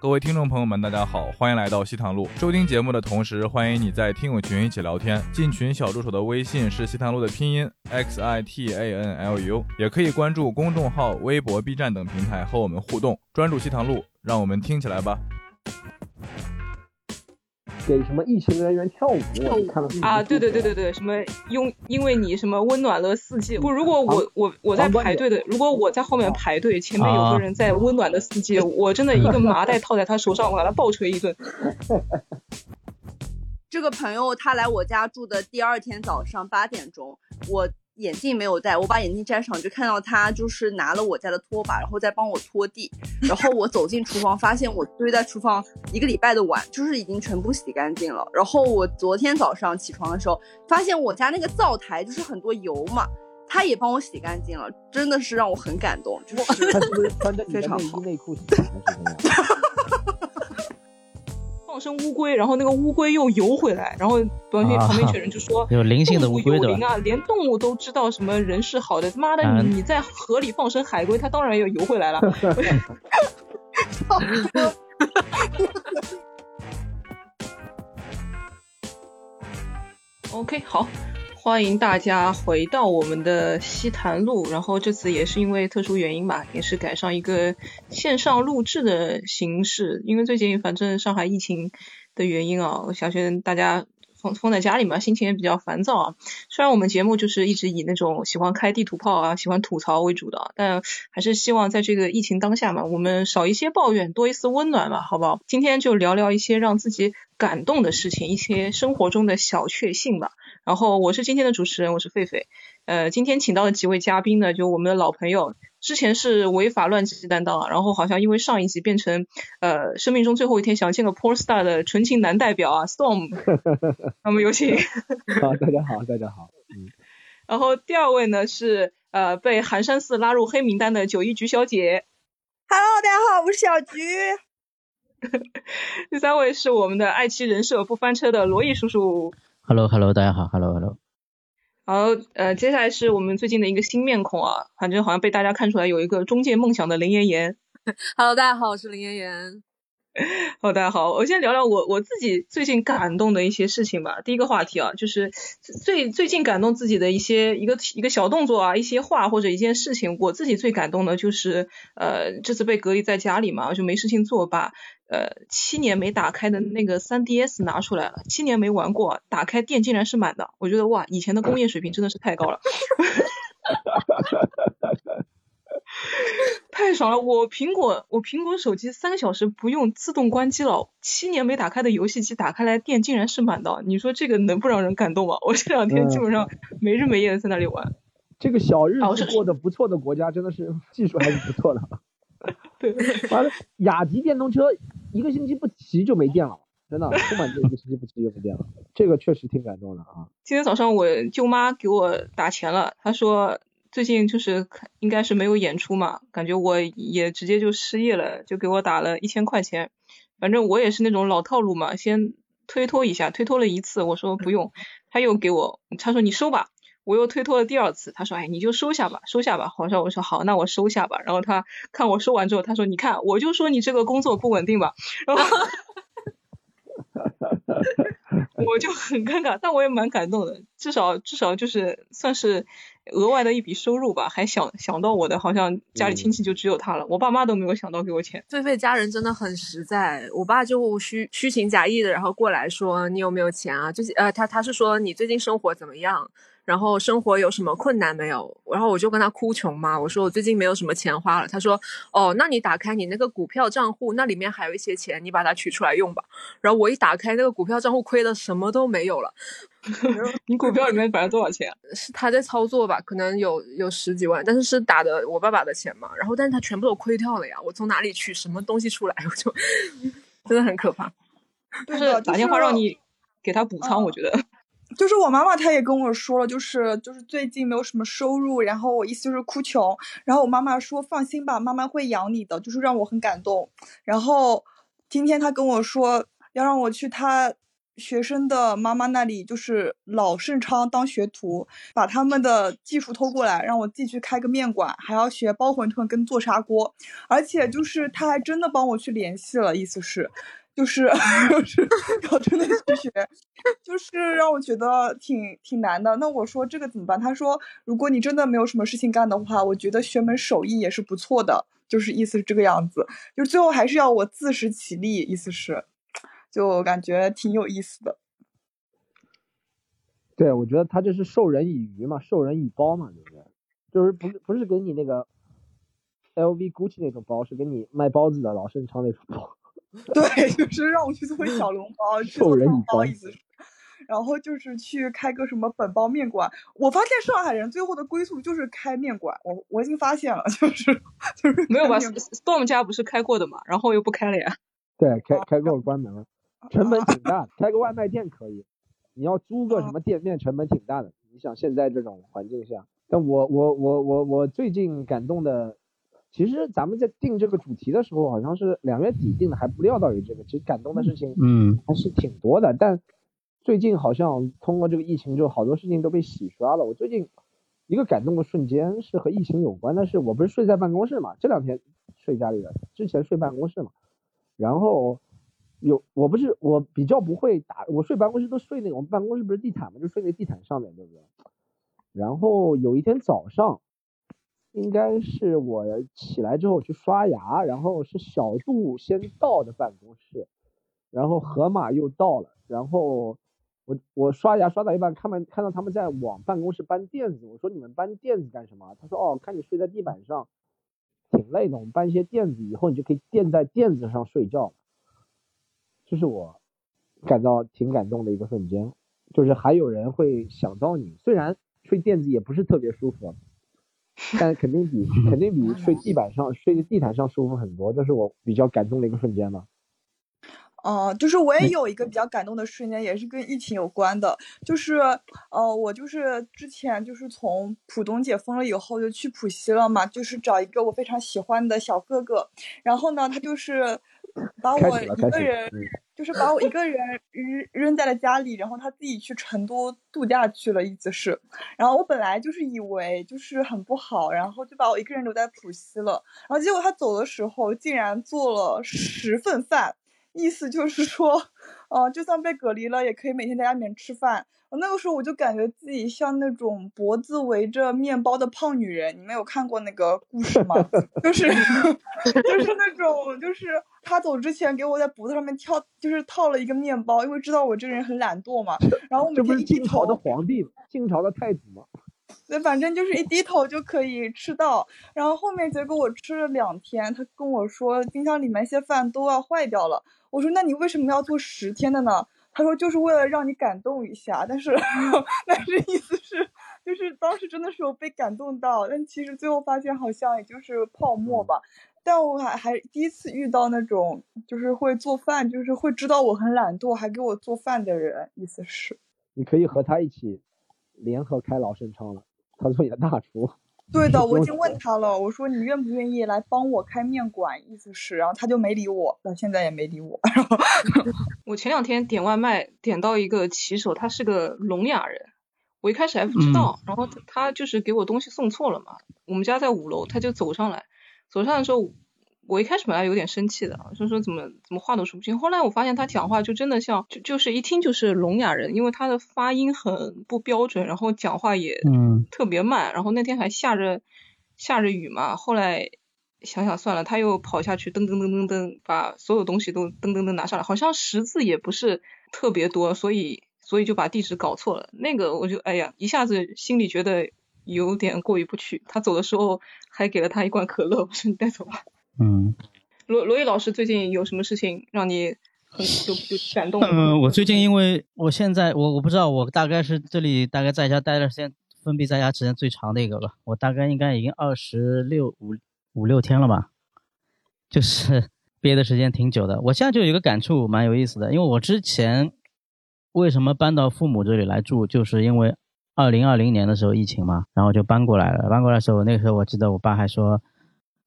各位听众朋友们，大家好，欢迎来到西塘路。收听节目的同时，欢迎你在听友群一起聊天。进群小助手的微信是西塘路的拼音 x i t a n l u，也可以关注公众号、微博、B 站等平台和我们互动。专注西塘路，让我们听起来吧。给什么疫情人员跳舞？跳舞啊！对对对对对，什么因因为你什么温暖了四季？不，如果我我我在排队的，如果我在后面排队，前面有个人在温暖的四季，我真的一个麻袋套在他手上，我把他暴捶一顿。这个朋友他来我家住的第二天早上八点钟，我。眼镜没有戴，我把眼镜摘上，就看到他就是拿了我家的拖把，然后再帮我拖地。然后我走进厨房，发现我堆在厨房一个礼拜的碗，就是已经全部洗干净了。然后我昨天早上起床的时候，发现我家那个灶台就是很多油嘛，他也帮我洗干净了，真的是让我很感动。就是他是不是穿着非常好内裤？放生乌龟，然后那个乌龟又游回来，然后旁边旁边一群人就说 有灵性的乌龟的啊，连动物都知道什么人是好的，他妈的你你在河里放生海龟，它当然要游回来了。OK，好。欢迎大家回到我们的西坛路，然后这次也是因为特殊原因吧，也是改上一个线上录制的形式，因为最近反正上海疫情的原因啊，我相信大家。放放在家里嘛，心情也比较烦躁啊。虽然我们节目就是一直以那种喜欢开地图炮啊、喜欢吐槽为主的，但还是希望在这个疫情当下嘛，我们少一些抱怨，多一丝温暖吧，好不好？今天就聊聊一些让自己感动的事情，一些生活中的小确幸吧。然后我是今天的主持人，我是狒狒。呃，今天请到的几位嘉宾呢，就我们的老朋友。之前是违法乱纪担当，然后好像因为上一集变成呃生命中最后一天想见个 Poor Star 的纯情男代表啊，Storm，那么有请。好，大家好，大家好。嗯。然后第二位呢是呃被寒山寺拉入黑名单的九一菊小姐。Hello，大家好，我是小菊。第三位是我们的爱妻人设不翻车的罗毅叔叔。Hello，Hello，大家好，Hello，Hello。好，呃，接下来是我们最近的一个新面孔啊，反正好像被大家看出来有一个中介梦想的林妍妍。Hello，大家好，我是林妍妍。好，大家好，我先聊聊我我自己最近感动的一些事情吧。第一个话题啊，就是最最近感动自己的一些一个一个小动作啊，一些话或者一件事情，我自己最感动的就是呃，这次被隔离在家里嘛，就没事情做，把呃七年没打开的那个三 DS 拿出来了，七年没玩过，打开电竟然是满的，我觉得哇，以前的工业水平真的是太高了。太爽了！我苹果我苹果手机三个小时不用自动关机了，七年没打开的游戏机打开来电竟然是满的，你说这个能不让人感动吗？我这两天基本上没日没夜的在那里玩。这个小日子过得不错的国家真的是 技术还是不错的。对，完了，雅迪电动车一个星期不骑就没电了，真的出满电一个星期不骑就没电了，这个确实挺感动的啊。今天早上我舅妈给我打钱了，她说。最近就是应该是没有演出嘛，感觉我也直接就失业了，就给我打了一千块钱。反正我也是那种老套路嘛，先推脱一下，推脱了一次，我说不用，他又给我，他说你收吧，我又推脱了第二次，他说哎你就收下吧，收下吧。皇上我说好，那我收下吧。然后他看我收完之后，他说你看，我就说你这个工作不稳定吧。然后 我就很尴尬，但我也蛮感动的，至少至少就是算是。额外的一笔收入吧，还想想到我的，好像家里亲戚就只有他了，我爸妈都没有想到给我钱。狒狒家人真的很实在，我爸就虚虚情假意的，然后过来说你有没有钱啊？就是呃，他他是说你最近生活怎么样？然后生活有什么困难没有？然后我就跟他哭穷嘛，我说我最近没有什么钱花了。他说哦，那你打开你那个股票账户，那里面还有一些钱，你把它取出来用吧。然后我一打开那个股票账户，亏的什么都没有了。你股票里面本来多少钱？是他在操作吧？可能有有十几万，但是是打的我爸爸的钱嘛。然后但是他全部都亏掉了呀，我从哪里取什么东西出来？我就 真的很可怕。就是打电话让你给他补仓，我觉得。就是我妈妈，她也跟我说了，就是就是最近没有什么收入，然后我意思就是哭穷，然后我妈妈说放心吧，妈妈会养你的，就是让我很感动。然后今天她跟我说要让我去她学生的妈妈那里就是老盛昌当学徒，把他们的技术偷过来，让我自己去开个面馆，还要学包馄饨跟做砂锅，而且就是他还真的帮我去联系了，意思是。就是就 是要真的去学，就是让我觉得挺挺难的。那我说这个怎么办？他说，如果你真的没有什么事情干的话，我觉得学门手艺也是不错的。就是意思是这个样子，就最后还是要我自食其力，意思是，就感觉挺有意思的。对，我觉得他这是授人以鱼嘛，授人以包嘛，对不对？就是不是不是给你那个 LV、GUCCI 那种包，是给你卖包子的老盛昌那种包。对，就是让我去做小笼包，去做汤包，意思是。然后就是去开个什么本包面馆。我发现上海人最后的归宿就是开面馆。我我已经发现了，就是就是没有吧？Storm 家不是开过的嘛，然后又不开了呀？对，开开过关门了，成本挺大。开个外卖店可以，你要租个什么店面，成本挺大的。你想现在这种环境下，但我我我我我最近感动的。其实咱们在定这个主题的时候，好像是两月底定的，还不料到有这个。其实感动的事情，嗯，还是挺多的。但最近好像通过这个疫情，就好多事情都被洗刷了。我最近一个感动的瞬间是和疫情有关但，是我不是睡在办公室嘛？这两天睡家里的，之前睡办公室嘛。然后有我不是我比较不会打，我睡办公室都睡那个，我们办公室不是地毯嘛，就睡那地毯上面，对不对？然后有一天早上。应该是我起来之后去刷牙，然后是小杜先到的办公室，然后河马又到了，然后我我刷牙刷到一半，看到看到他们在往办公室搬垫子，我说你们搬垫子干什么？他说哦，看你睡在地板上挺累的，我们搬一些垫子，以后你就可以垫在垫子上睡觉。这是我感到挺感动的一个瞬间，就是还有人会想到你，虽然睡垫子也不是特别舒服。但肯定比肯定比睡地板上睡在地毯上舒服很多，这是我比较感动的一个瞬间嘛。哦，就是我也有一个比较感动的瞬间，也是跟疫情有关的，就是呃，我就是之前就是从浦东解封了以后就去浦西了嘛，就是找一个我非常喜欢的小哥哥，然后呢，他就是把我一个人。就是把我一个人扔扔在了家里，然后他自己去成都度假去了，意思是。然后我本来就是以为就是很不好，然后就把我一个人留在浦西了。然后结果他走的时候竟然做了十份饭，意思就是说，呃，就算被隔离了，也可以每天在家里面吃饭。我那个时候我就感觉自己像那种脖子围着面包的胖女人。你们有看过那个故事吗？就是 就是那种就是。他走之前给我在脖子上面跳，就是套了一个面包，因为知道我这个人很懒惰嘛。然后我每天一低头，的皇帝，晋朝的太子嘛。对，反正就是一低头就可以吃到。然后后面结果我吃了两天，他跟我说冰箱里面一些饭都要坏掉了。我说那你为什么要做十天的呢？他说就是为了让你感动一下。但是 但是意思是就是当时真的是有被感动到，但其实最后发现好像也就是泡沫吧。但我还还第一次遇到那种就是会做饭，就是会知道我很懒惰还给我做饭的人，意思是，你可以和他一起联合开老盛昌了，他做你的大厨。对的，我已经问他了，我说你愿不愿意来帮我开面馆，意思是，然后他就没理我，到现在也没理我。我前两天点外卖点到一个骑手，他是个聋哑人，我一开始还不知道，然后他就是给我东西送错了嘛，我们家在五楼，他就走上来。走上的时候，我一开始本来有点生气的，就说怎么怎么话都说不清。后来我发现他讲话就真的像，就就是一听就是聋哑人，因为他的发音很不标准，然后讲话也特别慢。然后那天还下着下着雨嘛，后来想想算了，他又跑下去噔噔噔噔噔，把所有东西都噔噔噔拿上来，好像识字也不是特别多，所以所以就把地址搞错了。那个我就哎呀，一下子心里觉得。有点过意不去，他走的时候还给了他一罐可乐，我说你带走吧。嗯，罗罗毅老师最近有什么事情让你很就就感动？嗯，我最近因为我现在我我不知道，我大概是这里大概在家待的时间封闭在家时间最长的一个吧，我大概应该已经二十六五五六天了吧，就是 憋的时间挺久的。我现在就有一个感触，蛮有意思的，因为我之前为什么搬到父母这里来住，就是因为。二零二零年的时候疫情嘛，然后就搬过来了。搬过来的时候，那个时候我记得我爸还说，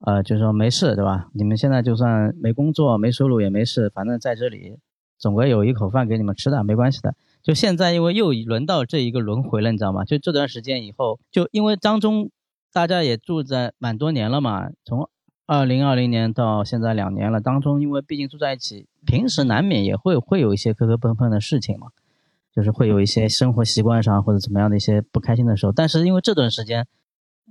呃，就说没事，对吧？你们现在就算没工作、没收入也没事，反正在这里总归有一口饭给你们吃的，没关系的。就现在，因为又轮到这一个轮回了，你知道吗？就这段时间以后，就因为当中大家也住在蛮多年了嘛，从二零二零年到现在两年了，当中因为毕竟住在一起，平时难免也会会有一些磕磕碰碰的事情嘛，就是会有一些生活习惯上或者怎么样的一些不开心的时候。但是因为这段时间，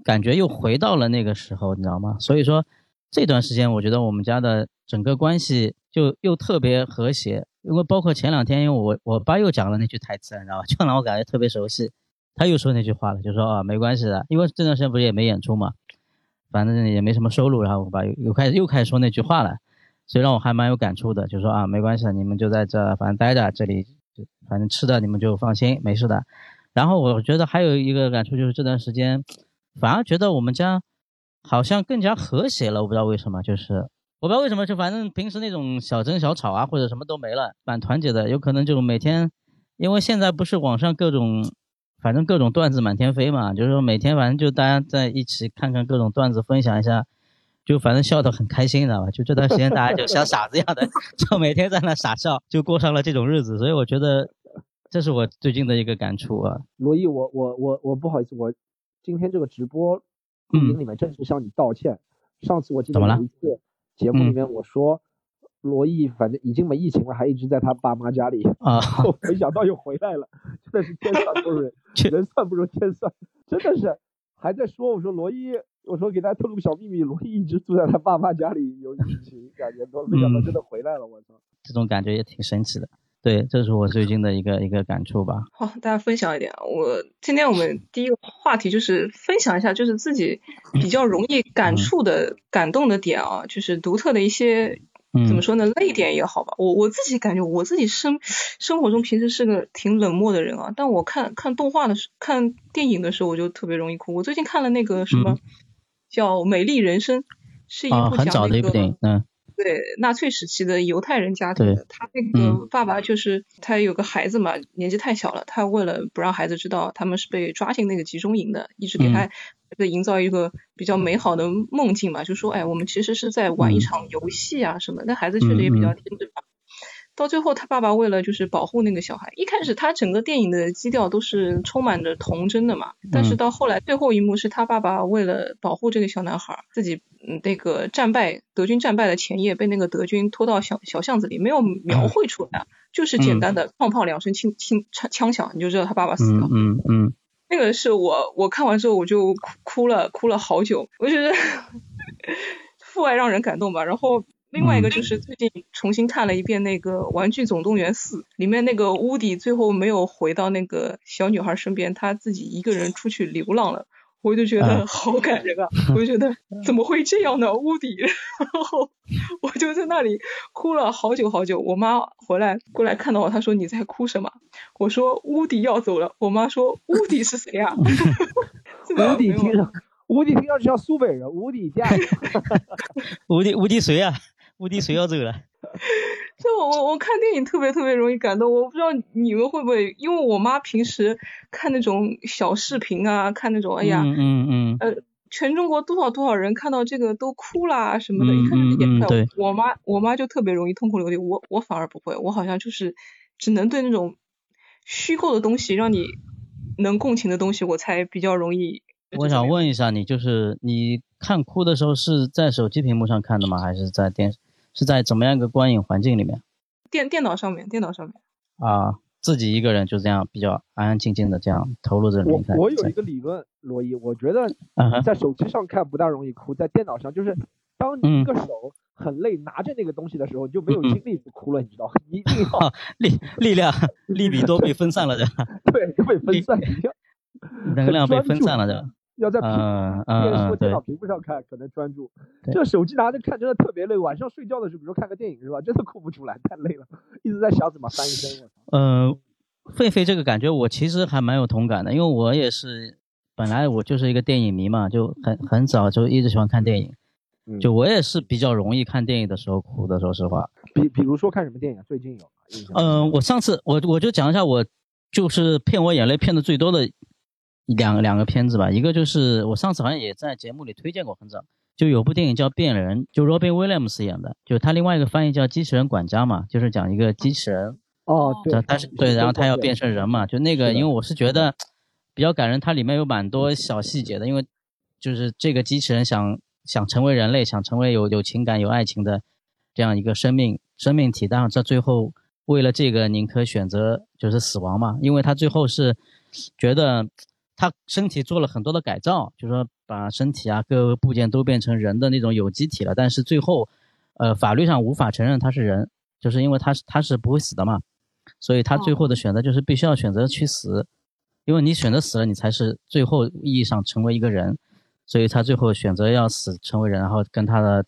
感觉又回到了那个时候，你知道吗？所以说这段时间，我觉得我们家的整个关系就又特别和谐。因为包括前两天，因为我我爸又讲了那句台词，你知道吧？就让我感觉特别熟悉。他又说那句话了，就说啊，没关系的，因为这段时间不是也没演出嘛，反正也没什么收入。然后我爸又又开始又开始说那句话了，所以让我还蛮有感触的，就说啊，没关系的，你们就在这反正待着，这里反正吃的你们就放心，没事的。然后我觉得还有一个感触就是这段时间，反而觉得我们家好像更加和谐了，我不知道为什么，就是我不知道为什么，就反正平时那种小争小吵啊或者什么都没了，蛮团结的。有可能就每天，因为现在不是网上各种，反正各种段子满天飞嘛，就是说每天反正就大家在一起看看各种段子，分享一下，就反正笑得很开心，你知道吧？就这段时间大家就像傻子一样的，就每天在那傻笑，就过上了这种日子。所以我觉得这是我最近的一个感触啊。罗毅，我我我我不好意思，我今天这个直播录音里面正式向你道歉。上次我记得有一次节目里面我说罗毅反正已经没疫情了，还一直在他爸妈家里，啊，我没想到又回来了，真的是天算不如人，人算不如天算，真的是还在说我说罗毅，我说给大家透露个小秘密，罗毅一直住在他爸妈家里有疫情两年多，没想到真的回来了，我操！这种感觉也挺神奇的。对，这是我最近的一个一个感触吧。好，大家分享一点啊。我今天我们第一个话题就是分享一下，就是自己比较容易感触的、感动的点啊，就是独特的一些嗯怎么说呢，泪点也好吧。我我自己感觉我自己生生活中平时是个挺冷漠的人啊，但我看看动画的时看电影的时候，我就特别容易哭。我最近看了那个什么、嗯叫《美丽人生》，是一啊，部讲很早的那个一部电影，嗯对纳粹时期的犹太人家庭的，他那个爸爸就是他有个孩子嘛，年纪太小了，他为了不让孩子知道他们是被抓进那个集中营的，一直给他营造一个比较美好的梦境嘛，就说哎，我们其实是在玩一嗯场游戏啊什么，那孩子确实也比较嗯天真嘛。到最后，他爸爸为了就是保护那个小孩，一开始他整个电影的基调都是充满着童真的嘛，但是嗯到后来最后一幕是他爸爸为了保护这个小男孩，自己嗯那个战败德军战败的前夜被那个德军拖到小小巷子里，没有描绘出来，就是简单的砰砰两声轻轻枪枪响，你就知道他爸爸死了。嗯嗯嗯那个是我我看完之后我就哭哭了哭了好久，我觉得 父爱让人感动吧。然后另外一个就是最近重新看了一遍那个《玩具总动员四》，里面那个乌迪最后没有回到那个小女孩身边，他自己一个人出去流浪了。我就觉得嗯好感人啊！我就觉得 怎么会这样呢，乌迪？然后我就在那里哭了好久好久。我妈回来过来看到我，她说你在哭什么？我说乌迪要走了。我妈说乌迪是谁啊？这个无敌没有听上，无敌听上去像苏北人，无敌家里。无敌无敌谁啊？无敌谁要走了？就我我我看电影特别特别容易感动，我不知道你们会不会，因为我妈平时看那种小视频啊，看那种哎呀，嗯嗯嗯呃，全中国多少多少人看到这个都哭啦什么的，一看嗯就演出来。嗯对我妈我妈就特别容易痛哭流涕，我我反而不会，我好像就是只能对那种虚构的东西，让你能共情的东西，我才比较容易。我想问一下你，就是你看哭的时候是在手机屏幕上看的吗？还是在电是在怎么样一个观影环境里面电电脑上面，电脑上面。啊？自己一个人就这样比较安安静静的这样投入这里我面看。我有一个理论，罗伊，我觉得在手机上看不大容易哭，在电脑上就是，当你嗯一个手很累拿着那个东西的时候，你就没有精力去哭了，你知道吗？一定要啊，力力量力比多被分散了的，对 就被分散，能量被分散了的。要在屏电视电脑屏幕上看，可能专注。对这手机拿着看真的特别累，晚上睡觉的时候，比如说看个电影是吧，真的哭不出来，太累了，一直在想怎么翻身。嗯，狒狒这个感觉我其实还蛮有同感的，因为我也是本来我就是一个电影迷嘛，就很很早就一直喜欢看电影，嗯就我也是比较容易看电影的时候哭的，说实话。比比如说看什么电影，最近有？嗯，我上次我我就讲一下我就是骗我眼泪骗的最多的两两个片子吧，一个就是我上次好像也在节目里推荐过，很早就有部电影叫《变人》，就 Robin Williams 演的，就是他另外一个翻译叫《机器人管家》嘛，就是讲一个机器人，哦，对。他，是对，然后他要变成人嘛，就那个，因为我是觉得比较感人，它里面有蛮多小细节的，因为就是这个机器人想想成为人类，想成为有有情感、有爱情的这样一个生命生命体，但是在最后为了这个宁可选择就是死亡嘛，因为他最后是觉得他身体做了很多的改造，就是说把身体啊各个部件都变成人的那种有机体了，但是最后呃法律上无法承认他是人，就是因为他是他是不会死的嘛。所以他最后的选择就是必须要选择去死，因为你选择死了，你才是最后意义上成为一个人。所以他最后选择要死，成为人，然后跟他的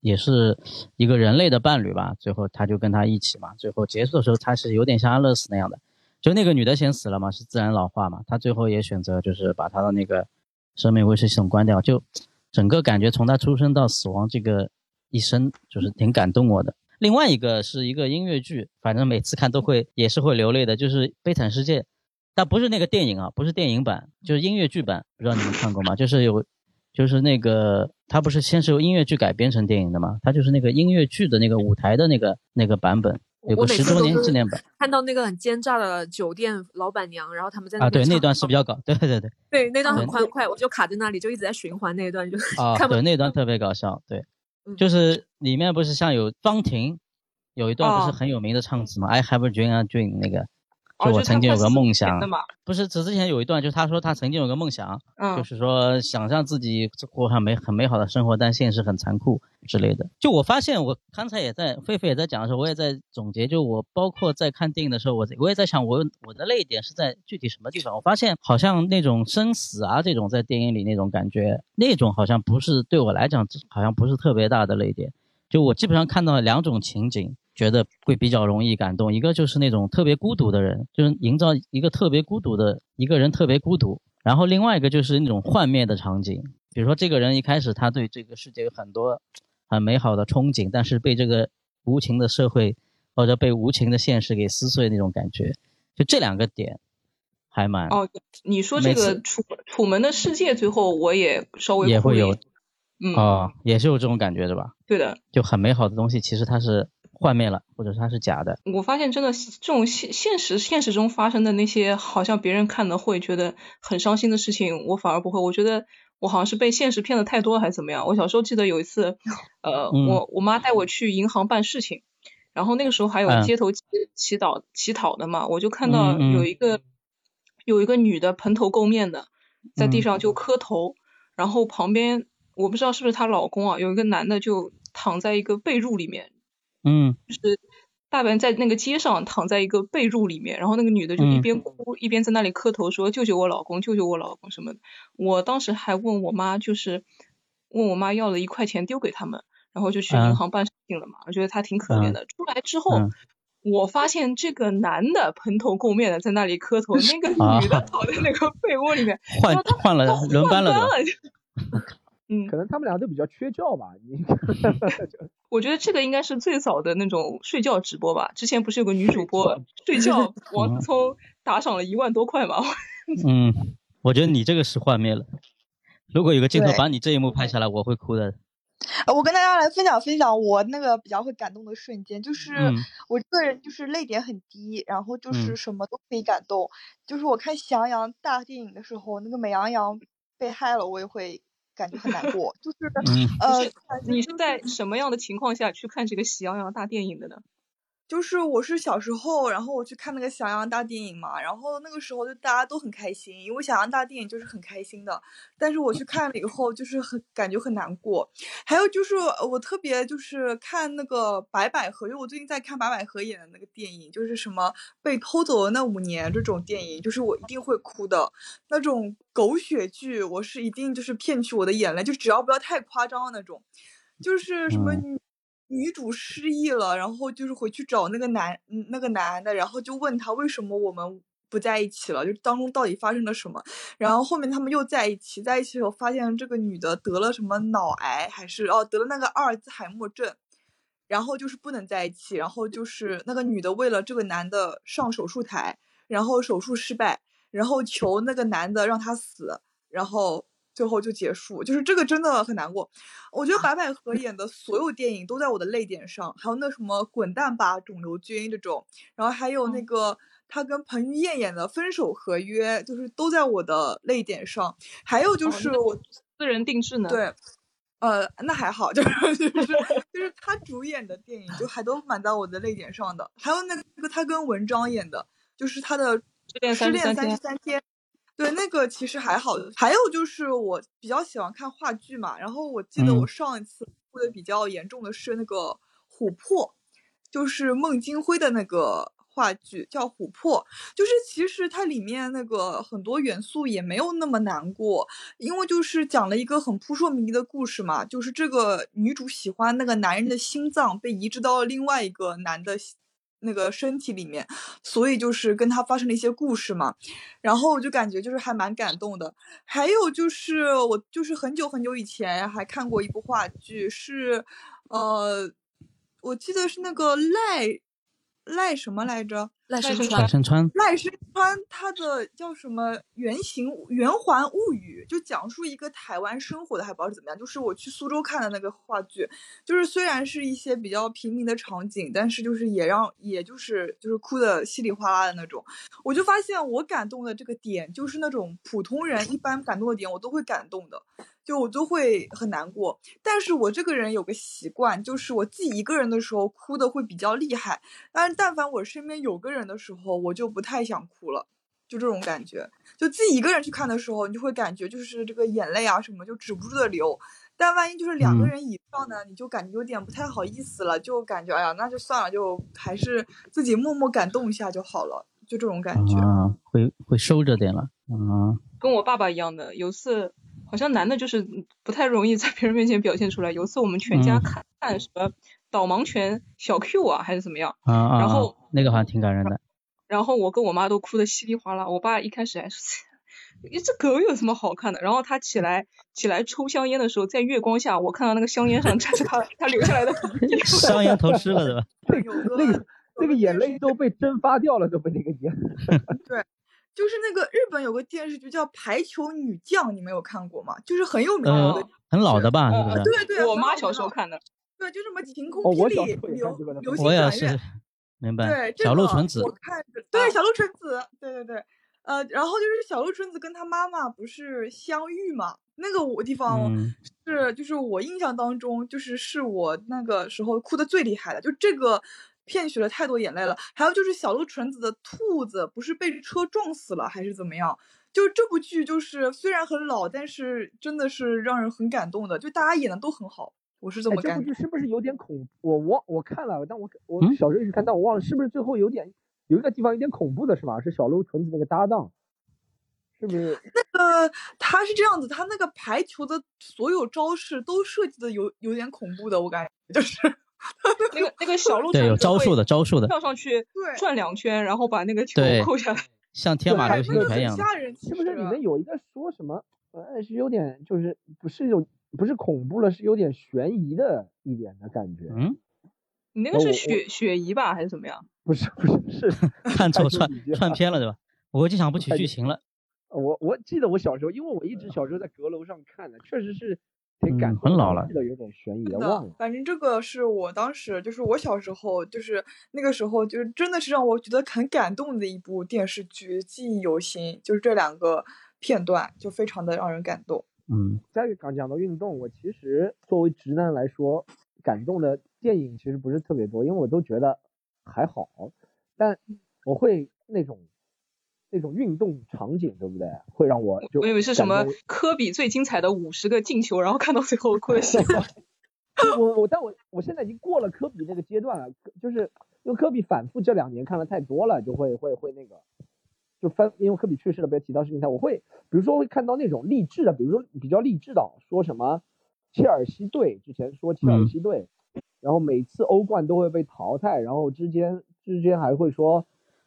也是一个人类的伴侣吧。最后他就跟他一起嘛。最后结束的时候，他是有点像安乐死那样的，就那个女的先死了嘛，是自然老化嘛。他最后也选择就是把他的那个生命维持系统关掉，就整个感觉从他出生到死亡这个一生，就是挺感动我的。另外一个是一个音乐剧，反正每次看都会也是会流泪的，就是《悲惨世界》，但不是那个电影啊，不是电影版，就是音乐剧版，不知道你们看过吗？就是有，就是那个它不是先是由音乐剧改编成电影的吗？它就是那个音乐剧的那个舞台的那个那个版本，有我个十周年纪念版看到那个很奸诈的酒店老板娘，然后他们在啊，对，那段是比较搞，对对对，对那段很欢快，我就卡在那里，就一直在循环那一段，就啊，对，那段 特别搞笑，对，嗯。就是里面不是像有方婷，有一段不是哦。很有名的唱词吗、i have a dream a dream 那个，哦就我曾经有个梦想不是，只之前有一段，就是他说他曾经有个梦想，嗯，就是说想象自己过上美很美好的生活，但现实很残酷之类的。就我发现，我刚才也在狒狒也在讲的时候，我也在总结。就我包括在看电影的时候，我我也在想我我的泪点是在具体什么地方。我发现好像那种生死啊这种在电影里那种感觉，那种好像不是对我来讲好像不是特别大的泪点。就我基本上看到两种情景，觉得会比较容易感动。一个就是那种特别孤独的人，就是营造一个特别孤独的一个人特别孤独。然后另外一个就是那种幻灭的场景，比如说这个人一开始他对这个世界有很多很美好的憧憬，但是被这个无情的社会或者被无情的现实给撕碎那种感觉。就这两个点还蛮哦，你说这个楚楚门的世界，最后我也稍微也会有嗯，哦、也是有这种感觉的吧？对的，就很美好的东西，其实它是幻灭了，或者是它是假的。我发现真的这种现现实现实中发生的那些，好像别人看的会觉得很伤心的事情，我反而不会。我觉得我好像是被现实骗的太多，还是怎么样？我小时候记得有一次，呃，嗯我我妈带我去银行办事情，然后那个时候还有嗯街头乞乞讨乞讨的嘛，我就看到有一个有一个女的蓬头垢面的在地嗯上就磕头，然后旁边我不知道是不是她老公啊，有一个男的就躺在一个被褥里面，嗯就是大白在那个街上躺在一个被褥里面，然后那个女的就一嗯边哭、一边在那里磕头说救救我老公，救救我老公什么的。我当时还问我妈，就是问我妈要了一块钱丢给他们，然后就去嗯银行办事情了嘛。我觉得他挺可怜的。出来之后。嗯我发现这个男的蓬头垢面的在那里磕头，那个啊女的躺在那个被窝里面，换换了他轮班？了嗯，可能他们俩都比较缺觉吧。你 我觉得这个应该是最早的那种睡觉直播吧。之前不是有个女主播睡觉，王思聪打赏了一万多块嘛？嗯，我觉得你这个是幻灭了。如果有个镜头把你这一幕拍下来，我会哭的。呃，我跟大家来分享分享我那个比较会感动的瞬间，就是嗯我这个人就是泪点很低，然后就嗯是什么都可以感动。就是我看《喜羊羊》大电影的时候，那个美羊羊被害了，我也会感觉很难过。就是嗯呃，你是在什么样的情况下去看这个《喜羊羊》大电影的呢？就是我是小时候，然后我去看那个《小羊大电影》嘛，然后那个时候就大家都很开心，因为《小羊大电影》就是很开心的。但是我去看了以后，就是很感觉很难过。还有就是呃我特别就是看那个白百合，因为我最近在看白百合演的那个电影，就是什么被偷走的那五年这种电影，就是我一定会哭的那种狗血剧，我是一定就是骗取我的眼泪，就只要不要太夸张的那种，就是什么。女主失忆了，然后就是回去找那个男，那个男的，然后就问他为什么我们不在一起了，就当中到底发生了什么。然后后面他们又在一起，在一起以后发现这个女的得了什么脑癌，还是哦得了那个阿尔兹海默症，然后就是不能在一起，然后就是那个女的为了这个男的上手术台，然后手术失败，然后求那个男的让他死，然后最后就结束，就是这个真的很难过。我觉得白百合演的所有电影都在我的泪点上，还有那什么《滚蛋吧，肿瘤君》这种，然后还有那个他跟彭于晏演的《分手合约》，就是都在我的泪点上。还有就是那我私人定制呢？，对，呃，那还好，就是就是就是他主演的电影就还都蛮在我的泪点上的。还有那个他跟文章演的，就是他的《失恋失恋33天三十三天》。对，那个其实还好。还有就是我比较喜欢看话剧嘛，然后我记得我嗯上一次哭的比较严重的是那个《琥珀》，就是孟京辉的那个话剧叫《琥珀》，就是其实它里面那个很多元素也没有那么难过，因为就是讲了一个很扑朔迷离的故事嘛，就是这个女主喜欢那个男人的心脏被移植到了另外一个男的心那个身体里面，所以就是跟他发生了一些故事嘛，然后我就感觉就是还蛮感动的。还有就是我就是很久很久以前还看过一部话剧，是呃，我记得是那个赖赖什么来着？赖声声川赖声川，赖声川他的叫什么《圆形圆环物语》，就讲述一个台湾生活的，还不知道是怎么样。就是我去苏州看的那个话剧，就是虽然是一些比较平民的场景，但是就是也让也就是就是哭的稀里哗啦的那种。我就发现我感动的这个点，就是那种普通人一般感动的点，我都会感动的。就我都会很难过，但是我这个人有个习惯，就是我自己一个人的时候哭的会比较厉害，但是但凡我身边有个人的时候，我就不太想哭了，就这种感觉。就自己一个人去看的时候，你就会感觉就是这个眼泪啊什么就止不住的流，但万一就是两个嗯人以上呢，你就感觉有点不太好意思了，就感觉哎呀那就算了，就还是自己默默感动一下就好了，就这种感觉。啊，会会收着点了，嗯，跟我爸爸一样的。有次，好像男的就是不太容易在别人面前表现出来。有一次我们全家嗯看看什么导盲犬小 Q 啊，还是怎么样，然后啊那个好像挺感人的，然后我跟我妈都哭得稀里哗啦。我爸一开始还说。诶这狗有什么好看的？然后他起来起来抽香烟的时候，在月光下，我看到那个香烟上 沾着他他留下来的痕迹。香烟头湿了对吧？那个那个眼泪都被蒸发掉了，都被那个烟。就是那个日本有个电视剧叫《排球女将》，你们有看过吗？就是很有名的很老的吧，是呃不是？对对，我妈小时候看的，对，就什么晴空霹雳、流星我也是转月，，明白对，。这小鹿个纯子我看着，对，小鹿纯子，对对对，呃，然后就是小鹿纯子跟她妈妈不是相遇嘛？那个我地方嗯是，就是我印象当中，就是是我那个时候哭的最厉害的，就这个骗取了太多眼泪了。还有就是小鹿纯子的兔子不是被车撞死了还是怎么样？就这部剧就是虽然很老，但是真的是让人很感动的，就大家演的都很好，我是这哎，么感觉。这部剧是不是有点恐？我我我看了，但我我嗯小时候一直看，但我忘了是不是最后有点有一个地方有点恐怖的是吧？是小鹿纯子那个搭档，是不是？那个，他是这样子，他那个排球的所有招式都设计的有有点恐怖的，我感觉就是 那个那个小鹿对，有招数的，招数的，跳上去对转两圈，然后把那个球扣下来。像天马对流星拳一样。吓人，是不是实里面有一个说什么？呃，是有点就是不是有不是恐怖了，是有点悬疑的一点的感觉。嗯，你那个是雪雪姨吧，还是怎么样？不是不是是 看错串串偏了对吧？我就想不起剧情了。我我记得我小时候，因为我一直小时候在阁楼上看的，确实是挺感嗯。很老了这个有点悬疑的忘了。反正这个是我当时就是我小时候就是那个时候就是真的是让我觉得很感动的一部电视剧，记忆犹新。就是这两个片段就非常的让人感动。嗯再刚讲到运动，我其实作为直男来说，感动的电影其实不是特别多，因为我都觉得还好。但我会那种那种运动场景，对不对？会让我就我以为是什么科比最精彩的五十个进球，然后看到最后哭的稀里哗啦。我我但我我现在已经过了科比那个阶段了，就是因为科比反复这两年看了太多了，就会会会那个，就翻因为科比去世了，被提到事情上，我会比如说会看到那种励志的，比如说比较励志的，说什么切尔西队之前说切尔西队，然后每次欧冠都会被淘汰，然后之间之间还会说。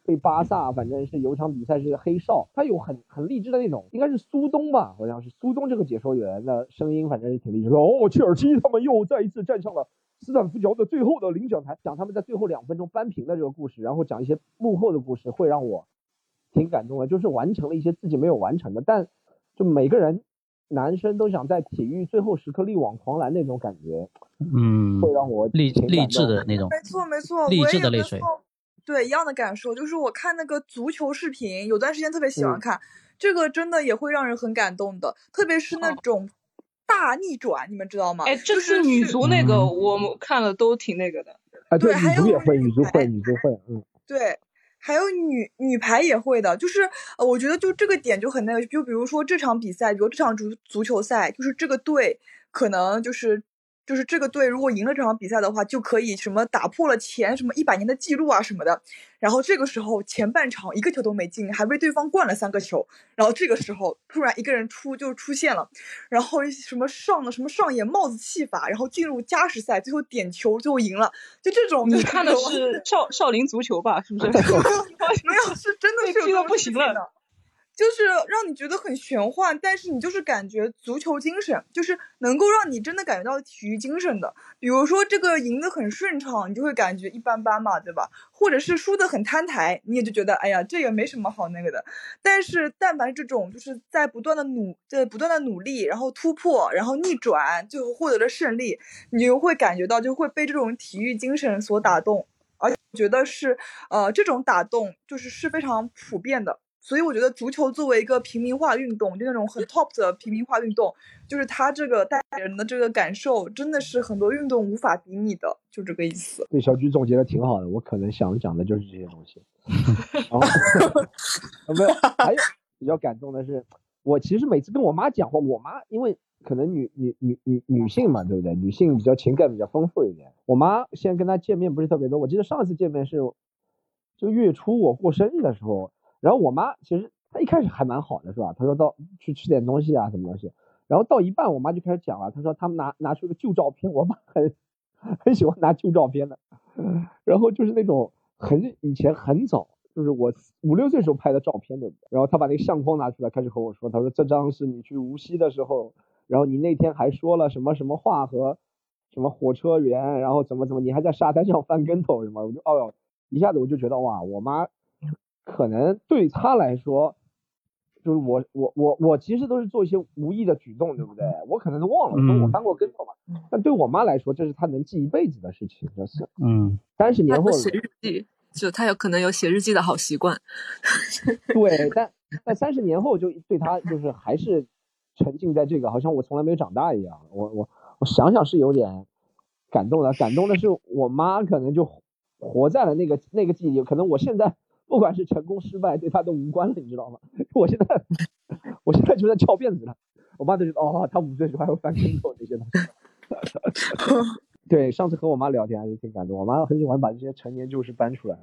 被巴萨反正是有场比赛是黑哨，他有很很励志的那种，应该是苏东吧，好像是苏东这个解说员的声音，反正是挺励志的。哦，切尔西他们又再一次站上了斯坦福桥的最后的领奖台，讲他们在最后两分钟扳平的这个故事，然后讲一些幕后的故事，会让我挺感动的，就是完成了一些自己没有完成的，但就每个人男生都想在体育最后时刻力挽狂澜那种感觉，嗯，会让我励励志的那种，没错没错，励志的泪水。对一样的感受，就是我看那个足球视频，有段时间特别喜欢嗯看，这个真的也会让人很感动的，特别是那哦种大逆转，你们知道吗？哎，这是女足那个嗯我们看了都挺那个的。啊，对，还有女足也会，女足会，女足会，嗯，对，还有女女排也会的，就是呃，我觉得就这个点就很那个，就比如说这场比赛，比如这场足足球赛，就是这个队可能就是就是这个队如果赢了这场比赛的话，就可以什么打破了前什么一百年的记录啊什么的。然后这个时候前半场一个球都没进，还被对方灌了三个球。然后这个时候突然一个人出就出现了，然后什么上了什么上演帽子戏法，然后进入加时赛，最后点球，最后赢了。就这种，你看的是少少林足球吧？是不是？没有，是真的是有这种不行了的，就是让你觉得很玄幻，但是你就是感觉足球精神，就是能够让你真的感觉到体育精神的。比如说这个赢得很顺畅，你就会感觉一般般嘛，对吧？或者是输得很摊台，你也就觉得哎呀，这也没什么好那个的。但是但凡这种就是在不断的努在不断的努力，然后突破，然后逆转，最后获得了胜利，你就会感觉到就会被这种体育精神所打动。而且我觉得是，呃，这种打动就是是非常普遍的。所以我觉得足球作为一个平民化运动，就那种很 top 的平民化运动，就是它这个带给人的这个感受，真的是很多运动无法比拟的，就这个意思。对，小菊总结的挺好的，我可能想讲的就是这些东西。然后呃 没有，还有比较感动的是，我其实每次跟我妈讲话，我妈因为可能女女女女女性嘛，对不对？女性比较情感比较丰富一点。我妈现在跟她见面不是特别多，我记得上次见面是就月初我过生日的时候，然后我妈其实她一开始还蛮好的，是吧？她说到去吃点东西啊，什么东西。然后到一半，我妈就开始讲了，她说他们拿拿出个旧照片，我妈很很喜欢拿旧照片的，然后就是那种很以前很早，就是我五六岁时候拍的照片，对不对？然后她把那个相框拿出来，开始和我说，她说这张是你去无锡的时候，然后你那天还说了什么什么话和什么火车员，然后怎么怎么，你还在沙滩上 翻跟头什么，我就哦哟，一下子我就觉得哇，我妈可能对他来说。就是我我我我其实都是做一些无意的举动，对不对？我可能都忘了，说我翻过跟头嘛。但对我妈来说，这是她能记一辈子的事情，这是。嗯，三十年后，写日记，就她有可能有写日记的好习惯。对，但但三十年后就对她就是还是沉浸在这个，好像我从来没有长大一样。我我我想想是有点感动的，感动的是我妈可能就活在了那个那个记忆，可能我现在。不管是成功失败，对他都无关了，你知道吗？我现在，我现在就在翘辫子了。我妈都觉得，哦，他五岁时候还会翻跟头这些东西。对，上次和我妈聊天还是挺感动。我妈很喜欢把这些陈年旧事搬出来。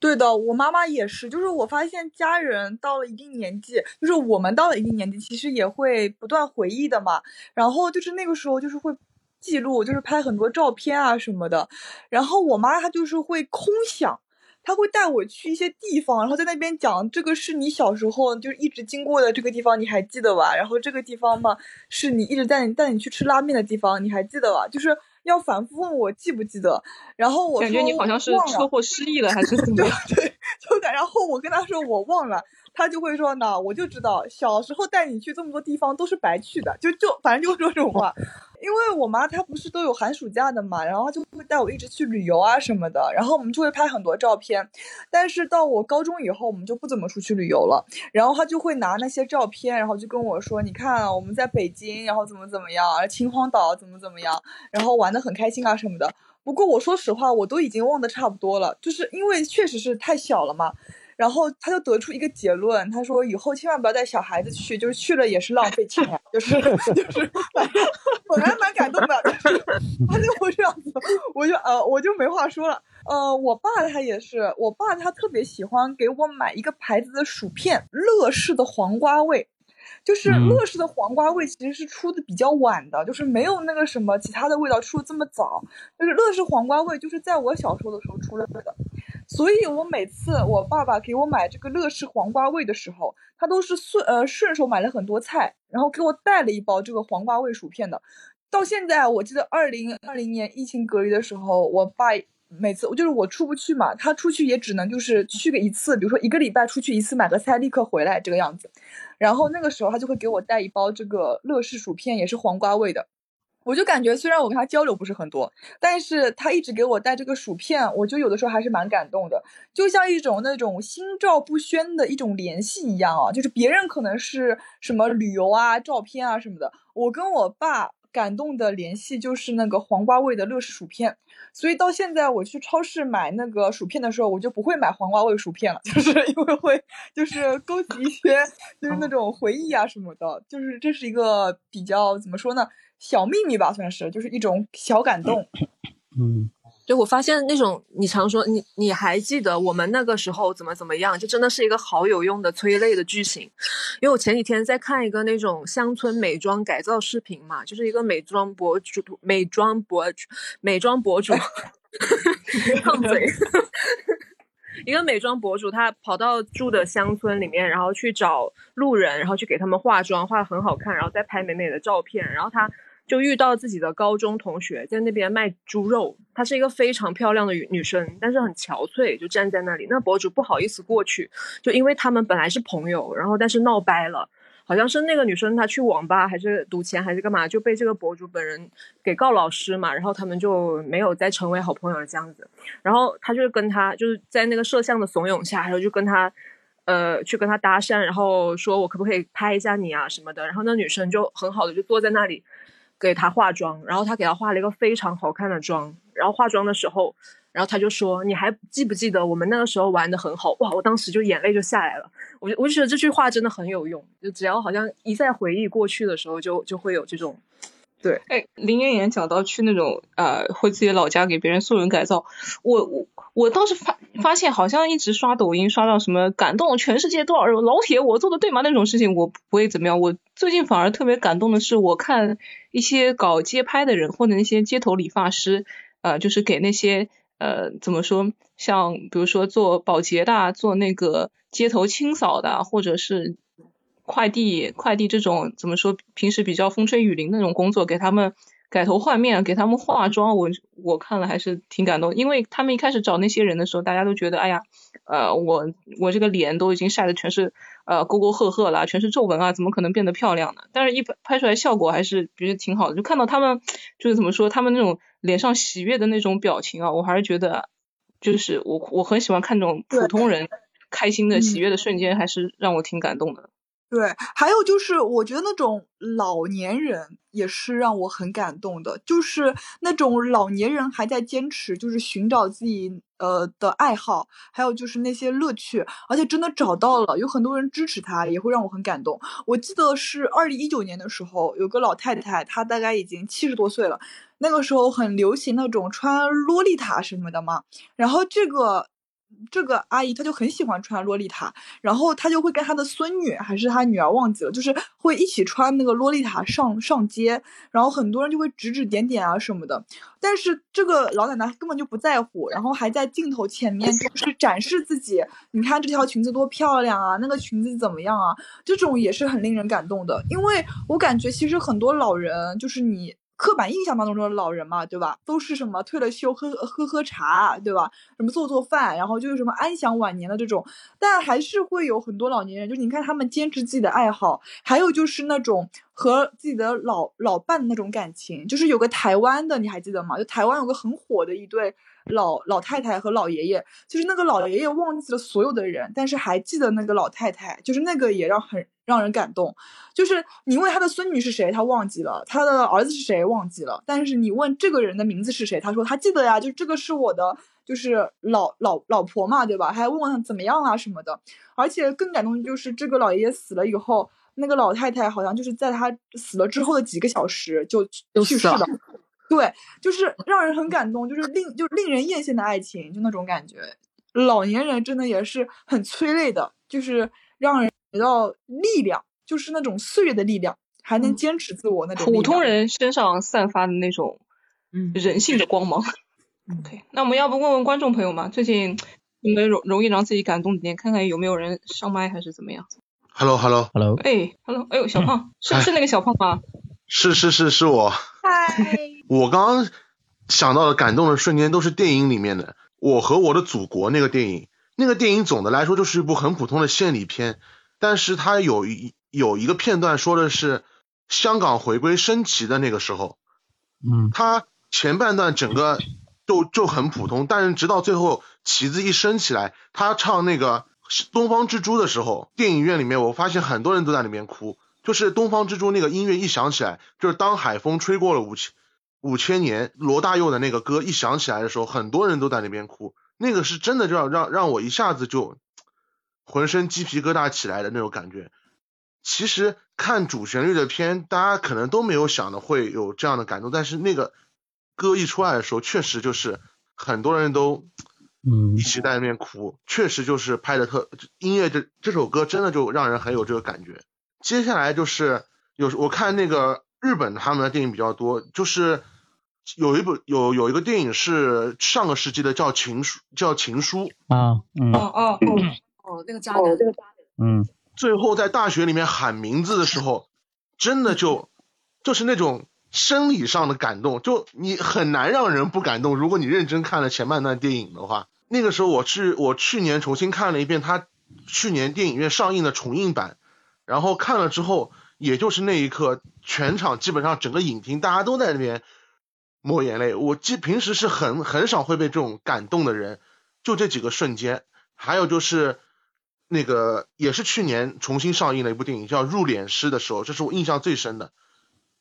对的，我妈妈也是，就是我发现家人到了一定年纪，就是我们到了一定年纪，其实也会不断回忆的嘛。然后就是那个时候，就是会记录，就是拍很多照片啊什么的。然后我妈她就是会空想。他会带我去一些地方，然后在那边讲这个是你小时候就是一直经过的这个地方，你还记得吧？然后这个地方嘛，是你一直带你带你去吃拉面的地方，你还记得吧？就是要反复问我记不记得。然后我感觉你好像是车祸失忆了还是怎么样？对，就感。然后我跟他说我忘了，他就会说呢，我就知道小时候带你去这么多地方都是白去的，就就反正就说这种话。因为我妈她不是都有寒暑假的嘛，然后她就会带我一直去旅游啊什么的，然后我们就会拍很多照片。但是到我高中以后，我们就不怎么出去旅游了。然后她就会拿那些照片，然后就跟我说：“你看我们在北京，然后怎么怎么样，秦皇岛怎么怎么样，然后玩的很开心啊什么的。”不过我说实话，我都已经忘得差不多了，就是因为确实是太小了嘛。然后他就得出一个结论，他说以后千万不要带小孩子去，就是去了也是浪费钱，就是 就是，反正我还蛮感动的，就 是他就会这样子，我就呃我就没话说了。呃，我爸他也是，我爸他特别喜欢给我买一个牌子的薯片，乐事的黄瓜味。就是乐事的黄瓜味其实是出的比较晚的，就是没有那个什么其他的味道出的这么早。就是乐事黄瓜味就是在我小时候的时候出来的，所以我每次我爸爸给我买这个乐事黄瓜味的时候，他都是顺呃顺手买了很多菜，然后给我带了一包这个黄瓜味薯片的。到现在我记得二零二零年疫情隔离的时候，我爸每次就是我出不去嘛，他出去也只能就是去个一次，比如说一个礼拜出去一次买个菜立刻回来这个样子。然后那个时候他就会给我带一包这个乐事薯片，也是黄瓜味的。我就感觉虽然我跟他交流不是很多，但是他一直给我带这个薯片，我就有的时候还是蛮感动的，就像一种那种心照不宣的一种联系一样啊。就是别人可能是什么旅游啊、照片啊什么的，我跟我爸感动的联系就是那个黄瓜味的乐事薯片。所以到现在我去超市买那个薯片的时候，我就不会买黄瓜味薯片了，就是因为会就是勾起一些就是那种回忆啊什么的，就是这是一个比较怎么说呢？小秘密吧，算是，就是一种小感动。嗯，对，我发现那种你常说你你还记得我们那个时候怎么怎么样，就真的是一个好有用的催泪的剧情。因为我前几天在看一个那种乡村美妆改造视频嘛，就是一个美妆博主，美妆博主，美妆博主，烫嘴，一个美妆博主，他跑到住的乡村里面，然后去找路人，然后去给他们化妆，化的很好看，然后再拍美美的照片，然后他。就遇到自己的高中同学在那边卖猪肉，她是一个非常漂亮的女女生，但是很憔悴，就站在那里。那博主不好意思过去，就因为他们本来是朋友，然后但是闹掰了，好像是那个女生她去网吧还是赌钱还是干嘛，就被这个博主本人给告老师嘛，然后他们就没有再成为好朋友了这样子。然后他就跟他就是在那个摄像的怂恿下，然后就跟他呃去跟他搭讪，然后说我可不可以拍一下你啊什么的。然后那女生就很好的就坐在那里。给她化妆，然后他给她化了一个非常好看的妆。然后化妆的时候，然后他就说：“你还记不记得我们那个时候玩的很好？”哇，我当时就眼泪就下来了。我就我就觉得这句话真的很有用，就只要好像一再回忆过去的时候，就就会有这种。对，哎，林妍妍讲到去那种呃，回自己老家给别人素人改造，我我我倒是发发现，好像一直刷抖音刷到什么感动全世界多少人，老铁我做的对吗那种事情，我不会怎么样。我最近反而特别感动的是，我看一些搞街拍的人或者那些街头理发师，呃，就是给那些呃怎么说，像比如说做保洁的，做那个街头清扫的，或者是。快递快递这种怎么说？平时比较风吹雨淋那种工作，给他们改头换面，给他们化妆，我我看了还是挺感动。因为他们一开始找那些人的时候，大家都觉得，哎呀，呃，我我这个脸都已经晒的全是呃沟沟壑壑啦，全是皱纹啊，怎么可能变得漂亮呢？但是，一拍拍出来效果还是觉得挺好的。就看到他们就是怎么说，他们那种脸上喜悦的那种表情啊，我还是觉得，就是我我很喜欢看这种普通人开心的喜悦的瞬间，还是让我挺感动的。对，还有就是，我觉得那种老年人也是让我很感动的，就是那种老年人还在坚持，就是寻找自己呃的爱好，还有就是那些乐趣，而且真的找到了，有很多人支持他，也会让我很感动。我记得是二零一九年的时候，有个老太太，她大概已经七十多岁了，那个时候很流行那种穿洛丽塔什么的嘛，然后这个。这个阿姨她就很喜欢穿洛丽塔，然后她就会跟她的孙女还是她女儿忘记了，就是会一起穿那个洛丽塔上上街，然后很多人就会指指点点啊什么的。但是这个老奶奶根本就不在乎，然后还在镜头前面就是展示自己，你看这条裙子多漂亮啊，那个裙子怎么样啊？这种也是很令人感动的，因为我感觉其实很多老人就是你。刻板印象当中的老人嘛，对吧？都是什么退了休喝喝喝茶，对吧？什么做做饭，然后就是什么安享晚年的这种。但还是会有很多老年人，就是你看他们坚持自己的爱好，还有就是那种和自己的老老伴的那种感情。就是有个台湾的，你还记得吗？就台湾有个很火的一对老老太太和老爷爷，就是那个老爷爷忘记了所有的人，但是还记得那个老太太，就是那个也让很。让人感动，就是你问他的孙女是谁，他忘记了；他的儿子是谁，忘记了。但是你问这个人的名字是谁，他说他记得呀，就这个是我的，就是老老老婆嘛，对吧？还问问怎么样啊什么的。而且更感动的就是这个老爷爷死了以后，那个老太太好像就是在他死了之后的几个小时就去世了。对，就是让人很感动，就是令就令人艳羡的爱情，就那种感觉。老年人真的也是很催泪的，就是让人。得到力量，就是那种岁月的力量，还能坚持自我那种。普通人身上散发的那种，嗯，人性的光芒。OK，那我们要不问问观众朋友嘛？最近有没有容容易让自己感动的点？看看有没有人上麦还是怎么样？Hello，Hello，Hello。哎，Hello，哎呦，小胖，是不是那个小胖吗？是是是是我。嗨。我刚刚想到的感动的瞬间都是电影里面的。我和我的祖国那个电影，那个电影总的来说就是一部很普通的献礼片，但是它有一有一个片段说的是香港回归升旗的那个时候，嗯，它前半段整个就就很普通，但是直到最后旗子一升起来，他唱那个东方之珠的时候，电影院里面我发现很多人都在里面哭，就是东方之珠那个音乐一响起来，就是当海风吹过了五千五千年，罗大佑的那个歌一响起来的时候，很多人都在那边哭，那个是真的就让让让我一下子就浑身鸡皮疙瘩起来的那种感觉。其实看主旋律的片，大家可能都没有想的会有这样的感动，但是那个歌一出来的时候，确实就是很多人都嗯一起在那边哭，确实就是拍的特音乐这这首歌真的就让人很有这个感觉。接下来就是有我看那个日本他们的电影比较多，就是有一部有有一个电影是上个世纪的叫《情书》，叫《情书》，啊，嗯。哦哦哦，哦，那个渣男，嗯。最后在大学里面喊名字的时候，真的就就是那种生理上的感动，就你很难让人不感动。如果你认真看了前半段电影的话，那个时候我去我去年重新看了一遍他去年电影院上映的重映版，然后看了之后，也就是那一刻，全场基本上整个影厅大家都在那边抹眼泪。我记平时是很很少会被这种感动的人，就这几个瞬间，还有就是。那个也是去年重新上映的一部电影，叫《入殓师》的时候，这是我印象最深的。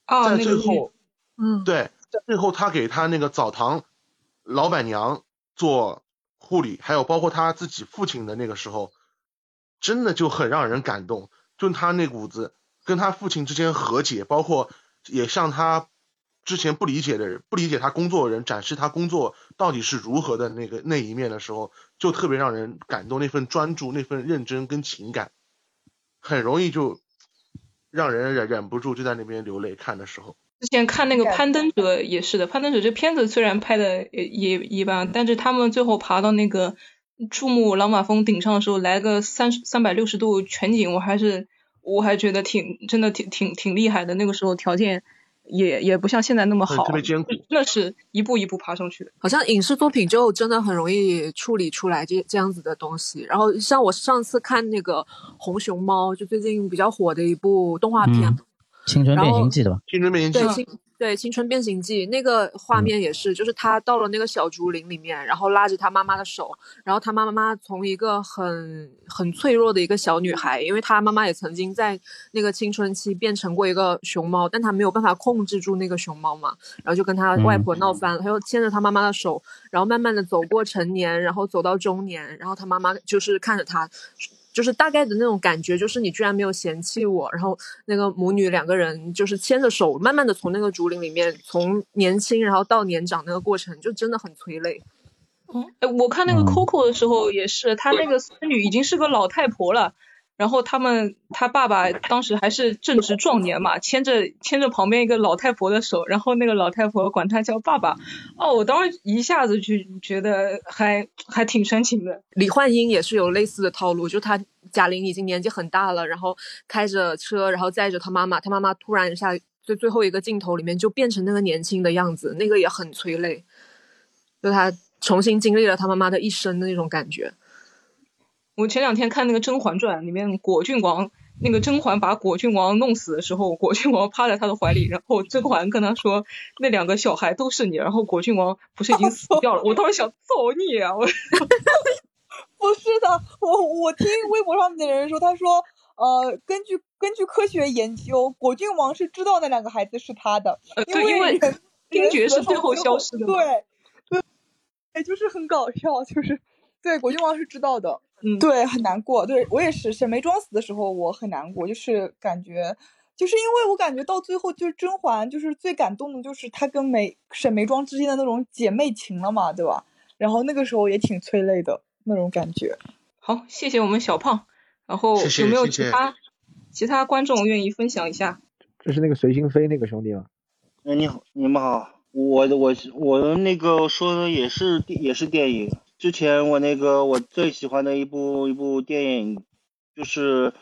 哦，在那个最后，嗯，对，在最后他给他那个澡堂老板娘做护理，还有包括他自己父亲的那个时候，真的就很让人感动。就他那股子跟他父亲之间和解，包括也向他之前不理解的人、不理解他工作的人展示他工作到底是如何的那个那一面的时候，就特别让人感动。那份专注、那份认真跟情感，很容易就让人忍忍不住就在那边流泪。看的时候，之前看那个《攀登者》也是的，《攀登者》这片子虽然拍的也也一般，但是他们最后爬到那个珠穆朗玛峰顶上的时候，来个三三百六十度全景，我还是我还觉得挺真的挺挺挺厉害的。那个时候条件也也不像现在那么好，特别艰苦。真的是一步一步爬上去的。好像影视作品就真的很容易处理出来这这样子的东西。然后像我上次看那个《红熊猫》，就最近比较火的一部动画片嗯，青春变形记》的吧？青春变形记对青春变形记》那个画面也是，就是他到了那个小竹林里面，然后拉着他妈妈的手，然后他妈妈从一个很很脆弱的一个小女孩，因为他妈妈也曾经在那个青春期变成过一个熊猫，但他没有办法控制住那个熊猫嘛，然后就跟他外婆闹翻了，他又牵着他妈妈的手，然后慢慢的走过成年，然后走到中年，然后他妈妈就是看着他。就是大概的那种感觉，就是你居然没有嫌弃我，然后那个母女两个人就是牵着手，慢慢的从那个竹林里面，从年轻然后到年长那个过程，就真的很催泪。嗯，哎，我看那个嗯 Coco 的时候也是，她那个孙女已经是个老太婆了，然后他们他爸爸当时还是正值壮年嘛，牵着牵着旁边一个老太婆的手，然后那个老太婆管他叫爸爸，哦，我当时一下子就觉得还还挺深情的。李焕英也是有类似的套路，就她贾玲已经年纪很大了，然后开着车，然后载着她妈妈，她妈妈突然一下最最后一个镜头里面就变成那个年轻的样子，那个也很催泪，就她重新经历了她妈妈的一生的那种感觉。我前两天看那个《甄嬛传》里面，果郡王那个甄嬛把果郡王弄死的时候，果郡王趴在他的怀里，然后甄嬛跟他说那两个小孩都是你，然后果郡王不是已经死掉了？我当时想揍你啊！我 不是的，我我听微博上面的人说，他说，呃，根据根据科学研究，果郡王是知道那两个孩子是他的，因为人 听觉人死是最后后消失的对对，哎，就是很搞笑，就是对果郡王是知道的，嗯，对，很难过。对我也是，沈眉庄死的时候我很难过，就是感觉，就是因为我感觉到最后就是甄嬛，就是最感动的就是她跟眉沈眉庄之间的那种姐妹情了嘛，对吧？然后那个时候也挺催泪的那种感觉。好，谢谢我们小胖。然后谢谢有没有谢谢其他其他观众愿意分享一下？这是那个随心飞那个兄弟吗？哎，你好，你们好，我的我我那个说的也是也是电影。之前我那个我最喜欢的一部一部电影，就是《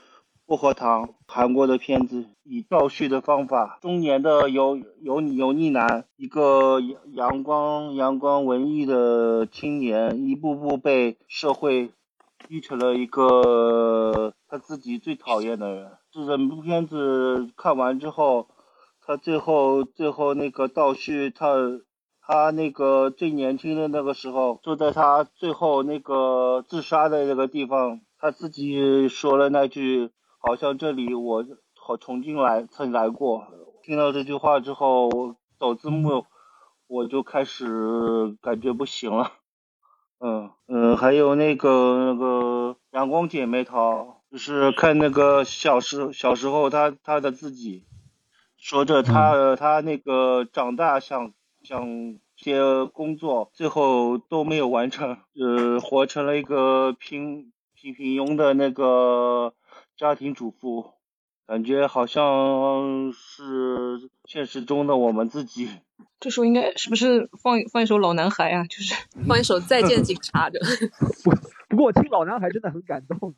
薄荷糖，韩国的片子，以倒叙的方法，中年的油油油腻男，一个阳阳光阳光文艺的青年，一步步被社会逼成了一个他自己最讨厌的人。这整部片子看完之后，他最后最后那个倒叙，他他那个最年轻的那个时候，就在他最后那个自杀的那个地方，他自己说了那句。好像这里我好重庆来曾来过，听到这句话之后，我走字幕我就开始感觉不行了。嗯嗯，还有那个那个阳光姐妹淘，就是看那个小时小时候他他的自己，说着他他那个长大想想些工作，最后都没有完成，呃，活成了一个平平平庸的那个。家庭主妇，感觉好像是现实中的我们自己。这时候应该是不是放放一首《老男孩》啊？就是 放一首《再见警察》的。不不过我听《老男孩》真的很感动。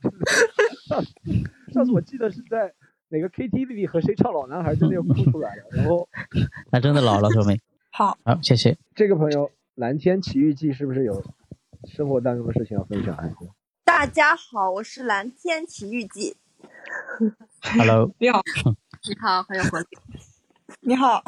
上上次我记得是在哪个 KTV 里和谁唱《老男孩》，真的要哭出来了。然后他真的老了，说明。好，好，谢谢。这个朋友蓝天奇遇记是不是有生活当中的事情要分享？大家好，我是蓝天奇遇记。Hello，你好，你好，很有活力。你好，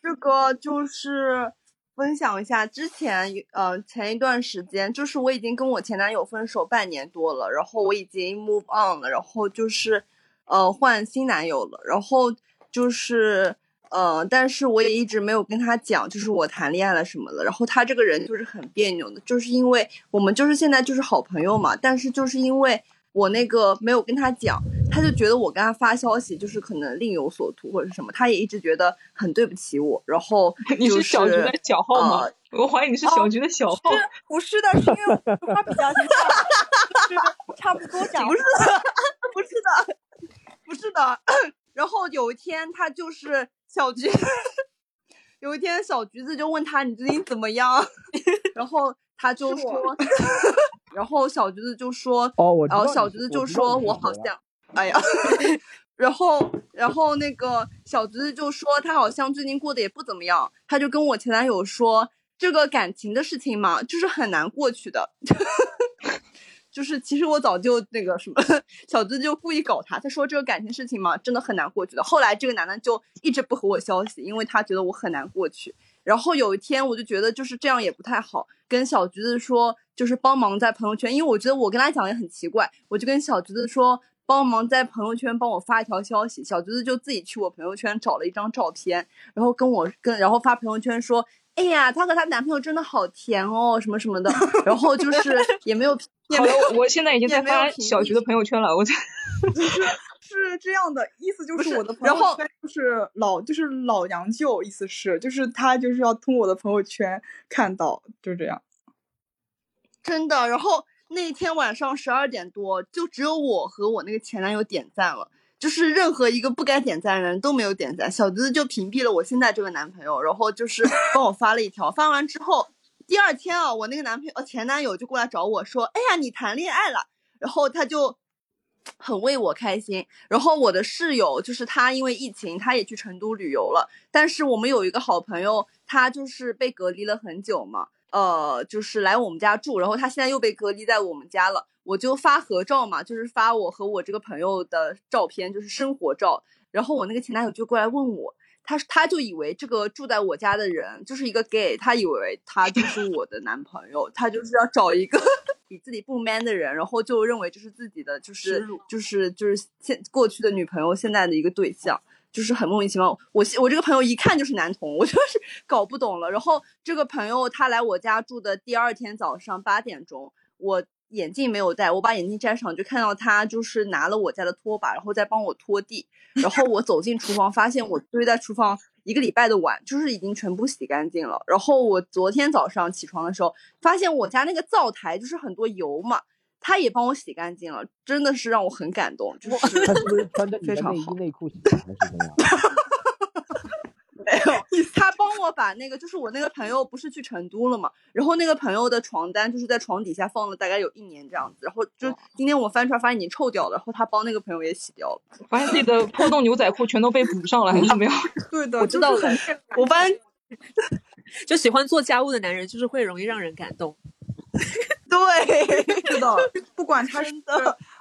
这个就是分享一下之前，呃，前一段时间，就是我已经跟我前男友分手半年多了，然后我已经 move on 了，然后就是呃换新男友了，然后就是呃，但是我也一直没有跟他讲，就是我谈恋爱了什么的，然后他这个人就是很别扭的，就是因为我们就是现在就是好朋友嘛，但是就是因为。我那个没有跟他讲，他就觉得我跟他发消息就是可能另有所图或者是什么，他也一直觉得很对不起我。然后 你是小菊的小号吗？我怀疑你是小菊的小号。不是的，是因为他比较 差不多讲。不是的，不是的，不是的。然后有一天他就是小橘，有一天小橘子就问他你最近怎么样，然后他就说。然后小橘子就说，哦，然后小橘子就说，我好像，哎呀，然后然后那个小橘子就说，他好像最近过得也不怎么样，他就跟我前男友说，这个感情的事情嘛，就是很难过去的，就是其实我早就那个什么，小橘子就故意搞他，他说这个感情事情嘛，真的很难过去的。后来这个男的就一直不和我消息，因为他觉得我很难过去。然后有一天我就觉得就是这样也不太好，跟小橘子说。就是帮忙在朋友圈，因为我觉得我跟他讲也很奇怪，我就跟小橘子说帮忙在朋友圈帮我发一条消息，小橘子就自己去我朋友圈找了一张照片，然后跟我跟然后发朋友圈说，哎呀，她和她男朋友真的好甜哦，什么什么的，然后就是也没有，也没有，我现在已经在发小橘的朋友圈了，我在，是这样的意思，就是我的朋友圈就是老就是老娘舅，意思是就是他就是要通过我的朋友圈看到，就这样。真的，然后那天晚上十二点多，就只有我和我那个前男友点赞了，就是任何一个不该点赞的人都没有点赞。小橘子就屏蔽了我现在这个男朋友，然后就是 帮我发了一条。发完之后，第二天啊，我那个男朋友前男友就过来找我说：“哎呀，你谈恋爱了。”然后他就很为我开心。然后我的室友就是他，因为疫情，他也去成都旅游了。但是我们有一个好朋友，他就是被隔离了很久嘛。呃，就是来我们家住，然后他现在又被隔离在我们家了，我就发合照嘛，就是发我和我这个朋友的照片，就是生活照。然后我那个前男友就过来问我，他他就以为这个住在我家的人就是一个 gay，他以为他就是我的男朋友，他就是要找一个 比自己不 man 的人，然后就认为这是自己的，就是就是就是现过去的女朋友现在的一个对象。就是很莫名其妙，我我这个朋友一看就是男同，我就是搞不懂了。然后这个朋友他来我家住的第二天早上八点钟，我眼镜没有戴，我把眼镜摘上就看到他就是拿了我家的拖把，然后再帮我拖地。然后我走进厨房，发现我堆在厨房一个礼拜的碗就是已经全部洗干净了。然后我昨天早上起床的时候，发现我家那个灶台就是很多油嘛。他也帮我洗干净了，真的是让我很感动。就是他是不是穿着你的内衣内裤洗还是怎样？他帮我把那个，就是我那个朋友不是去成都了嘛，然后那个朋友的床单就是在床底下放了大概有一年这样子，然后就今天我翻出来发现已经臭掉了，然后他帮那个朋友也洗掉了。发现自己的破洞牛仔裤全都被补上了，还是怎么样？对的，我知道了就是我发现 就喜欢做家务的男人，就是会容易让人感动。对，是的，不管他是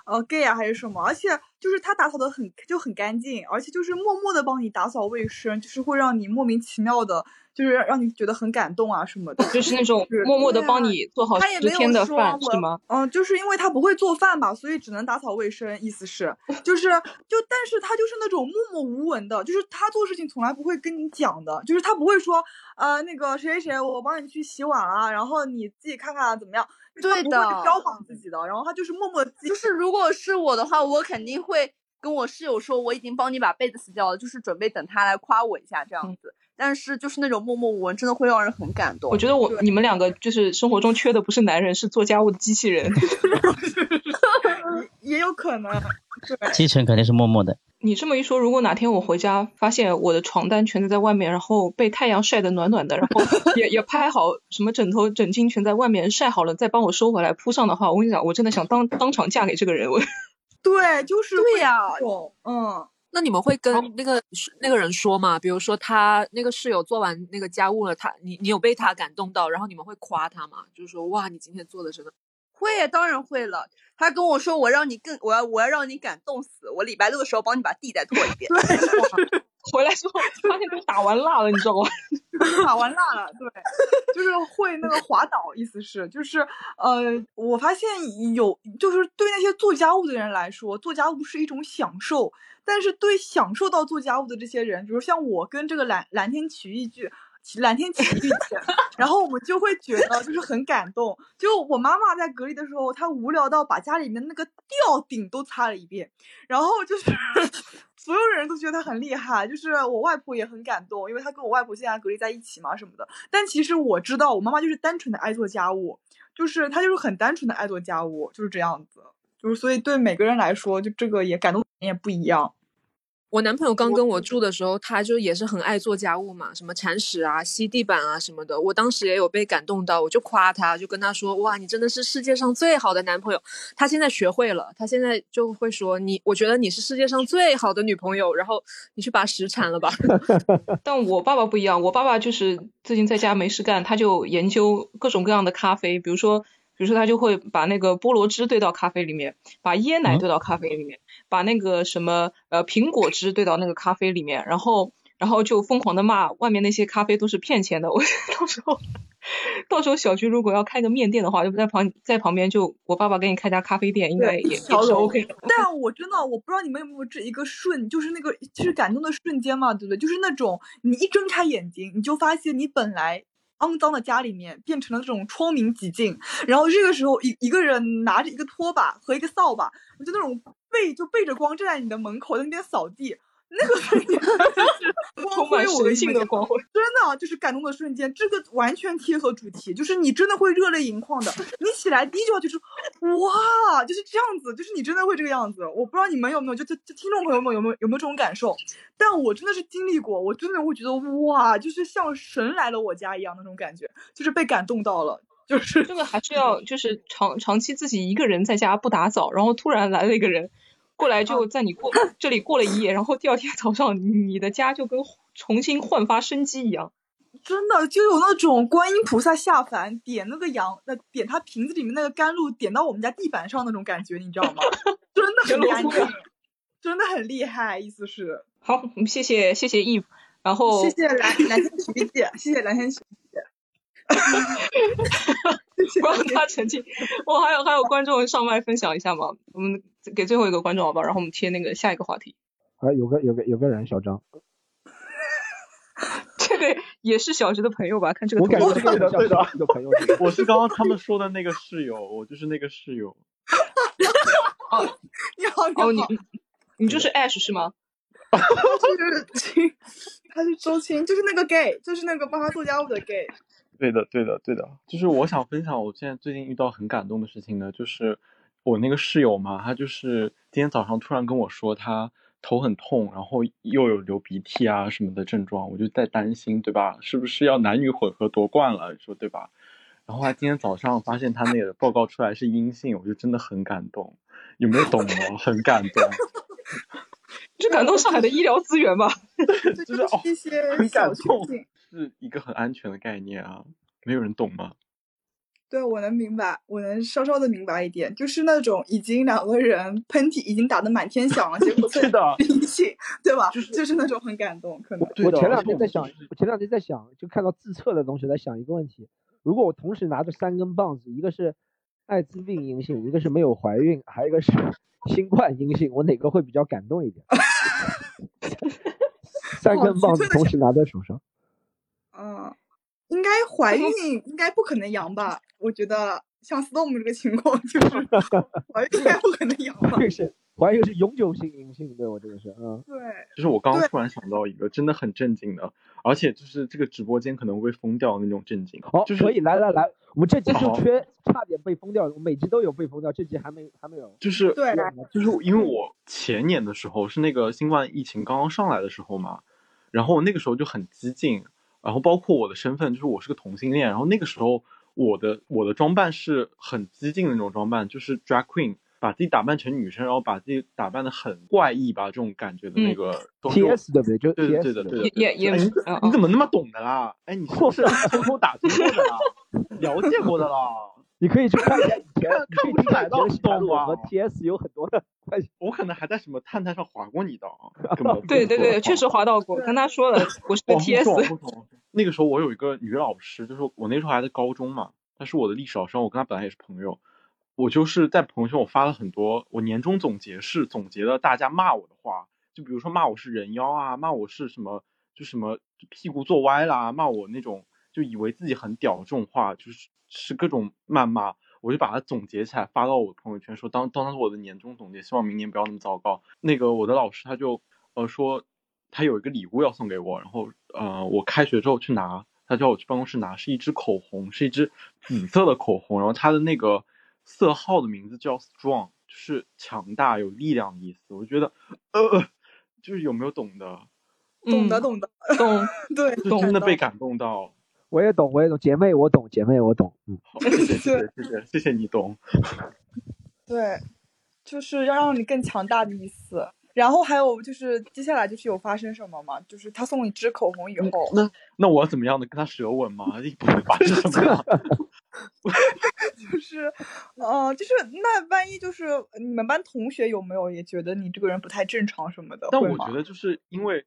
呃 gay 啊还是什么，而且就是他打扫的很就很干净，而且就是默默的帮你打扫卫生，就是会让你莫名其妙的，就是让让你觉得很感动啊什么的。就是那种默默的帮你做好他也没有十天的说我饭是吗？嗯，就是因为他不会做饭吧，所以只能打扫卫生。意思是，就是就，但是他就是那种默默无闻的，就是他做事情从来不会跟你讲的，就是他不会说，呃，那个谁谁谁，我帮你去洗碗啊，然后你自己看看怎么样。就是他对不会的标榜自己的，然后他就是默默地自己就是如果是我的话，我肯定会跟我室友说我已经帮你把被子洗掉了，就是准备等他来夸我一下这样子。但是就是那种默默无闻，真的会让人很感动。我觉得我你们两个就是生活中缺的不是男人，是做家务的机器人。也有可能，对，继承肯定是默默的。你这么一说，如果哪天我回家发现我的床单全都在外面，然后被太阳晒得暖暖的，然后也也拍好什么枕头枕巾全在外面晒好了，再帮我收回来铺上的话，我跟你讲，我真的想当当场嫁给这个人。我对，就是会对呀这种嗯。那你们会跟那个那个人说吗？比如说他那个室友做完那个家务了，他你你有被他感动到，然后你们会夸他吗？就是说哇，你今天做的真的会呀，当然会了。他跟我说我让你更，我要我要让你感动死。我礼拜六的时候帮你把地再拖一遍。回来之后发现都打完蜡了，你知道吗？打完蜡了，对，就是会那个滑倒，意思是就是呃，我发现有就是对那些做家务的人来说，做家务是一种享受，但是对享受到做家务的这些人，比如像我跟这个蓝蓝天奇遇剧。蓝天奇遇记，然后我们就会觉得就是很感动。就我妈妈在隔离的时候，她无聊到把家里面那个吊顶都擦了一遍，然后就是 所有人都觉得她很厉害。就是我外婆也很感动，因为她跟我外婆现在隔离在一起嘛什么的。但其实我知道，我妈妈就是单纯的爱做家务，就是她就是很单纯的爱做家务，就是这样子。就是所以对每个人来说，就这个也感动点也不一样。我男朋友刚跟我住的时候，他就也是很爱做家务嘛，什么铲屎啊、吸地板啊什么的。我当时也有被感动到，我就夸他，就跟他说：“哇，你真的是世界上最好的男朋友。”他现在学会了，他现在就会说：“你，我觉得你是世界上最好的女朋友。”然后你去把屎铲了吧。但我爸爸不一样，我爸爸就是最近在家没事干，他就研究各种各样的咖啡，比如说，比如说他就会把那个菠萝汁兑到咖啡里面，把椰奶兑到咖啡里面，把那个什么呃苹果汁兑到那个咖啡里面，然后然后就疯狂的骂外面那些咖啡都是骗钱的。我到时候到时候小区如果要开个面店的话，就在旁在旁边就我爸爸给你开家咖啡店，应该也也是 OK 的。但我真的我不知道你们有没有这一个瞬，就是那个就是感动的瞬间嘛，对不对？就是那种你一睁开眼睛，你就发现你本来肮脏的家里面变成了这种窗明几净，然后这个时候一一个人拿着一个拖把和一个扫把，就那种背就背着光站在你的门口，在那边扫地。那个瞬间是 光辉，我性你们讲的光辉。真的就是感动的瞬间，这个完全贴合主题，就是你真的会热泪盈眶的。你起来第一句话就是 哇，就是这样子，就是你真的会这个样子。我不知道你们有没有，就就就听众朋友们有没有有没有这种感受？但我真的是经历过，我真的会觉得哇，就是像神来了我家一样那种感觉，就是被感动到了。就是这个还是要就是长长期自己一个人在家不打扫，然后突然来了一个人过来，就在你过这里过了一夜，然后第二天早上你的家就跟重新焕发生机一样。真的就有那种观音菩萨下凡点那个羊，那，点他瓶子里面那个甘露，点到我们家地板上那种感觉，你知道吗？真的很厉害，真的很厉害。意思是，好，我们谢谢谢谢 Eve，然后谢谢蓝蓝天曲姐，谢谢蓝天曲姐。帮他澄清。我还有还有观众上麦分享一下吗？我们给最后一个观众好吧，然后我们贴那个下一个话题。啊，有个有个有个人小张，这个也是小学的朋友吧？看这个我感觉这个像是一个朋友。我是刚刚他们说的那个室友，我就是那个室友。你好，哦，你你就是 Ash 是吗？就是亲，他是周青，就是那个 gay，就是那个帮他做家务的 gay。对的，对的，对的，就是我想分享我现在最近遇到很感动的事情呢，就是我那个室友嘛，他就是今天早上突然跟我说他头很痛，然后又有流鼻涕啊什么的症状，我就在担心，对吧？是不是要男女混合夺冠了？你说对吧？然后他今天早上发现他那个报告出来是阴性，我就真的很感动。有没有懂我？很感动。就感动上海的医疗资源吧。就是哦，一些很小感动确幸。是一个很安全的概念啊，没有人懂吗？对，我能明白，我能稍稍的明白一点，就是那种已经两个人喷嚏已经打得满天响了，结果 是的阴性，对吧？就是那种很感动，可能。我前两天在想我前两天在想，就看到自测的东西，在想一个问题：如果我同时拿着三根棒子，一个是艾滋病阴性，一个是没有怀孕，还有一个是 新冠阴性，我哪个会比较感动一点？三根棒子同时拿在手上，嗯，应该怀孕应该不可能阳吧？我觉得像 Storm 这个情况，就 是怀孕应该不可能阳吧？这个是怀孕是永久性阴性，对我这个是，嗯，对，就是我刚刚突然想到一个真的很震惊的，而且就是这个直播间可能会封掉的那种震惊。好，就是可以来来来，我们这集就缺差点被封掉，我每集都有被封掉，这集还没还没有，就是对就是因为我前年的时候是那个新冠疫情刚刚上来的时候嘛，然后那个时候就很激进，然后包括我的身份就是我是个同性恋，然后那个时候我的我的装扮是很激进的那种装扮，就是 drag queen，把自己打扮成女生，然后把自己打扮的很怪异吧，这种感觉的那个。T S 对不对？就对对的对的，也也也哎你啊你怎么那么懂的啦？哎，你是不是 偷偷打听过的啦？了解过的啦？你可以去看一下以前，看你可以看不出来的听看以前的西塔路懂吗和 T S 有很多的关系。我可能还在什么探探上划过你的啊，对对对，确实划到过，跟他说了，我是个哦，TS。不懂不懂。那个时候我有一个女老师，就是我那时候还在高中嘛，她是我的历史老师，我跟她本来也是朋友。我就是在朋友圈我发了很多，我年终总结是总结了大家骂我的话，就比如说骂我是人妖啊，骂我是什么就什么屁股坐歪啦，骂我那种就以为自己很屌这种话，就是是各种谩骂。我就把它总结起来发到我的朋友圈，说当当它是我的年终总结，希望明年不要那么糟糕。那个我的老师他就呃说他有一个礼物要送给我，然后呃我开学之后去拿，他叫我去办公室拿，是一支口红，是一支紫色的口红，然后它的那个色号的名字叫 strong，就是强大有力量的意思。我觉得呃就是有没有懂的，懂的嗯懂的，懂，对，就真的被感动到。我也懂我也懂，姐妹我懂姐妹我懂。嗯。好谢谢谢谢谢谢你懂。对，就是要让你更强大的意思。然后还有就是接下来就是有发生什么吗？就是他送你支口红以后。那那我怎么样的跟他舌吻吗？不会发生什么。就是，嗯，就是那万一就是你们班同学有没有也觉得你这个人不太正常什么的。但我觉得就是因为。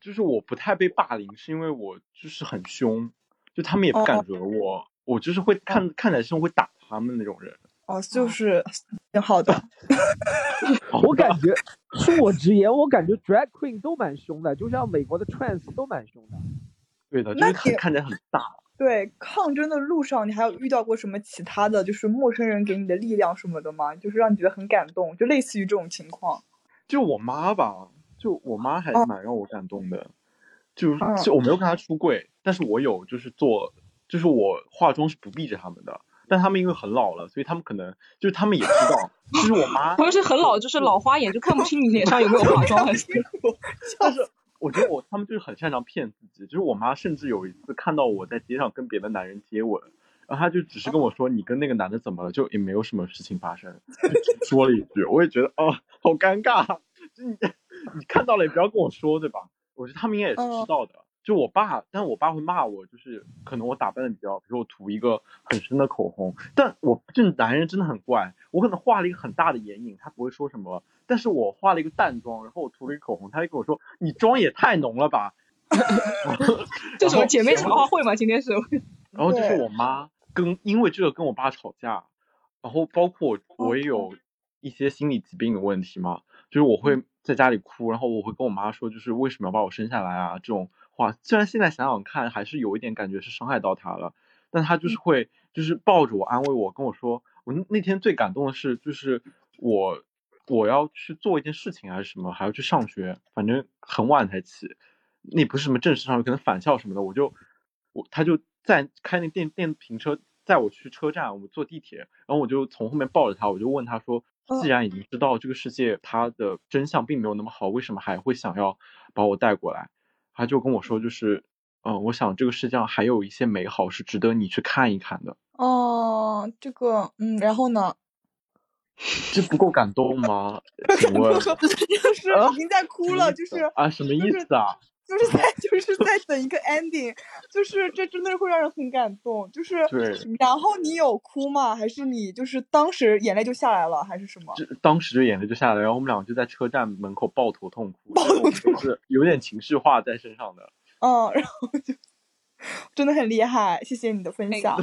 就是我不太被霸凌，是因为我就是很凶，就他们也不敢哦惹我，我就是会看看起来像会打他们那种人。哦，就是挺好的。我感觉恕我直言，我感觉 drag queen 都蛮凶的，就像美国的 trans 都蛮凶的。对的，就是很看起来很大。对，抗争的路上，你还有遇到过什么其他的就是陌生人给你的力量什么的吗？就是让你觉得很感动，就类似于这种情况。就我妈吧，就我妈还哦。蛮让我感动的，就就我没有跟她出柜，但是我有就是做，就是我化妆是不避着他们的，但他们因为很老了，所以他们可能就是他们也知道，就是我妈 不是很老，就是老花眼，就看不清你脸上有没有化妆。但是我觉得我他们就是很擅长骗自己，就是我妈甚至有一次看到我在街上跟别的男人接吻，然后她就只是跟我说你跟那个男的怎么了，就也没有什么事情发生，就说了一句，我也觉得哦好尴尬，就你你看到了也不要跟我说对吧？我觉得他们应该也是知道的。就我爸，但我爸会骂我，就是可能我打扮的比较，比如我涂一个很深的口红，但我这男人真的很怪，我可能画了一个很大的眼影，他不会说什么，但是我画了一个淡妆，然后我涂了一个口红，他就跟我说你妆也太浓了吧 这什么姐妹茶话会吗？今天是 然后就是我妈跟因为这个跟我爸吵架，然后包括我我也有一些心理疾病的问题嘛，就是我会在家里哭，然后我会跟我妈说，就是为什么要把我生下来啊？这种话，虽然现在想想看还是有一点感觉是伤害到她了，但她就是会就是抱着我安慰我，跟我说，我那那天最感动的是就是我我要去做一件事情还是什么，还要去上学，反正很晚才起，那不是什么正式上学，可能返校什么的，我就我他就在开那电电瓶车载我去车站，我们坐地铁，然后我就从后面抱着他，我就问他说既然已经知道这个世界它的真相并没有那么好，为什么还会想要把我带过来？他就跟我说，就是，嗯、我想这个世界上还有一些美好是值得你去看一看的。哦，这个，嗯，然后呢？这不够感动吗？请问 就是已经在哭了，就是啊，什么意思啊？就是在 就是在等一个 ending，就是这真的会让人很感动。就是对然后你有哭吗？还是你就是当时眼泪就下来了，还是什么？就当时就眼泪就下来，然后我们两个就在车站门口抱头痛哭，因为我们都是有点情绪化在身上的。嗯，然后就真的很厉害，谢谢你的分享。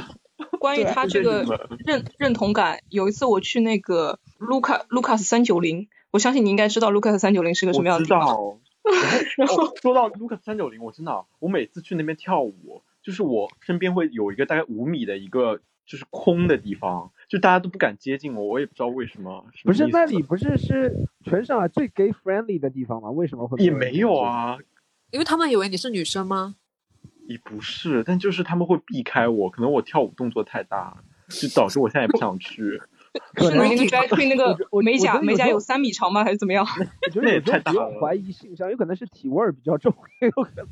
关于他这个认认同感，有一次我去那个卢卡卢卡斯三九零，我相信你应该知道卢卡斯三九零是个什么样的地方。道。然后、哦、说到 Lucas 三九零，我真的，我每次去那边跳舞，就是我身边会有一个大概五米的一个就是空的地方，就大家都不敢接近我，我也不知道为什么。什么不是那里不是是全上海最 gay friendly 的地方吗？为什么会也没有？啊，因为他们以为你是女生吗？也不是，但就是他们会避开我，可能我跳舞动作太大，就导致我现在也不想去。是那个 drag queen 那个美甲美甲有三米长吗？还是怎么样？我觉得 也太大了怀疑性向，有可能是体味儿比较重，也 有可能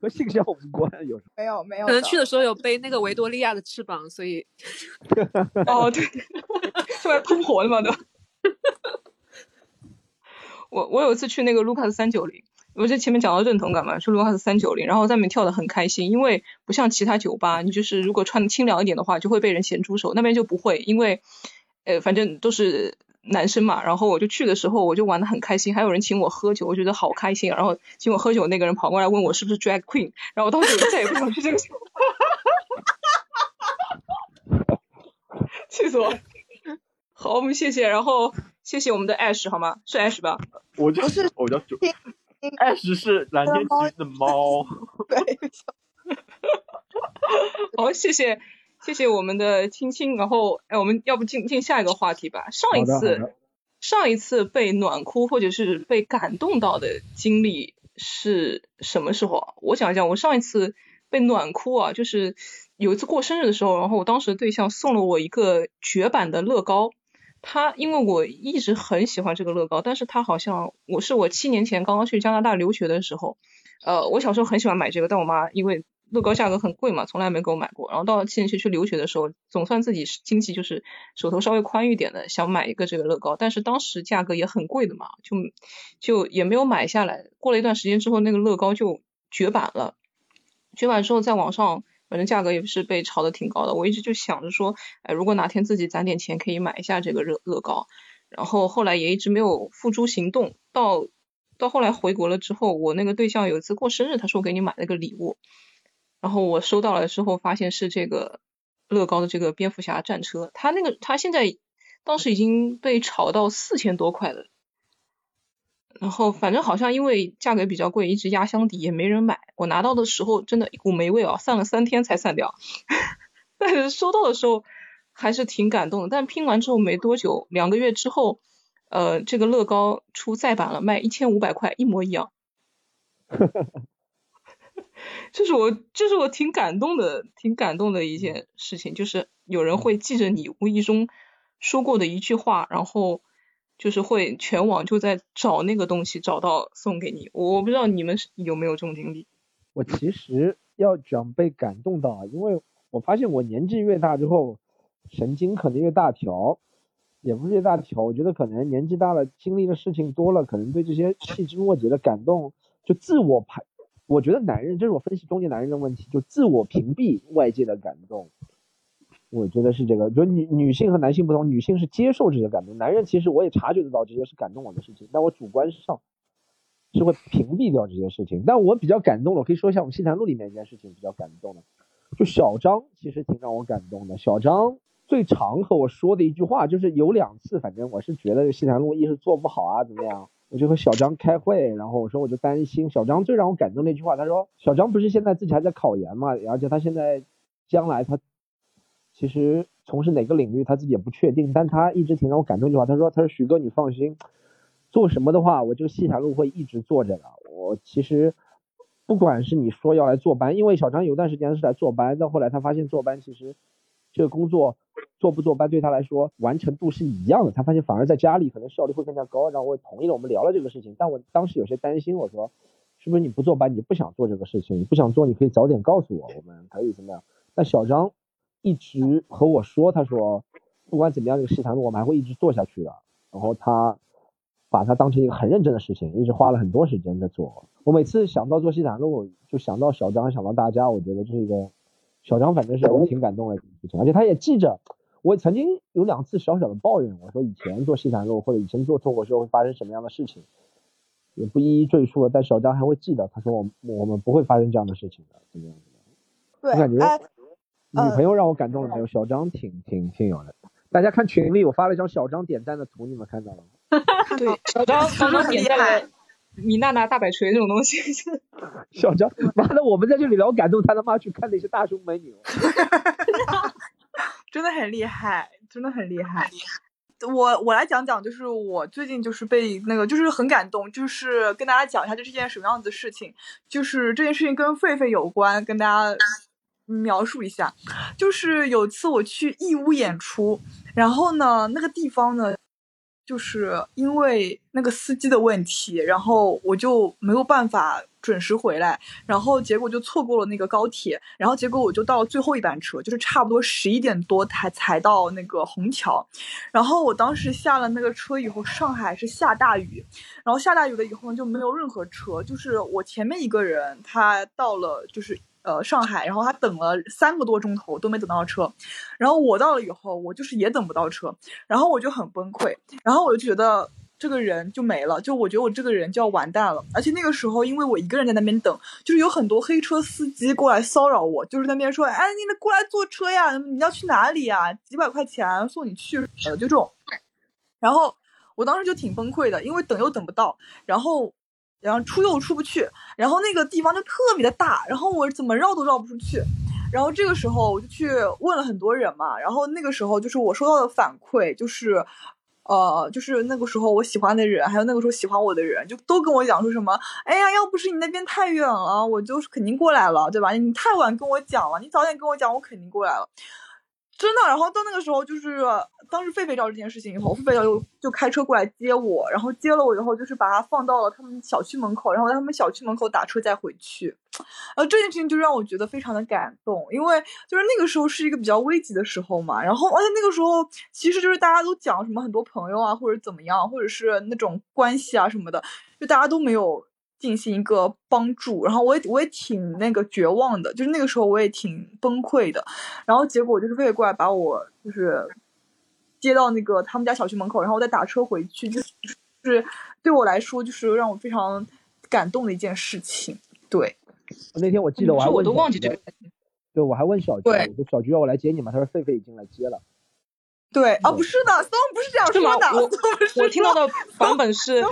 和性向无关。有时候没有没有可能去的时候有背那个维多利亚的翅膀，所以哦，对，出来喷火的嘛都。我我有一次去那个卢卡斯三九零，我在前面讲到认同感嘛，说卢卡是三九零，然后在那边跳的很开心，因为不像其他酒吧，你就是如果穿的清凉一点的话，就会被人咸猪手，那边就不会，因为呃反正都是男生嘛，然后我就去的时候我就玩的很开心，还有人请我喝酒，我觉得好开心，然后请我喝酒那个人跑过来问我是不是 drag queen，然后我当时我再也不想去这个酒吧，气死我了。好，我们谢谢，然后谢谢我们的 Ash 好吗？是 Ash 吧？我就我叫九，Ash 是蓝天其实的猫。好，谢谢谢谢我们的青青，然后哎，我们要不进进下一个话题吧？上一次上一次被暖哭或者是被感动到的经历是什么时候啊？我想一讲，我上一次被暖哭啊，就是有一次过生日的时候，然后我当时的对象送了我一个绝版的乐高。他因为我一直很喜欢这个乐高，但是他好像我是我七年前刚刚去加拿大留学的时候，呃，我小时候很喜欢买这个，但我妈因为乐高价格很贵嘛，从来没给我买过。然后到了七年前去留学的时候，总算自己经济就是手头稍微宽裕点的，想买一个这个乐高，但是当时价格也很贵的嘛，就就也没有买下来。过了一段时间之后，那个乐高就绝版了。绝版之后，在网上反正价格也是被炒得挺高的。我一直就想着说，哎，如果哪天自己攒点钱，可以买一下这个乐乐高。然后后来也一直没有付诸行动。到到后来回国了之后，我那个对象有一次过生日，他说给你买了个礼物，然后我收到了之后，发现是这个乐高的这个蝙蝠侠战车，他那个他现在当时已经被炒到四千多块了。然后反正好像因为价格比较贵，一直压箱底也没人买。我拿到的时候真的一股霉味啊，散了三天才散掉。但是收到的时候还是挺感动的。但拼完之后没多久，两个月之后，呃，这个乐高出再版了，卖一千五百块，一模一样。这是我，这是我挺感动的，挺感动的一件事情，就是有人会记着你无意中说过的一句话，然后就是会全网就在找那个东西，找到送给你。我不知道你们有没有这种经历。我其实要讲被感动到啊，因为我发现我年纪越大之后，神经可能越大条，也不是越大条，我觉得可能年纪大了，经历的事情多了，可能对这些细枝末节的感动就自我排。我觉得男人，这是我分析中年男人的问题，就自我屏蔽外界的感动。我觉得是这个，就女女性和男性不同，女性是接受这些感动，男人其实我也察觉得到这些是感动我的事情，但我主观上是会屏蔽掉这些事情。但我比较感动的，我可以说一下我们西谈路里面一件事情比较感动的，就小张其实挺让我感动的。小张最常和我说的一句话就是有两次，反正我是觉得西谈路一是做不好啊，怎么样？我就和小张开会，然后我说我就担心。小张最让我感动那句话，他说小张不是现在自己还在考研嘛，而且他现在将来他其实从事哪个领域他自己也不确定，但他一直挺让我感动一句话，他说他说许哥你放心，做什么的话我这个西坛路会一直做着的。我其实不管是你说要来坐班，因为小张有段时间是来坐班，到后来他发现坐班其实这个工作做不做班对他来说完成度是一样的。他发现反而在家里可能效率会更加高，然后我也同意了，我们聊了这个事情。但我当时有些担心，我说是不是你不坐班，你不想做这个事情，你不想做，你可以早点告诉我，我们可以怎么样？但小张一直和我说，他说不管怎么样，这个西坛路我们还会一直做下去的。然后他把它当成一个很认真的事情，一直花了很多时间在做。我每次想到做西坛路，就想到小张，想到大家，我觉得这是一个小张，反正是我挺感动的事情。而且他也记着，我曾经有两次小小的抱怨，我说以前做西坛路或者以前做脱口秀会发生什么样的事情，也不一一赘述了。但小张还会记得，他说我我们不会发生这样的事情的，怎么样怎么样。对，我感觉哎，女朋友让我感动了没有？小张挺挺挺有的。大家看群里，我发了一张小张点赞的图，你们看到了吗？对，小张小张很点赞厉害了米娜娜大摆锤这种东西，小张，妈的，我们在这里聊感动，他他妈去看那些大胸美女。真的很厉害，真的很厉害。我我来讲讲，就是我最近就是被那个，就是很感动，就是跟大家讲一下，这是件什么样子的事情。就是这件事情跟狒狒有关，跟大家描述一下。就是有一次我去义乌演出，然后呢，那个地方呢，就是因为那个司机的问题，然后我就没有办法准时回来，然后结果就错过了那个高铁，然后结果我就到了最后一班车，就是差不多十一点多才才到那个虹桥，然后我当时下了那个车以后，上海是下大雨，然后下大雨了以后就没有任何车，就是我前面一个人他到了就是。呃，上海，然后他等了三个多钟头都没等到车，然后我到了以后，我就是也等不到车，然后我就很崩溃，然后我就觉得这个人就没了，就我觉得我这个人就要完蛋了。而且那个时候，因为我一个人在那边等，就是有很多黑车司机过来骚扰我，就是那边说，哎，你过来坐车呀，你要去哪里呀？几百块钱送你去，呃，就这种。然后我当时就挺崩溃的，因为等又等不到，然后。然后出又出不去，然后那个地方就特别的大，然后我怎么绕都绕不出去。然后这个时候我就去问了很多人嘛，然后那个时候就是我收到的反馈就是，呃，就是那个时候我喜欢的人，还有那个时候喜欢我的人，就都跟我讲说什么，哎呀，要不是你那边太远了，我就是肯定过来了，对吧？你太晚跟我讲了，你早点跟我讲，我肯定过来了。真的，然后到那个时候，就是当时狒狒知道这件事情以后，狒狒就就开车过来接我，然后接了我以后，就是把他放到了他们小区门口，然后在他们小区门口打车再回去。然后这件事情就让我觉得非常的感动，因为就是那个时候是一个比较危急的时候嘛，然后而且那个时候其实就是大家都讲什么很多朋友啊，或者怎么样，或者是那种关系啊什么的，就大家都没有。进行一个帮助，然后我也我也挺那个绝望的，就是那个时候我也挺崩溃的，然后结果就是狒狒过来把我就是接到那个他们家小区门口，然后我再打车回去，就是就是对我来说就是让我非常感动的一件事情。对，那天我记得我还我都忘记这个。对，我还问小菊，我说小菊要我来接你吗？他说狒狒已经来接了。对啊，不是的，Storm 不是这样说的，我我听到的版本是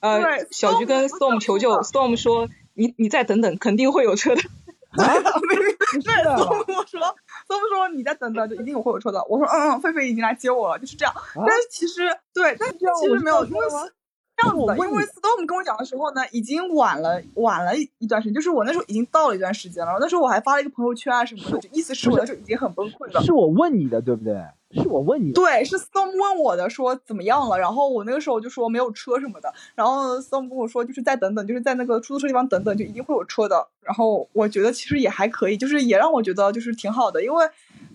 呃对，小菊跟 Storm 求救，Storm 说你你再等等，肯定会有车的。没没不是对的，Storm 我说，Storm 说你再等等，就一定会有车的。我说嗯嗯，狒狒已经来接我了，就是这样。但是其实对，但其实没有，因为这样吗这样子的，因为 Storm 跟我讲的时候呢，已经晚了晚了一一段时间，就是我那时候已经到了一段时间了。那时候我还发了一个朋友圈啊什么的，就意思是我那时候已经很崩溃了。是我问你的，对不对？是我问你。对，是 Storm 问我的，说怎么样了，然后我那个时候就说没有车什么的，然后 Storm 跟我说就是再等等，就是在那个出租车地方等等，就一定会有车的。然后我觉得其实也还可以，就是也让我觉得就是挺好的，因为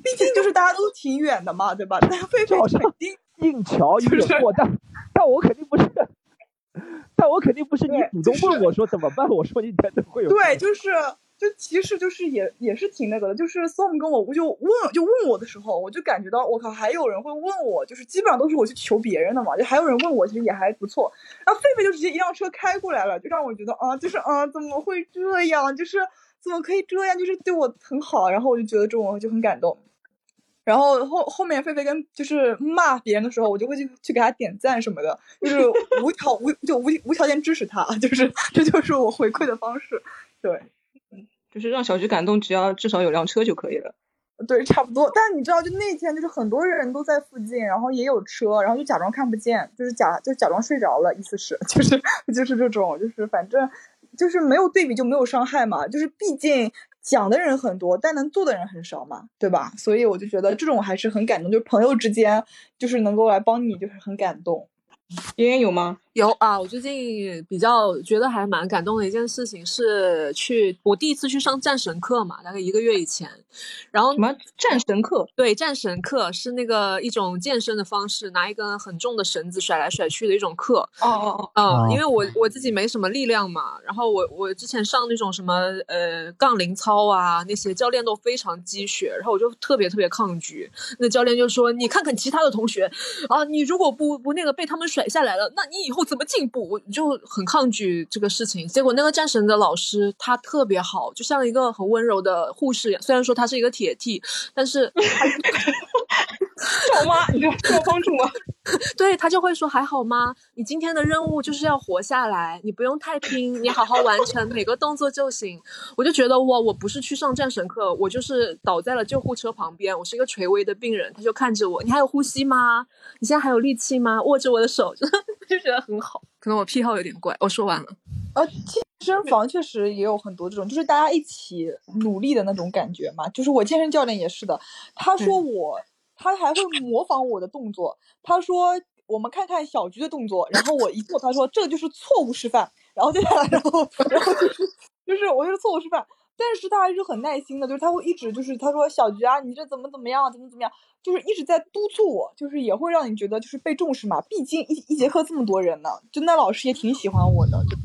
毕竟就是大家都挺远的嘛，对吧？但狒狒就好像肯定 硬桥有点过，但但我肯定不是，但我肯定不是你主动问我说怎么办，我说你等等会有对，就是就其实就是也也是挺那个的，就是 some 跟我我就问就问我的时候，我就感觉到我靠，还有人会问我，就是基本上都是我去求别人的嘛，就还有人问我，其实也还不错。然后狒狒就直接一辆车开过来了，就让我觉得啊，就是啊，怎么会这样？就是怎么可以这样？就是对我很好，然后我就觉得这种就很感动。然后后后面狒狒跟就是骂别人的时候，我就会去去给他点赞什么的，就是无条 无就无无条件支持他，就是这就是我回馈的方式。对就是让小菊感动，只要至少有辆车就可以了。对，差不多。但你知道，就那天就是很多人都在附近，然后也有车，然后就假装看不见，就是假就假装睡着了，意思是 就是就是这种，就是反正就是没有对比就没有伤害嘛，就是毕竟。讲的人很多，但能做的人很少嘛，对吧？所以我就觉得这种还是很感动，就是朋友之间就是能够来帮你，就是很感动。妍妍有吗？有啊，我最近比较觉得还蛮感动的一件事情是去我第一次去上战神课嘛，大概一个月以前，然后什么战神课？对，战神课是那个一种健身的方式，拿一根很重的绳子甩来甩去的一种课。哦哦哦，嗯因为我我自己没什么力量嘛，然后我我之前上那种什么呃杠铃操啊，那些教练都非常鸡血，然后我就特别特别抗拒。那教练就说：“你看看其他的同学啊，你如果不不那个被他们甩下来了，那你以后怎么进步？”我就很抗拒这个事情。结果那个战神的老师他特别好，就像一个很温柔的护士一样，虽然说他是一个铁 T，但是他 赵妈，你这需要帮助吗？对他就会说还好吗？你今天的任务就是要活下来，你不用太拼，你好好完成每个动作就行。我就觉得哇，我不是去上战神课，我就是倒在了救护车旁边，我是一个垂危的病人，他就看着我，你还有呼吸吗？你现在还有力气吗？握着我的手，就 就觉得很好。可能我癖好有点怪，我说完了。呃，健身房确实也有很多这种，就是大家一起努力的那种感觉嘛。就是我健身教练也是的，他说我，他还会模仿我的动作。他说我们看看小菊的动作，然后我一做，他说这就是错误示范。然后接下来，然后然后就是就是我就是错误示范，但是他还是很耐心的，就是他会一直就是他说小菊啊，你这怎么怎么样，怎么怎么样，就是一直在督促我，就是也会让你觉得就是被重视嘛。毕竟一一节课这么多人呢，就那老师也挺喜欢我的。就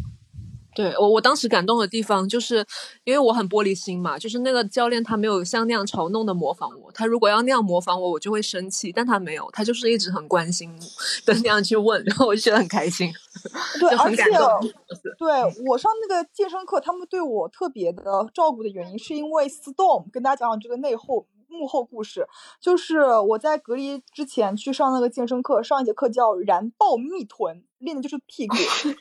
对我，我当时感动的地方就是，因为我很玻璃心嘛，就是那个教练他没有像那样嘲弄的模仿我，他如果要那样模仿我，我就会生气，但他没有，他就是一直很关心的那样去问，然后我就觉得很开心，对，而且很感动。对我上那个健身课，他们对我特别的照顾的原因，是因为 Storm 跟大家讲讲这个内后幕后故事，就是我在隔离之前去上那个健身课，上一节课叫燃爆蜜臀，练的就是屁股，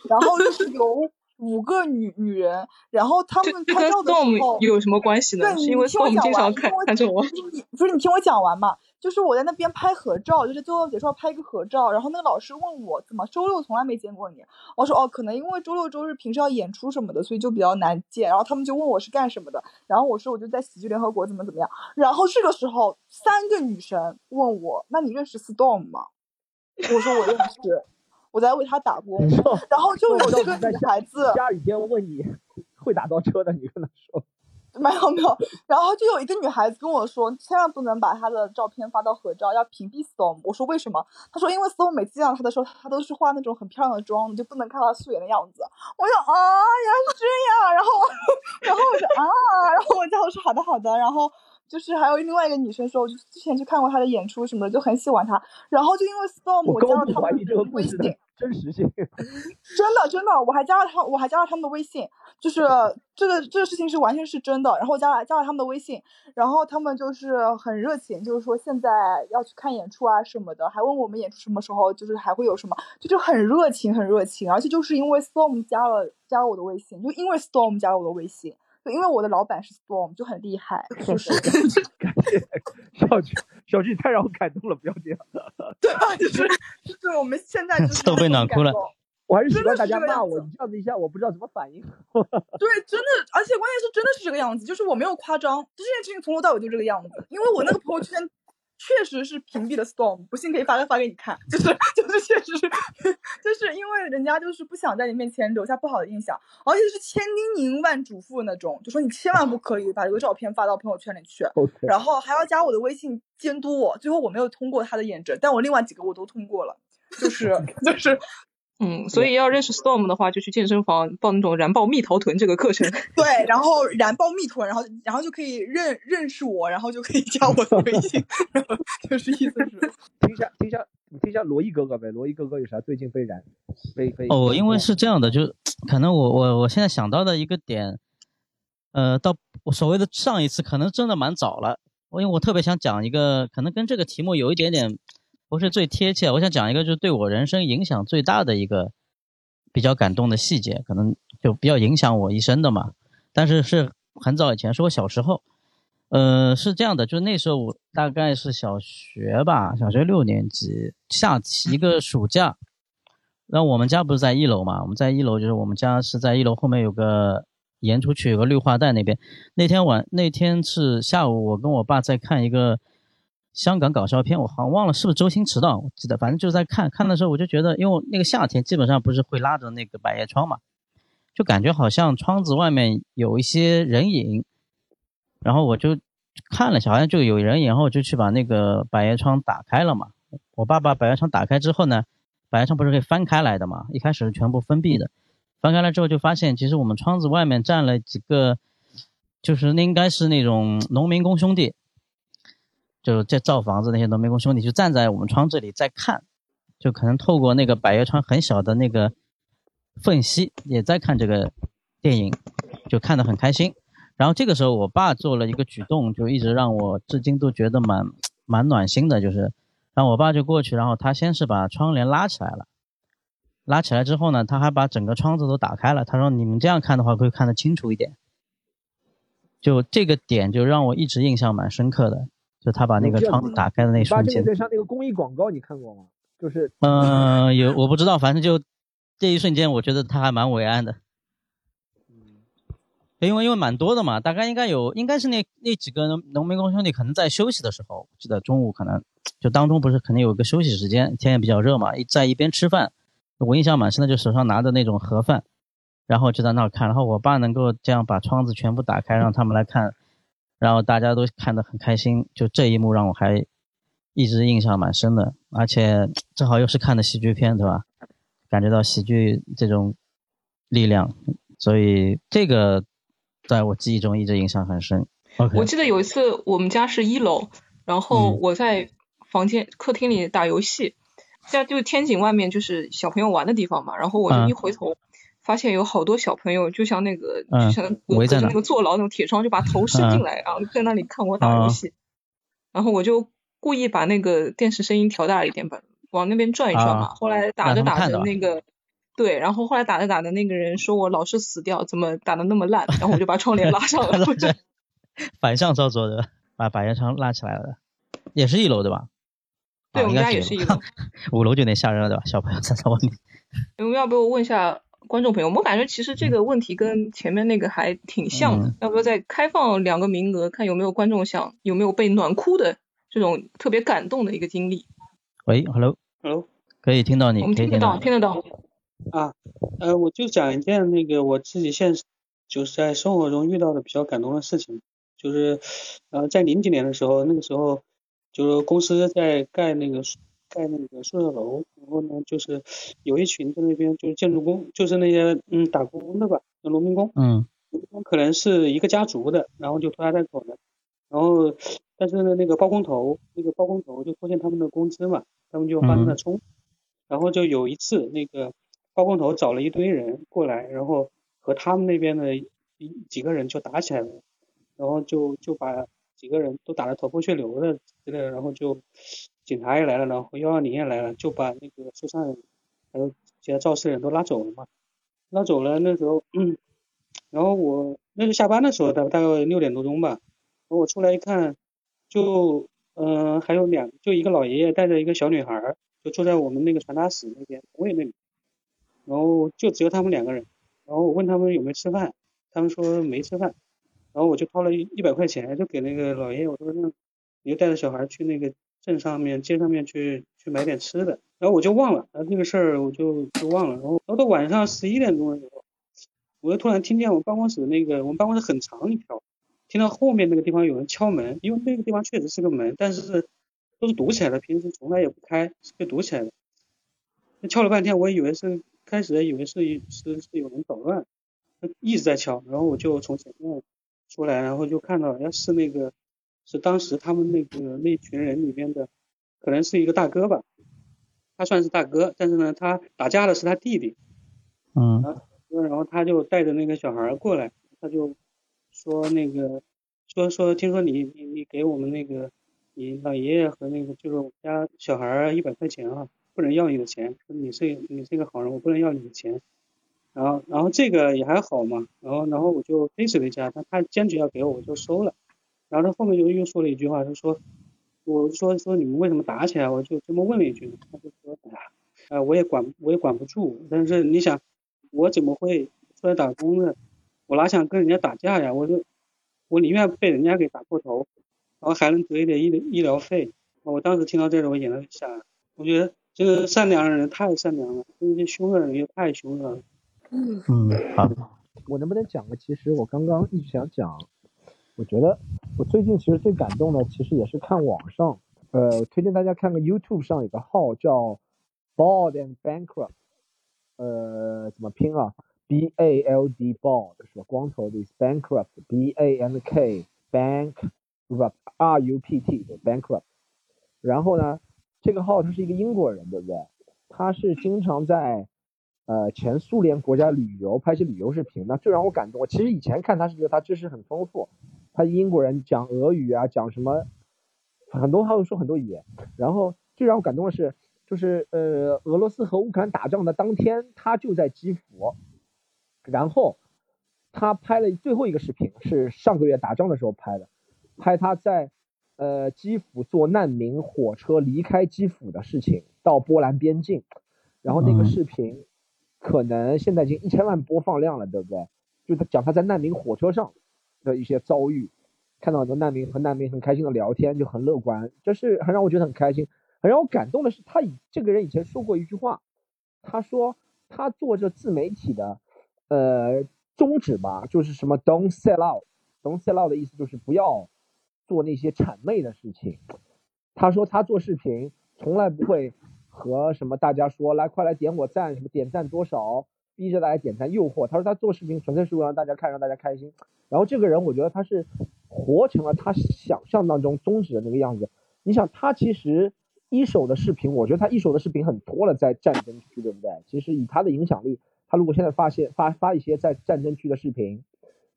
然后就是有五个女女人，然后他们拍照的时候有什么关系呢？对，是因为你听我完，经常看看着我。你不是你听我讲完嘛？就是我在那边拍合照，就是最后结束要拍一个合照，然后那个老师问我怎么周六从来没见过你，我说哦，可能因为周六周日平时要演出什么的，所以就比较难见。然后他们就问我是干什么的，然后我说我就在喜剧联合国怎么怎么样。然后这个时候三个女生问我，那你认识 Storm 吗？我说我认识，我在为他打工。然后就有我一个女孩子，下雨天问你会打到车的，你跟他说。没有没有，然后就有一个女孩子跟我说，千万不能把她的照片发到合照，要屏蔽 Storm。我说为什么？她说因为 Storm 每次见到她的时候，她都是化那种很漂亮的妆，你就不能看到她素颜的样子。我说啊，原来是这样。然后 然后我就啊，然后我就说好的好的。然后就是还有另外一个女生说，我就之前去看过她的演出什么的，就很喜欢她。然后就因为 Storm，我加了他们微信。真实性。真的真的，我还加了他，我还加了他们的微信，就是这个这个事情是完全是真的。然后加了加了他们的微信，然后他们就是很热情，就是说现在要去看演出啊什么的，还问我们演出什么时候，就是还会有什么，就就很热情很热情。而且就是因为 Storm 加了加了我的微信，就因为 Storm 加了我的微信，就因为我的老板是 Storm，就很厉害，是不是？小菊，小菊，你太让我感动了，不要这样。对吧？就是 就是我们现在就是都被暖哭了。我还是习惯大家骂我，你这样子一下，我不知道怎么反应。对，真的，而且关键是真的是这个样子，就是我没有夸张，这件事情从头到尾就这个样子。因为我那个朋友圈确实是屏蔽了 Storm，不信可以发发给你看，就是就是确实是，就是因为人家就是不想在你面前留下不好的印象，而且是千叮咛万嘱咐那种，就说你千万不可以把这个照片发到朋友圈里去然后还要加我的微信监督我。最后我没有通过他的验证，但我另外几个我都通过了，就 是就是嗯，所以要认识 Storm 的话，就去健身房报那种燃爆蜜桃臀这个课程。对，然后燃爆蜜臀，然后然后就可以认认识我，然后就可以加我的微信，然后就是意思是，听一下，听一下，你听一下罗毅哥哥呗。罗毅哥哥有啥最近被燃被被哦，因为是这样的，就可能我我我现在想到的一个点，呃，到我所谓的上一次可能真的蛮早了，我因为我特别想讲一个，可能跟这个题目有一点点不是最贴切，我想讲一个就是对我人生影响最大的一个比较感动的细节，可能就比较影响我一生的嘛，但是是很早以前，是我小时候。呃，是这样的，就是那时候我大概是小学吧，小学六年级，下一个暑假，然后我们家不是在一楼嘛，我们在一楼，就是我们家是在一楼后面有个沿出去有个绿化带那边。那天晚那天是下午，我跟我爸在看一个香港搞笑片，我好像忘了是不是周星驰的，我记得反正就是在看。看的时候我就觉得，因为那个夏天基本上不是会拉着那个百叶窗嘛，就感觉好像窗子外面有一些人影，然后我就看了下，好像就有人，然后就去把那个百叶窗打开了嘛。我爸把百叶窗打开之后呢，百叶窗不是可以翻开来的嘛？一开始是全部封闭的，翻开了之后就发现，其实我们窗子外面站了几个，就是那应该是那种农民工兄弟，就是在造房子那些农民工兄弟，就站在我们窗子里在看，就可能透过那个百叶窗很小的那个缝隙，也在看这个电影，就看得很开心。然后这个时候，我爸做了一个举动，就一直让我至今都觉得蛮 蛮暖心的，就是。然后我爸就过去，然后他先是把窗帘拉起来了，拉起来之后呢，他还把整个窗子都打开了。他说：“你们这样看的话，会看得清楚一点。”就这个点就让我一直印象蛮深刻的，就他把那个窗子打开的那瞬间。在上那个公益广告，你看过吗？就是嗯，有我不知道，反正就这一瞬间，我觉得他还蛮伟岸的。因为因为蛮多的嘛，大概应该有，应该是那那几个农民工兄弟可能在休息的时候，记得中午可能就当中不是肯定有个休息时间，天也比较热嘛，一在一边吃饭，我印象蛮深的，就手上拿着那种盒饭，然后就在那儿看，然后我爸能够这样把窗子全部打开让他们来看，然后大家都看得很开心，就这一幕让我还一直印象蛮深的，而且正好又是看的喜剧片，对吧？感觉到喜剧这种力量，所以这个。在我记忆中一直印象很深。我记得有一次我们家是一楼，然后我在房间客厅里打游戏，现在就是天井外面就是小朋友玩的地方嘛，然后我就一回头，发现有好多小朋友就像那个就像隔着那个坐牢那种铁窗，就把头伸进来，然后在那里看我打游戏，然后我就故意把那个电视声音调大一点吧，往那边转一转嘛，后来打着打着那个。对，然后后来打着打着，那个人说我老是死掉，怎么打的那么烂？然后我就把窗帘拉上了。反向操作的，把百叶窗拉起来了，也是一楼对吧？对，我们家也是一楼。五楼就有点吓人了对吧？小朋友站在外面。我们要不要问一下观众朋友？我感觉其实这个问题跟前面那个还挺像的。要不要再开放两个名额，看有没有观众想有没有被暖哭的这种特别感动的一个经历？喂，Hello，Hello，可以听到你，我们听得到，听得到。啊，呃，我就讲一件那个我自己现实就是在生活中遇到的比较感动的事情，就是呃在零几年的时候，那个时候就是公司在盖那个盖那个宿舍楼，然后呢就是有一群在那边就是建筑工，就是那些嗯打工的吧，农民工，嗯，可能是一个家族的，然后就拖家带口的，然后但是呢那个包工头那个包工头就拖欠他们的工资嘛，他们就发生了冲，然后就有一次那个。包工头找了一堆人过来，然后和他们那边的几个人就打起来了，然后就就把几个人都打得头破血流的之类的，然后就警察也来了，然后幺二零也来了，就把那个受伤人还有其他肇事人都拉走了嘛。拉走了那时候，然后我那是下班的时候，大大概六点多钟吧，然后我出来一看，就嗯还有两就一个老爷爷带着一个小女孩，就坐在我们那个传达室那边位那里。然后就只有他们两个人，然后我问他们有没有吃饭，他们说没吃饭，然后我就掏了一一百块钱，就给那个老爷爷，我说那你就带着小孩去那个镇上面街上面去去买点吃的，然后我就忘了，然后这个事儿我就就忘了，然后然后到晚上十一点钟的时候，我就突然听见我办公室那个我们办公室很长一条，听到后面那个地方有人敲门，因为那个地方确实是个门，但是都是堵起来的，平时从来也不开，是被堵起来的，那敲了半天，我以为是。开始以为是是是有人捣乱，他一直在敲，然后我就从前面出来，然后就看到，要是那个是当时他们那个那群人里边的，可能是一个大哥吧，他算是大哥，但是呢，他打架的是他弟弟，嗯，然后他就带着那个小孩过来，他就说那个说说听说你你你给我们那个你老爷爷和那个就是我们家小孩一百块钱啊。不能要你的钱，你是你是一个好人，我不能要你的钱。然后然后这个也还好嘛，然后然后我就推辞了一下，他他坚决要给我，我就收了。然后他后面就又说了一句话，他说，我说说你们为什么打起来？我就这么问了一句，他就说，啊我也管我也管不住，但是你想我怎么会出来打工呢？我哪想跟人家打架呀？我就我宁愿被人家给打破头，然后还能得一点医医疗费。我当时听到这个，我眼泪下来。我觉得这个善良的人太善良了，这些凶的人又太凶了。嗯，好。我能不能讲个？其实我刚刚一直想讲，我觉得我最近其实最感动的，其实也是看网上，呃，推荐大家看个 YouTube 上有个号叫 Bald and Bankrupt，呃，怎么拼啊？B A L D Bald 是吧？光头的意思，Bankrupt B A N K Bankrupt R U P T Bankrupt。然后呢，这个号他是一个英国人，对不对？他是经常在呃前苏联国家旅游，拍些旅游视频。那最让我感动，我其实以前看他是觉得他知识很丰富，他英国人讲俄语啊，讲什么很多，他会说很多语言。然后最让我感动的是，就是呃俄罗斯和乌克兰打仗的当天，他就在基辅。然后他拍了最后一个视频，是上个月打仗的时候拍的，拍他在。呃，基辅坐难民火车离开基辅的事情，到波兰边境，然后那个视频可能现在已经一千万播放量了，对不对？就他讲他在难民火车上的一些遭遇，看到很多难民和难民很开心的聊天，就很乐观，这是很让我觉得很开心，很让我感动的是，他以这个人以前说过一句话，他说他做这自媒体的呃宗旨吧，就是什么 Don't sell out，Don't sell out 的意思就是不要。做那些谄媚的事情，他说他做视频从来不会和什么大家说来快来点我赞，什么点赞多少，逼着大家点赞诱惑。他说他做视频纯粹是为了让大家看，让大家开心。然后这个人我觉得他是活成了他想象当中宗旨的那个样子。你想他其实一手的视频，我觉得他一手的视频很多了，在战争区，对不对？其实以他的影响力，他如果现在发现发发一些在战争区的视频，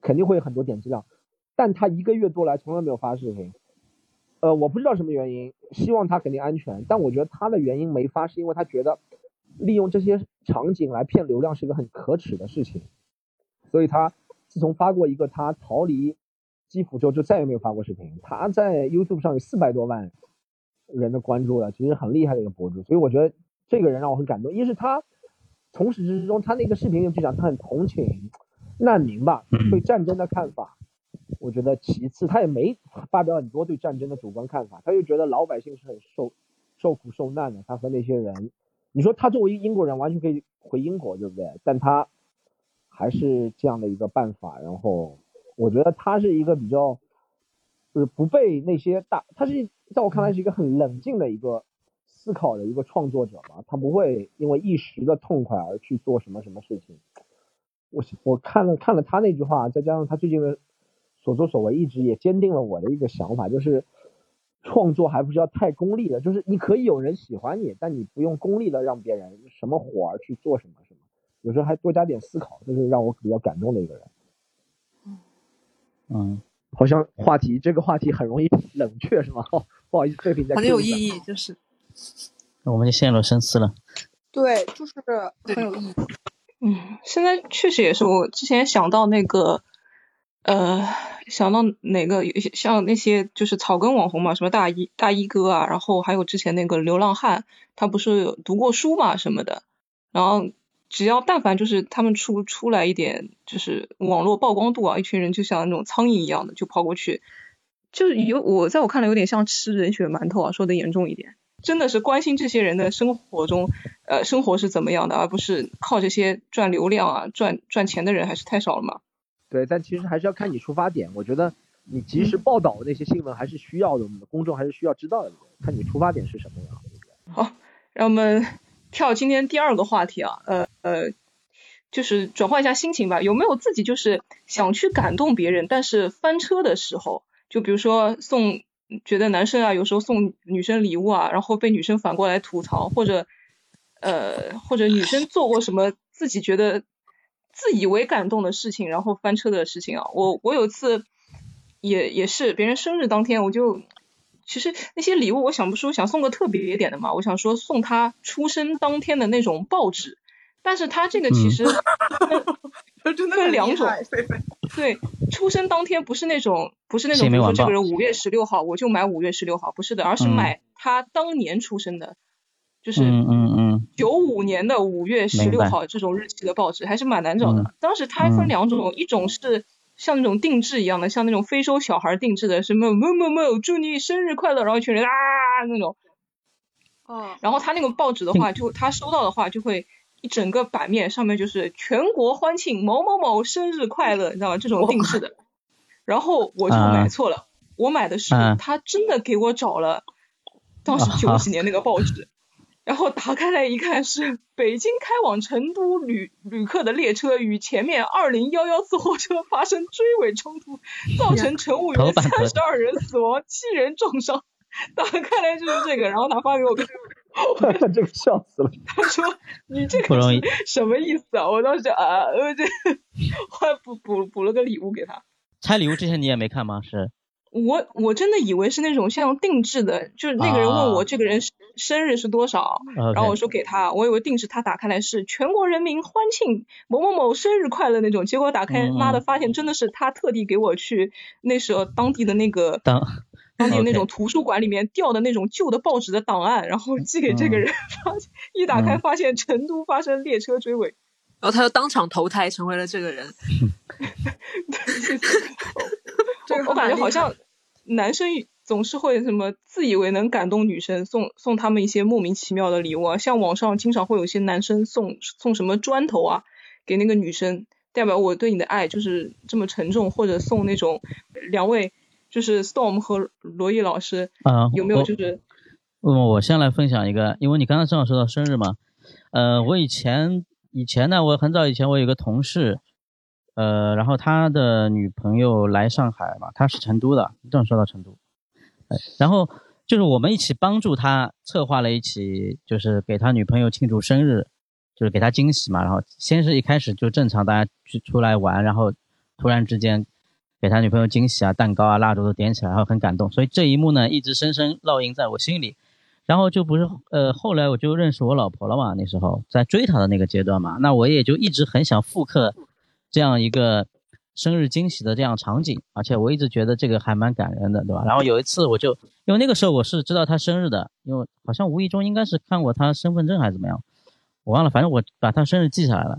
肯定会有很多点击量。但他一个月多来从来没有发视频，呃，我不知道什么原因，希望他肯定安全。但我觉得他的原因没发，是因为他觉得利用这些场景来骗流量是一个很可耻的事情。所以他自从发过一个他逃离基辅之后，就再也没有发过视频。他在 YouTube 上有四百多万人的关注了，其实很厉害的一个博主。所以我觉得这个人让我很感动，一是他从始至终他那个视频就讲他很同情难民吧，对战争的看法。我觉得其次，他也没发表很多对战争的主观看法，他就觉得老百姓是很受受苦受难的。他和那些人，你说他作为英国人，完全可以回英国，对不对？但他还是这样的一个办法。然后我觉得他是一个比较，就是不被那些大，他是在我看来是一个很冷静的一个思考的一个创作者嘛。他不会因为一时的痛快而去做什么什么事情。我我看了看了他那句话，再加上他最近的。所作所为一直也坚定了我的一个想法，就是创作还不是要太功利的，就是你可以有人喜欢你，但你不用功利的让别人什么火而去做什么什么，有时候还多加点思考，就是让我比较感动的一个人。嗯，好像话题这个话题很容易冷却是吗？哦 不好意思，废品在。很有意义，就是。那我们就陷入深思了。对，就是很有意义。嗯，现在确实也是，我之前想到那个。呃，想到哪个像那些就是草根网红嘛，什么大衣大衣哥啊，然后还有之前那个流浪汉，他不是有读过书嘛什么的，然后只要但凡就是他们出出来一点就是网络曝光度啊，一群人就像那种苍蝇一样的就跑过去，就有我在我看来有点像吃人血馒头啊，说的严重一点，真的是关心这些人的生活中呃生活是怎么样的，而不是靠这些赚流量啊赚赚钱的人还是太少了嘛。对，但其实还是要看你出发点。我觉得你及时报道那些新闻还是需要的，我们的公众还是需要知道的。看你出发点是什么样。好，让我们跳今天第二个话题啊，呃呃，就是转换一下心情吧。有没有自己就是想去感动别人，但是翻车的时候？就比如说送，觉得男生啊有时候送女生礼物啊，然后被女生反过来吐槽，或者呃或者女生做过什么自己觉得。自以为感动的事情，然后翻车的事情啊，我我有一次也也是别人生日当天，我就其实那些礼物我想不出想送个特别一点的嘛，我想说送他出生当天的那种报纸，但是他这个其实 分两种，对，出生当天不是那种不是那种，比如说这个人五月十六号我就买五月十六号，不是的，而是买他当年出生的。就是嗯嗯嗯九五年的五月十六号这种日期的报纸，还是蛮难找的。嗯当时它还分嗯两种，一种是像那种定制一样的，像那种非洲小孩定制的，什么某某某祝你生日快乐，然后一群人啊那种。哦，然后他那个报纸的话，就他收到的话，就会一整个版面上面就是全国欢庆某某某生日快乐，你知道吗？这种定制的。然后我就啊买错了，我买的是啊他真的给我找了当时啊九几年那个报纸，然后打开来一看是北京开往成都旅旅客的列车与前面二零幺幺次货车发生追尾冲突，造成乘务员三十二人死亡，七人重伤。打开来就是这个，然后他发给我看，这个笑死了。他说你这个是什么意思啊？我当时啊，呃，这 后来补补补了个礼物给他。拆礼物之前你也没看吗？是我我真的以为是那种像定制的，就是那个人问我啊这个人生生日是多少然后我说给他，我以为定制，他打开来是全国人民欢庆某某某生日快乐那种，结果打开，嗯妈的，嗯发现真的是他特地给我去那时候当地的那个当 当地的那种图书馆里面调的那种旧的报纸的档案，然后寄给这个嗯。人，发现一打开嗯。发现成都发生列车追尾，然后他就当场投胎成为了这个人。这个我我感觉好像男生总是会什么自以为能感动女生，送送他们一些莫名其妙的礼物啊，像网上经常会有一些男生送送什么砖头啊给那个女生，代表我对你的爱就是这么沉重，或者送那种两位就是 Storm 和罗毅老师啊有没有就是嗯，我先来分享一个，因为你刚刚正好说到生日嘛，呃，我以前以前呢，我很早以前我有个同事，呃，然后他的女朋友来上海嘛，他是成都的，正说到成都，呃然后就是我们一起帮助他策划了一起，就是给他女朋友庆祝生日，就是给他惊喜嘛，然后先是一开始就正常大家去出来玩，然后突然之间给他女朋友惊喜啊，蛋糕啊、蜡烛都点起来，然后很感动，所以这一幕呢一直深深烙印在我心里。然后就不是呃，后来我就认识我老婆了嘛，那时候在追她的那个阶段嘛，那我也就一直很想复刻这样一个生日惊喜的这样场景，而且我一直觉得这个还蛮感人的，对吧？然后有一次我就因为那个时候我是知道她生日的，因为好像无意中应该是看过她身份证还是怎么样，我忘了，反正我把她生日记下来了。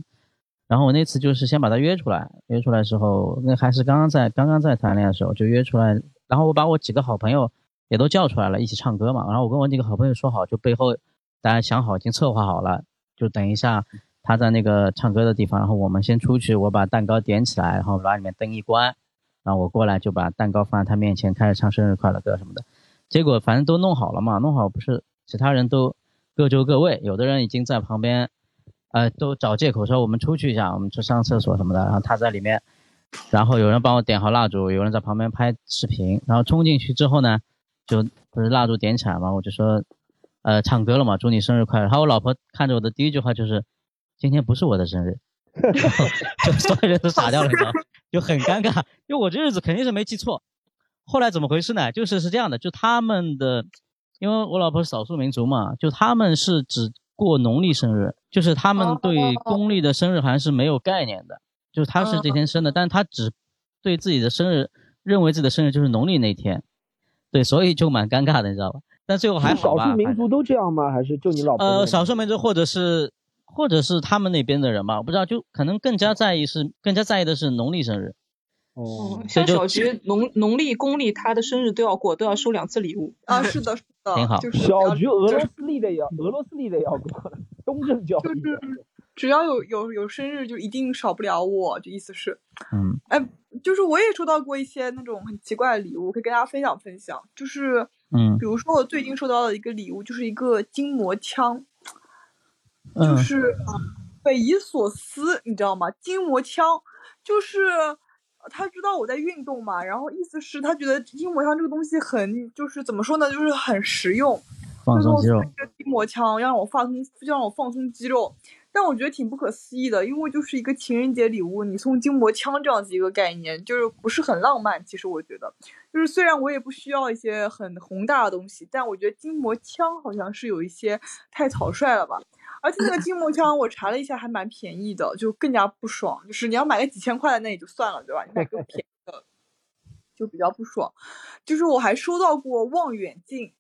然后我那次就是先把她约出来，约出来的时候，那还是刚刚在刚刚在谈恋爱的时候就约出来，然后我把我几个好朋友也都叫出来了，一起唱歌嘛。然后我跟我几个好朋友说好，就背后大家想好，已经策划好了，就等一下他在那个唱歌的地方，然后我们先出去，我把蛋糕点起来，然后把里面灯一关，然后我过来就把蛋糕放在他面前，开始唱生日快乐歌什么的。结果反正都弄好了嘛，弄好不是其他人都各就各位，有的人已经在旁边，呃，都找借口说我们出去一下，我们去上厕所什么的，然后他在里面，然后有人帮我点好蜡烛，有人在旁边拍视频，然后冲进去之后呢，就不是蜡烛点起来嘛，我就说，呃，唱歌了嘛，祝你生日快乐。然后我老婆看着我的第一句话就是，今天不是我的生日，就所有人都傻掉了？就很尴尬，因为我这日子肯定是没记错。后来怎么回事呢？就是是这样的，就他们的，因为我老婆是少数民族嘛，就他们是只过农历生日，就是他们对公历的生日好像是没有概念的，就是他是这天生的，但是他只对自己的生日认为自己的生日就是农历那天，对，所以就蛮尴尬的，你知道吧？但最后还好吧。少数民族都这样吗？还是就你老婆呃，少数民族或者是或者是他们那边的人吧，我不知道，就可能更加在意是更加在意的是农历生日。哦，像小菊农农历公历，他的生日都要过，都要收两次礼物。啊，是的，是的，挺好就是小菊俄罗斯历的也要俄罗斯历的也要过了，东正教就是。只要有有有生日，就一定少不了我，就意思是，嗯哎，就是我也收到过一些那种很奇怪的礼物，可以跟大家分享分享。就是，嗯比如说我最近收到的一个礼物，就是一个筋膜枪，就嗯是匪夷所思，你知道吗？筋膜枪就是呃他知道我在运动嘛，然后意思是他觉得筋膜枪这个东西很就是怎么说呢，就是很实用，放松肌肉一个筋膜枪，让我放松，就让我放松肌肉。但我觉得挺不可思议的，因为就是一个情人节礼物，你送筋膜枪这样子一个概念，就是不是很浪漫。其实我觉得，就是虽然我也不需要一些很宏大的东西，但我觉得筋膜枪好像是有一些太草率了吧。而且那个筋膜枪我查了一下，还蛮便宜的，就更加不爽。就是你要买个几千块的那也就算了，对吧？你买个 便宜的就比较不爽。就是我还收到过望远镜，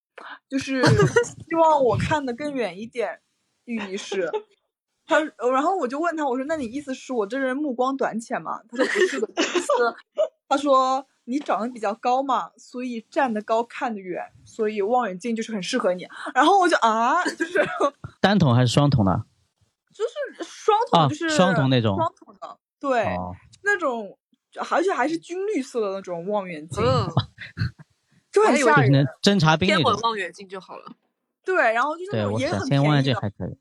就是 希望我看的更远一点，寓意是。他，然后我就问他，我说：“那你意思是我这人目光短浅吗？”他说：“不是的，意思，他说你长得比较高嘛，所以站得高看得远，所以望远镜就是很适合你。”然后我就啊，就是单筒还是双筒的？就是双筒，啊就是双筒那种双筒的，对，哦那种，而且还是军绿色的那种望远镜，嗯，就很吓就是那人。侦察兵天那种。文望远镜就好了。对，然后就是那对，种也很便宜的远镜还可以。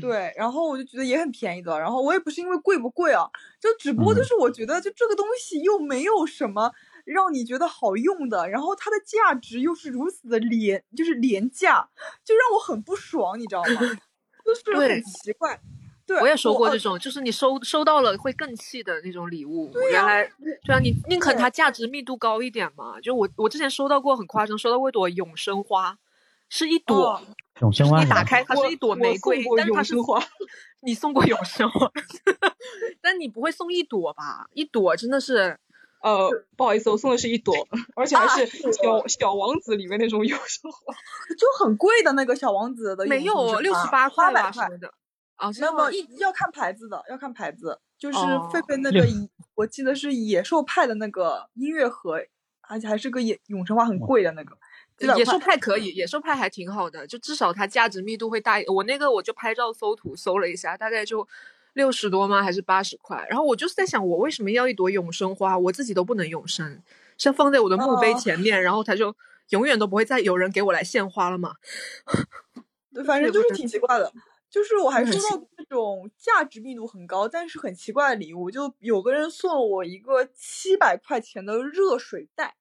对，然后我就觉得也很便宜的，然后我也不是因为贵不贵啊，就只不过就嗯是我觉得就这个东西又没有什么让你觉得好用的，然后它的价值又是如此的廉，就是廉价，就让我很不爽，你知道吗？就 是很奇怪。对，我也收过呃这种，就是你收收到了会更气的那种礼物。对呀原来对啊，你宁肯它价值密度高一点嘛。就我我之前收到过很夸张，收到过一朵永生花，是一朵，哦永生花你？打开它是一朵玫瑰但是它是花，你送过永生花，但你不会送一朵吧？一朵真的是呃，不好意思，我送的是一朵，而且还啊是是小小王子里面那种永生花。就很贵的那个小王子的没有六十花八块八百块吧什么，的。啊，那么要看牌子的，要看牌子，就是哦狒狒那个野，我记得是野兽派的那个音乐盒，而且还是个野永生花很贵的那个，野兽。派可以，野兽派还挺好的，就至少它价值密度会大一。我那个我就拍照搜图搜了一下，大概就六十多吗？还是八十块？然后我就是在想，我为什么要一朵永生花？我自己都不能永生，是要放在我的墓碑哦前面，然后它就永远都不会再有人给我来献花了嘛？对，反正就是挺奇怪的。就是我还收到过那种价值密度很高，但是很奇怪的礼物，就有个人送了我一个七百块钱的热水袋，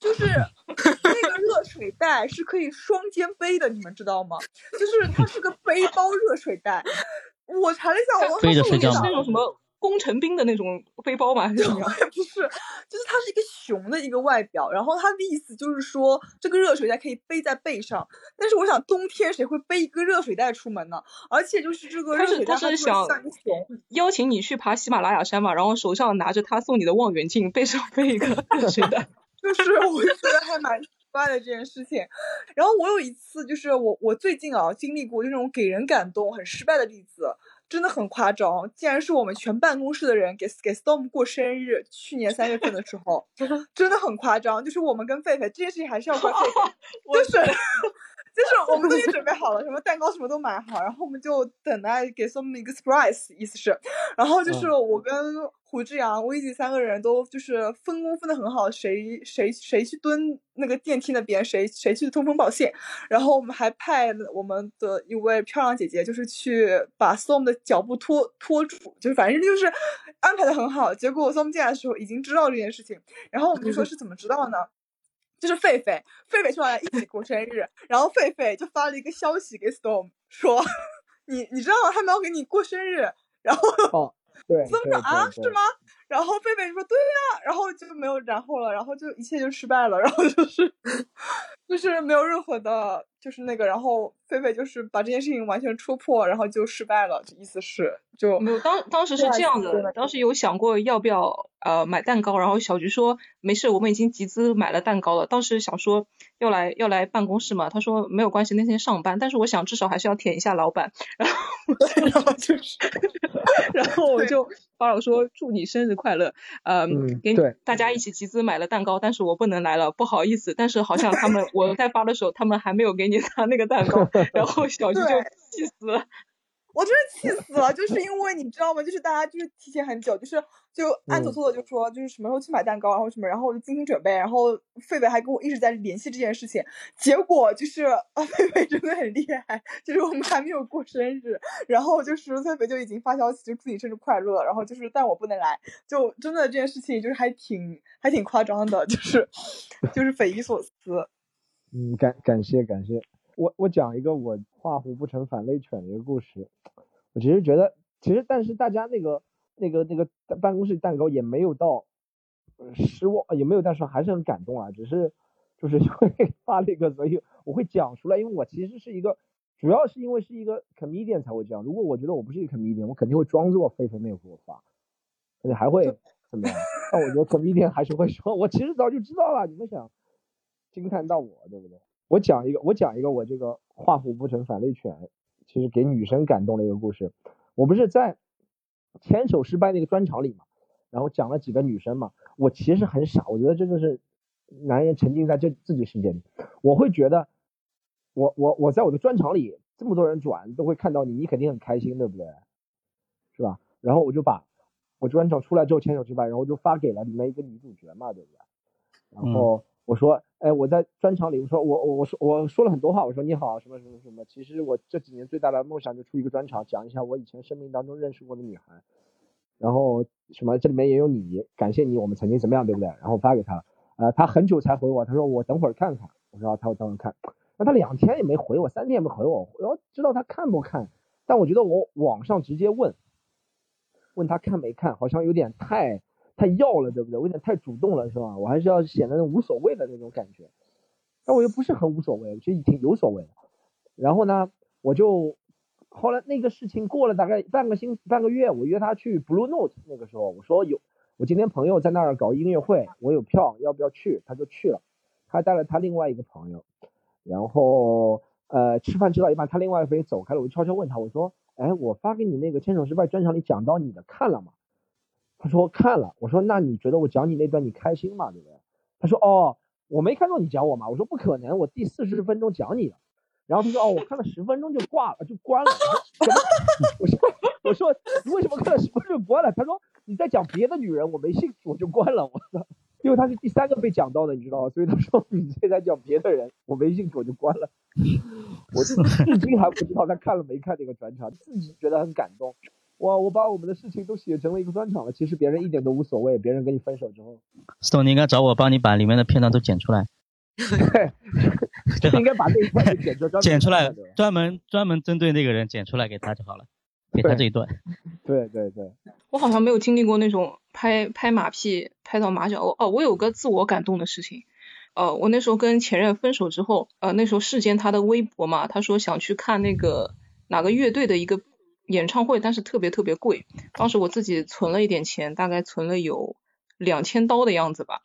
就是那个热水袋是可以双肩背的，你们知道吗？就是它是个背包热水袋。我查了一下，我背着睡觉是那种什么工程兵的那种背包吗？还是什么样？不是，就是它是一个熊的一个外表，然后它的意思就是说这个热水袋可以背在背上，但是我想冬天谁会背一个热水袋出门呢？而且就是这个他是他热水袋它是想邀请你去爬喜马拉雅山嘛，然后手上拿着他送你的望远镜，背上背一个热水袋。就是我就觉得还蛮奇怪的这件事情。然后我有一次就是我我最近啊经历过这种给人感动很失败的例子。真的很夸张，竟然是我们全办公室的人给给 Storm 过生日，去年三月份的时候，真的很夸张。就是我们跟狒狒这件事情还是要怪狒狒，就是就是我们都已经准备好了，什么蛋糕什么都买好，然后我们就等待给 Storm 一个 surprise，意思是，然后就是我跟胡志阳、威吉三个人都就是分工分的很好，谁谁谁去蹲那个电梯那边，谁谁去通风报信，然后我们还派我们的一位漂亮姐姐，就是去把 Storm 的脚步拖拖住，就是反正就是安排的很好。结果 Storm 进来的时候已经知道这件事情，然后我们就说 是怎么知道呢？就是狒狒，狒狒说来一起过生日，然后狒狒就发了一个消息给 Storm 说，你你知道他们要给你过生日，然后哦，对 Storm 对说啊是吗？然后贝贝就说对呀、然后就没有然后了，然后就一切就失败了，然后就是就是没有任何的，就是那个，然后菲菲就是把这件事情完全戳破，然后就失败了，就意思是就没有，当当时是这样的，当时有想过要不要呃买蛋糕，然后小菊说没事，我们已经集资买了蛋糕了。当时想说要来要来办公室嘛，他说没有关系，那天上班，但是我想至少还是要舔一下老板，然后 然后就是，然后我就发了说祝你生日快乐，呃，给你大家一起集资买了蛋糕，但是我不能来了，不好意思，但是好像他们我在发的时候，他们还没有给你拿那个蛋糕，然后小徐就气死了。我真是气死了，就是因为你知道吗？就是大家就是提前很久，就是就安嗯妥妥的就说就是什么时候去买蛋糕，然后什么，然后我就精心准备，然后狒狒还跟我一直在联系这件事情，结果就是啊，狒狒真的很厉害，就是我们还没有过生日，然后就是狒狒就已经发消息就祝你生日快乐，然后就是但我不能来，就真的这件事情就是还挺还挺夸张的，就是 就是匪夷所思。嗯，感感谢感谢。我我讲一个我画虎不成反类犬的一个故事。我其实觉得，其实但是大家那个那个那个办公室蛋糕也没有到呃失望，也没有但是还是很感动啊。只是就是因为 发了一个，所以我会讲出来。因为我其实是一个，主要是因为是一个 comedian 才会这样。如果我觉得我不是一个 comedian，我肯定会装作狒狒没有给我发，而且还会怎么样？但我觉得 comedian 还是会说，我其实早就知道了，你们想惊叹到我，对不对？我讲一个，我讲一个我这个画虎不成反类犬，其实给女生感动的一个故事。我不是在牵手失败那个专场里嘛，然后讲了几个女生嘛，我其实很傻，我觉得这就是男人沉浸在这自己世界里，我会觉得我我我在我的专场里这么多人转都会看到你，你肯定很开心，对不对？是吧？然后我就把我专场出来之后牵手失败，然后就发给了里面一个女主角嘛，对不对？然后我说，哎，我在专场里，我说我我我说我说了很多话，我说你好，什么什么什么，其实我这几年最大的梦想就出一个专场，讲一下我以前生命当中认识过的女孩，然后什么这里面也有你，感谢你，我们曾经怎么样，对不对？然后发给他，呃，他很久才回我，他说我等会儿看看，我说他我等会儿看，那他两天也没回我，三天也没回我，我要知道他看不看，但我觉得我网上直接问，问他看没看，好像有点太。太要了，对不对？我有点太主动了，是吧？我还是要显得无所谓的那种感觉，但我又不是很无所谓，其实挺有所谓的。然后呢，我就后来那个事情过了大概半个星半个月，我约他去 Blue Note，那个时候我说有，我今天朋友在那儿搞音乐会，我有票，要不要去？他就去了，他带了他另外一个朋友，然后呃吃饭吃到一半，他另外一个走开了，我就悄悄问他，我说，哎，我发给你那个牵手失败专场里讲到你的看了吗？他说看了，我说那你觉得我讲你那段你开心吗？对不对？他说哦，我没看到你讲我嘛。我说不可能，我第四十分钟讲你了。然后他说哦，我看了十分钟就挂了，就关了。我说 我说你为什么看了十分钟就关了？他说你在讲别的女人，我没兴趣，我就关了。我操，因为他是第三个被讲到的，你知道吗？所以他说你现在讲别的人，我没兴趣，我就关了。我至今还不知道他看了没看那个转场，自己觉得很感动。哇！我把我们的事情都写成了一个专场了，其实别人一点都无所谓。别人跟你分手之后，Stone，你应该找我帮你把里面的片段都剪出来。对，应该把这一段剪出来，剪出来，专门专门针对那个人剪出来给他就好了，给他这一段。对对对，我好像没有经历过那种拍拍马屁拍到马脚。哦，我有个自我感动的事情。呃，我那时候跟前任分手之后，呃，那时候视见他的微博嘛，他说想去看那个哪个乐队的一个。演唱会，但是特别特别贵。当时我自己存了一点钱，大概存了有两千刀的样子吧。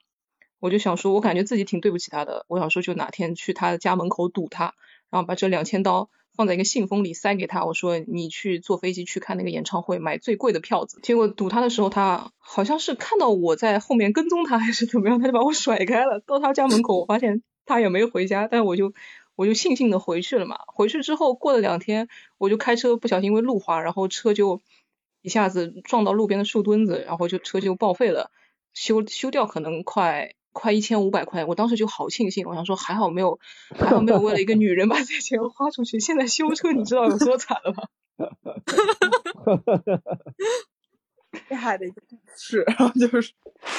我就想说，我感觉自己挺对不起他的。我想说，就哪天去他的家门口堵他，然后把这两千刀放在一个信封里塞给他。我说，你去坐飞机去看那个演唱会，买最贵的票子。结果堵他的时候，他好像是看到我在后面跟踪他，还是怎么样，他就把我甩开了。到他家门口，我发现他也没回家，但我就。我就悻悻的回去了嘛，回去之后过了两天，我就开车不小心因为路滑，然后车就一下子撞到路边的树墩子，然后就车就报废了，修修掉可能快快一千五百块，我当时就好庆幸，我想说还好没有还好没有为了一个女人把这些钱花出去，现在修车你知道有多惨了吧？厉害的一个是，然后就是，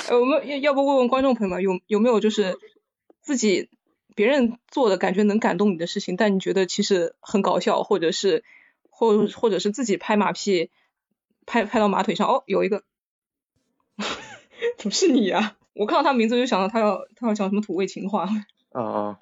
呃，我们要要不问问观众朋友们有有没有就是自己。别人做的感觉能感动你的事情，但你觉得其实很搞笑，或者是或或者是自己拍马屁，拍拍到马腿上。哦，有一个，不是你呀？我看到他名字就想到他要他要讲什么土味情话。啊 啊，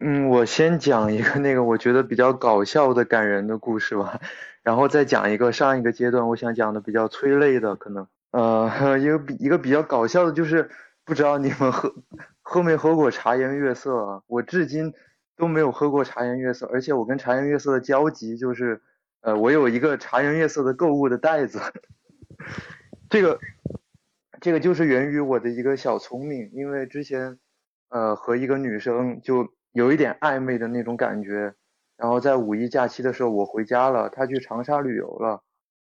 嗯，我先讲一个那个我觉得比较搞笑的感人的故事吧，然后再讲一个上一个阶段我想讲的比较催泪的，可能呃 一个比一个比较搞笑的就是不知道你们喝。喝没喝过茶颜悦色啊？我至今都没有喝过茶颜悦色，而且我跟茶颜悦色的交集就是，呃，我有一个茶颜悦色的购物的袋子。这个，这个就是源于我的一个小聪明，因为之前，呃，和一个女生就有一点暧昧的那种感觉，然后在五一假期的时候我回家了，她去长沙旅游了，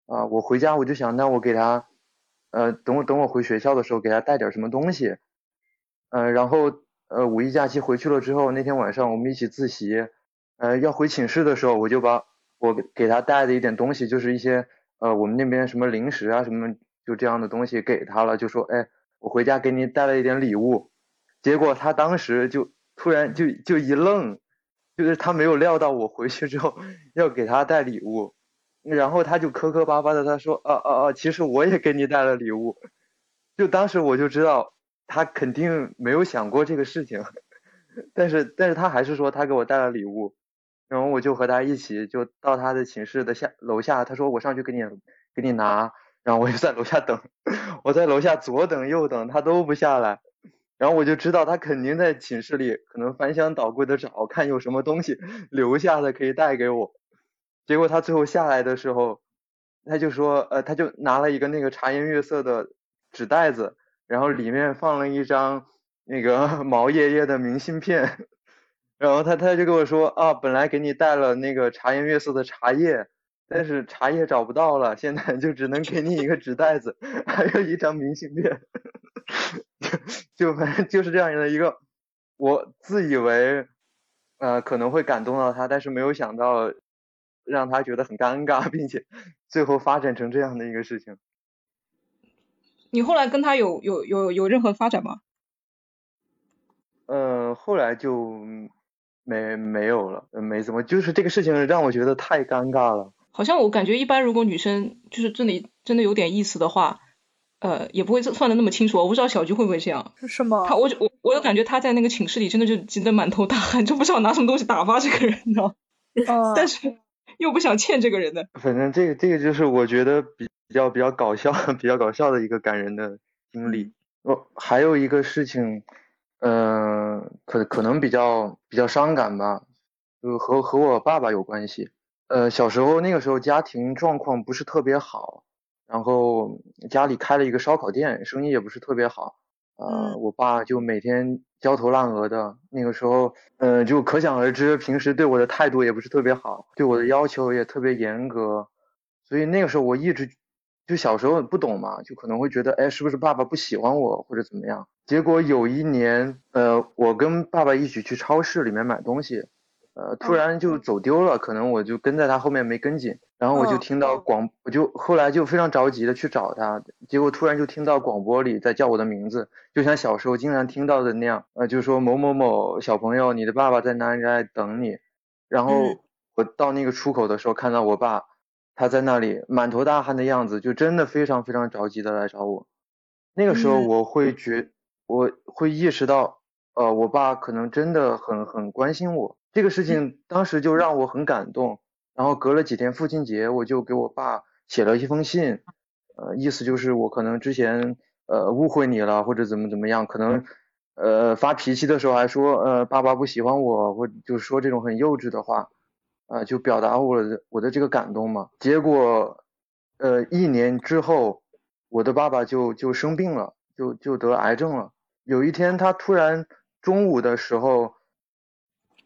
啊，我回家我就想，那我给她，呃，等我等我回学校的时候给她带点什么东西。嗯，然后呃五一假期回去了之后，那天晚上我们一起自习，呃要回寝室的时候，我就把我给他带的一点东西，就是一些呃我们那边什么零食啊什么就这样的东西给他了，就说哎我回家给你带了一点礼物，结果他当时就突然就就一愣，就是他没有料到我回去之后要给他带礼物，然后他就磕磕巴巴的他说啊啊啊其实我也给你带了礼物，就当时我就知道。他肯定没有想过这个事情，但是但是他还是说他给我带了礼物，然后我就和他一起就到他的寝室的下楼下，他说我上去给你给你拿，然后我就在楼下等，我在楼下左等右等他都不下来，然后我就知道他肯定在寝室里可能翻箱倒柜的找，看有什么东西留下的可以带给我。结果他最后下来的时候，他就说，呃，他就拿了一个那个茶颜悦色的纸袋子，然后里面放了一张那个 毛爷爷的明信片，然后他他就跟我说，啊，本来给你带了那个茶颜悦色的茶叶，但是茶叶找不到了，现在就只能给你一个纸袋子，还有一张明信片。就反正就是这样的一个，我自以为呃可能会感动到他，但是没有想到让他觉得很尴尬，并且最后发展成这样的一个事情。你后来跟他有有有有任何发展吗？呃，后来就没没有了，没怎么，就是这个事情让我觉得太尴尬了。好像我感觉一般，如果女生就是真的真的有点意思的话。呃，也不会算的那么清楚，我不知道小菊会不会这样。是吗？他我我我就感觉他在那个寝室里真的就急得满头大汗，就不知道拿什么东西打发这个人呢。嗯。但是又不想欠这个人的。反正这个这个就是我觉得比比较比较搞笑 比较搞笑的一个感人的经历。哦，还有一个事情，嗯，可可能比较比较伤感吧，就和和我爸爸有关系。呃，小时候那个时候家庭状况不是特别好。然后家里开了一个烧烤店，生意也不是特别好，呃，我爸就每天焦头烂额的。那个时候，呃，就可想而知，平时对我的态度也不是特别好，对我的要求也特别严格。所以那个时候我一直就小时候不懂嘛，就可能会觉得，哎，是不是爸爸不喜欢我或者怎么样？结果有一年，呃，我跟爸爸一起去超市里面买东西。呃，突然就走丢了，可能我就跟在他后面没跟紧，然后我就听到广，我就后来就非常着急的去找他，结果突然就听到广播里在叫我的名字，就像小时候经常听到的那样，呃，就说某某某小朋友，你的爸爸在哪里在等你，然后我到那个出口的时候看到我爸，他在那里满头大汗的样子，就真的非常非常着急的来找我，那个时候我会觉，我会意识到，呃，我爸可能真的很很关心我。这个事情当时就让我很感动，然后隔了几天父亲节，我就给我爸写了一封信，呃，意思就是我可能之前呃误会你了，或者怎么怎么样，可能呃发脾气的时候还说呃爸爸不喜欢我，或就说这种很幼稚的话，啊，就表达我的我的这个感动嘛。结果呃一年之后，我的爸爸就就生病了，就就得癌症了。有一天他突然中午的时候。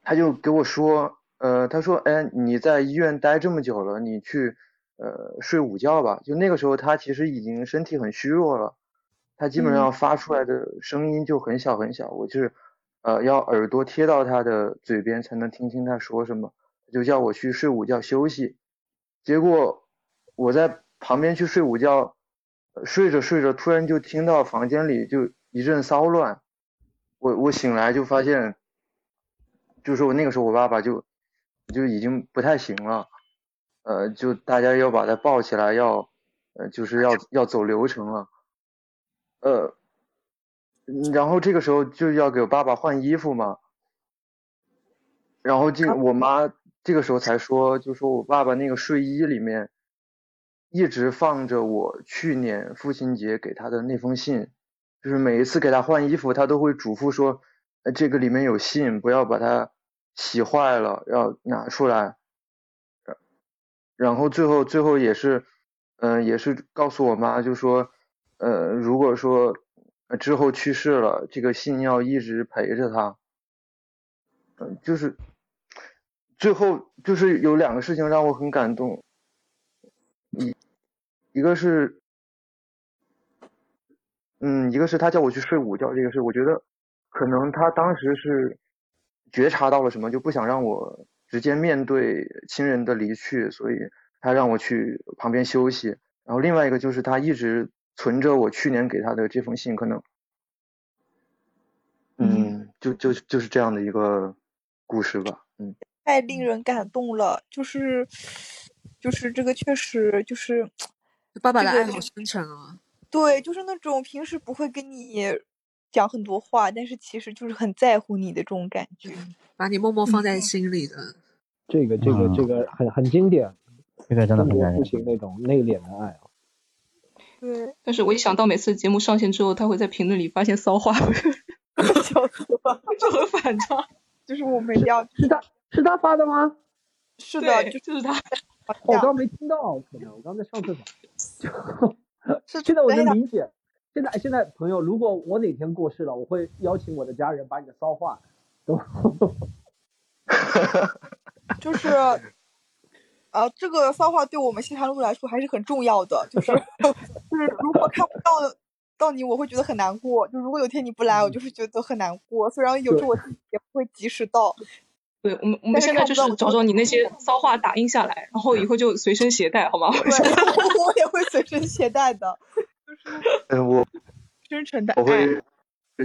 他就给我说，呃，他说，哎，你在医院待这么久了，你去，呃，睡午觉吧。就那个时候，他其实已经身体很虚弱了，他基本上发出来的声音就很小很小，我就是，呃，要耳朵贴到他的嘴边才能听清他说什么，就叫我去睡午觉休息。结果我在旁边去睡午觉，睡着睡着，突然就听到房间里就一阵骚乱，我我醒来就发现。就是我那个时候，我爸爸就就已经不太行了，呃，就大家要把他抱起来，要呃，就是要要走流程了，呃，然后这个时候就要给我爸爸换衣服嘛，然后这我妈这个时候才说，就说我爸爸那个睡衣里面一直放着我去年父亲节给他的那封信，就是每一次给他换衣服，他都会嘱咐说，呃，这个里面有信，不要把它。洗坏了要拿出来，然然后最后最后也是，嗯，也是告诉我妈，就说，呃，如果说之后去世了，这个信要一直陪着他，嗯，就是最后就是有两个事情让我很感动，一一个是，嗯，一个是他叫我去睡午觉这个事，我觉得可能他当时是。觉察到了什么，就不想让我直接面对亲人的离去，所以他让我去旁边休息。然后另外一个就是他一直存着我去年给他的这封信，可能，嗯，就就就是这样的一个故事吧，嗯。太令人感动了，就是就是这个确实就是爸爸的爱好深沉啊。对，就是那种平时不会跟你。讲很多话，但是其实就是很在乎你的这种感觉，把你默默放在心里的。这个这个这个很很经典，这个真的很感人。父亲那种内敛的爱啊。对。但是我一想到每次节目上线之后，他会在评论里发现骚话，笑死了，就很反差。就是我没掉，是他是他发的吗？是的，对就是他。哦我刚刚没听到，可能我刚刚在上厕所。现在我能理解。现在现在朋友，如果我哪天过世了，我会邀请我的家人把你的骚话都。就是，啊，这个骚话对我们西坛路来说还是很重要的。就是 就是，如果看不到到你，我会觉得很难过。就如果有天你不来，我就是觉得很难过。虽然有时候我自己也不会及时到。对我们，我们现在就是找找你那些骚话打印下来，然后以后就随身携带，好吗？对，我也会随身携带的。嗯，我 真诚的我会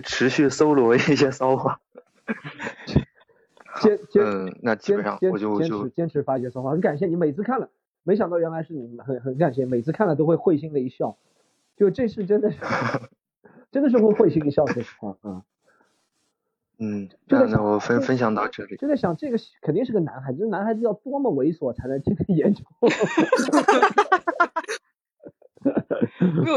持续搜罗一些骚话。坚坚嗯，那基本上我就坚就持坚持发一些骚话，很感谢你每次看了，没想到原来是你，很很感谢，每次看了都会会心的一笑，就这是真的是真的是会会心一笑，说实话啊。嗯，那那我分分享到这里。就在想这个肯定是个男孩子，这男孩子要多么猥琐才能进行研究？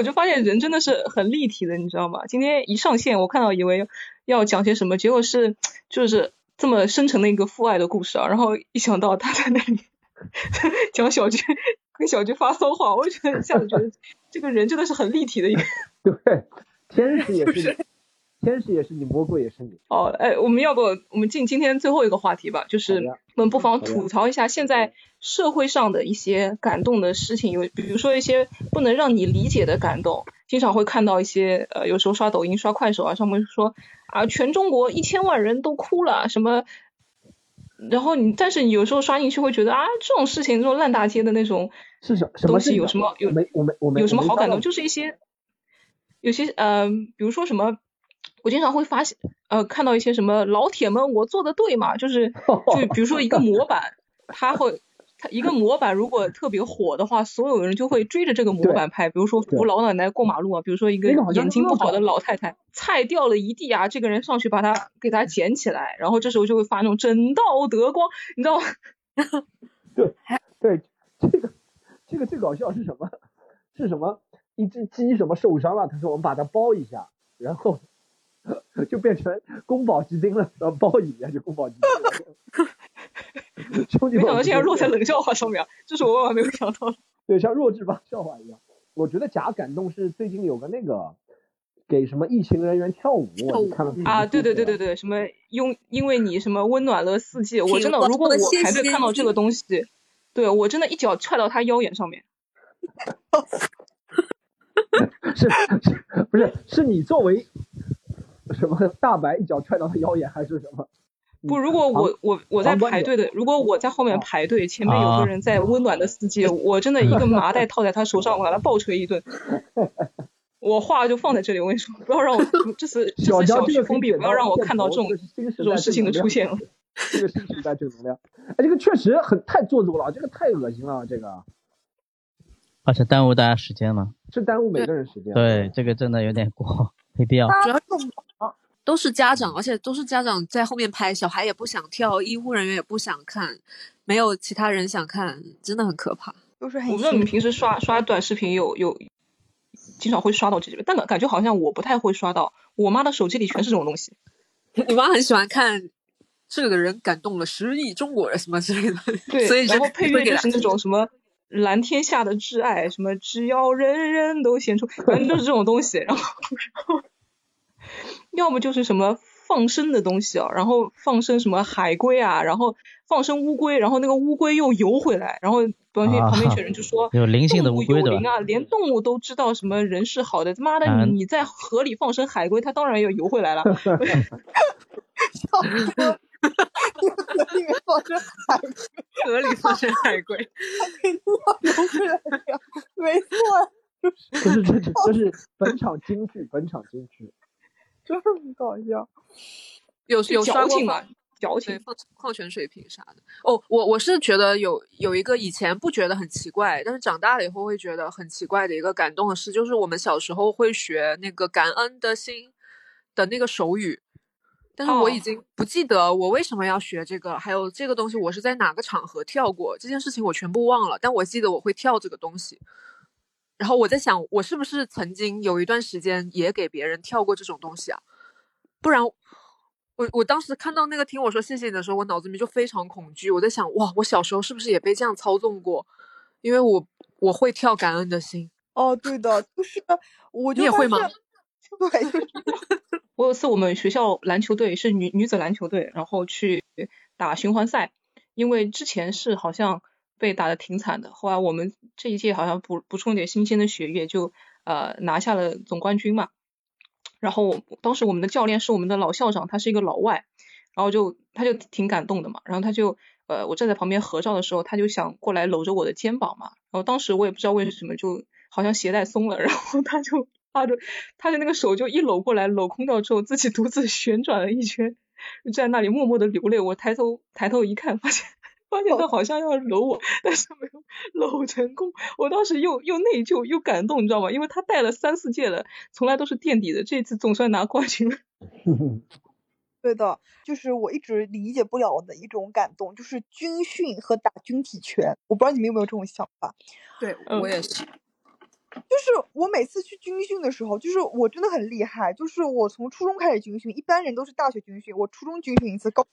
我就发现人真的是很立体的，你知道吗？今天一上线，我看到以为要讲些什么，结果是就是这么深沉的一个父爱的故事啊。然后一想到他在那里 讲小菊跟小菊发骚话，我就觉得一下子觉得这个人真的是很立体的一个。对，天使也是你，天使也是你，魔鬼也是你。哦，哎，我们要不我们进今天最后一个话题吧，就是我们不妨吐槽一下现在社会上的一些感动的事情，有比如说一些不能让你理解的感动，经常会看到一些呃，有时候刷抖音、刷快手啊，上面说啊，全中国一千万人都哭了什么，然后你但是你有时候刷进去会觉得啊，这种事情这种烂大街的那种是什什么东西有什么有没我没我没有什么好感动？就是一些有些呃，比如说什么。我经常会发现，呃，看到一些什么老铁们，我做的对吗？就是，就比如说一个模板，他会，他一个模板如果特别火的话，所有人就会追着这个模板拍。比如说扶老奶奶过马路啊，比如说一个眼睛不好的老太太，菜掉了一地啊，这个人上去把它给它捡起来，然后这时候就会发那种整道德光，你知道吗？对对，这个这个最搞笑是什么？是什么？一只鸡什么受伤了？他说我们把它包一下，然后就变成宫保鸡丁了，然后包一下就宫保鸡丁了。兄弟们，没想到竟然落在。冷笑话上面，这是我万万没有想到的。对，像弱智吧笑话一样。我觉得假感动是最近有个那个给什么疫情人员跳舞，我看了啊，对对对对对，什么因因为你什么温暖了四季，我真的如果我好的谢排队看到这个东西，对我真的一脚踹到他腰眼上面。是是不是是你作为 什么大白一脚踹到他腰眼，还是什么？不，如果我我我在排队的，如果我在后面排队，前面有啊个人在温暖的司机，我真的一个麻袋套在他手上，我把他暴捶一顿。我话就放在这里，我跟你说，不要让我这次这次小区封闭，不要让我看到这种这种事情的出现了。这个新时代正能量，哎，这个确实很太做作了，这个太恶心了，这个而且耽误大家时间了。是耽误每个人时间。对，这个真的有点过，没必要。主要是都是家长，而且都是家长在后面拍，小孩也不想跳，医护人员也不想看，没有其他人想看，真的很可怕。就是很我不知道你们平时刷刷短视频有有经常会刷到这些，但感感觉好像我不太会刷到，我妈的手机里全是这种东西。你妈很喜欢看这个人感动了十亿中国人什么之类的，对，所以然后配乐就是那种什么蓝天下的挚爱，什么只要人人都献出，反正就是这种东西。然后，然 后要么就是什么放生的东西啊，然后放生什么海龟啊，然后放生乌龟，然后那个乌龟又游回来，然后旁边、啊旁边一群 人就说有灵性的物乌龟灵啊，连动物都知道什么人是好的，他妈的啊你你在河里放生海龟，它当然要游回来了。笑死了。河里面放着海龟，河里放生海龟，它肯定要游回来的呀，没错呀，这是这是这是本场京剧，本场金句。真是很搞笑。有有刷过情嘛放矫情矿泉水瓶啥的。哦，我我是觉得有有一个以前不觉得很奇怪，但是长大了以后会觉得很奇怪的一个感动的事，就是我们小时候会学那个感恩的心的那个手语。但是我已哦经不记得我为什么要学这个，还有这个东西我是在哪个场合跳过，这件事情我全部忘了。但我记得我会跳这个东西，然后我在想，我是不是曾经有一段时间也给别人跳过这种东西啊？不然我我当时看到那个听我说谢谢你的时候，我脑子里面就非常恐惧。我在想，哇，我小时候是不是也被这样操纵过？因为我我会跳感恩的心。哦，对的，就是我就你也会吗？对，就是 我有一次我们学校篮球队是女女子篮球队，然后去打循环赛，因为之前是好像被打的挺惨的，后来我们这一届好像补补充点新鲜的血液，就呃拿下了总冠军嘛。然后我当时我们的教练是我们的老校长，他是一个老外，然后就他就挺感动的嘛，然后他就呃我站在旁边合照的时候，他就想过来搂着我的肩膀嘛，然后当时我也不知道为什么就好像鞋带松了，然后他就拉着他的那个手就一搂过来，搂空掉之后自己独自旋转了一圈，就在那里默默的流泪。我抬头抬头一看，发现发现他好像要搂我，但是没有搂成功。我当时又又内疚又感动，你知道吗？因为他带了三四届了，从来都是垫底的，这次总算拿冠军了。对的，就是我一直理解不了的一种感动，就是军训和打军体拳。我不知道你们有没有这种想法？对嗯我也是。就是我每次去军训的时候，就是我真的很厉害，就是我从初中开始军训，一般人都是大学军训，我初中军训一次，高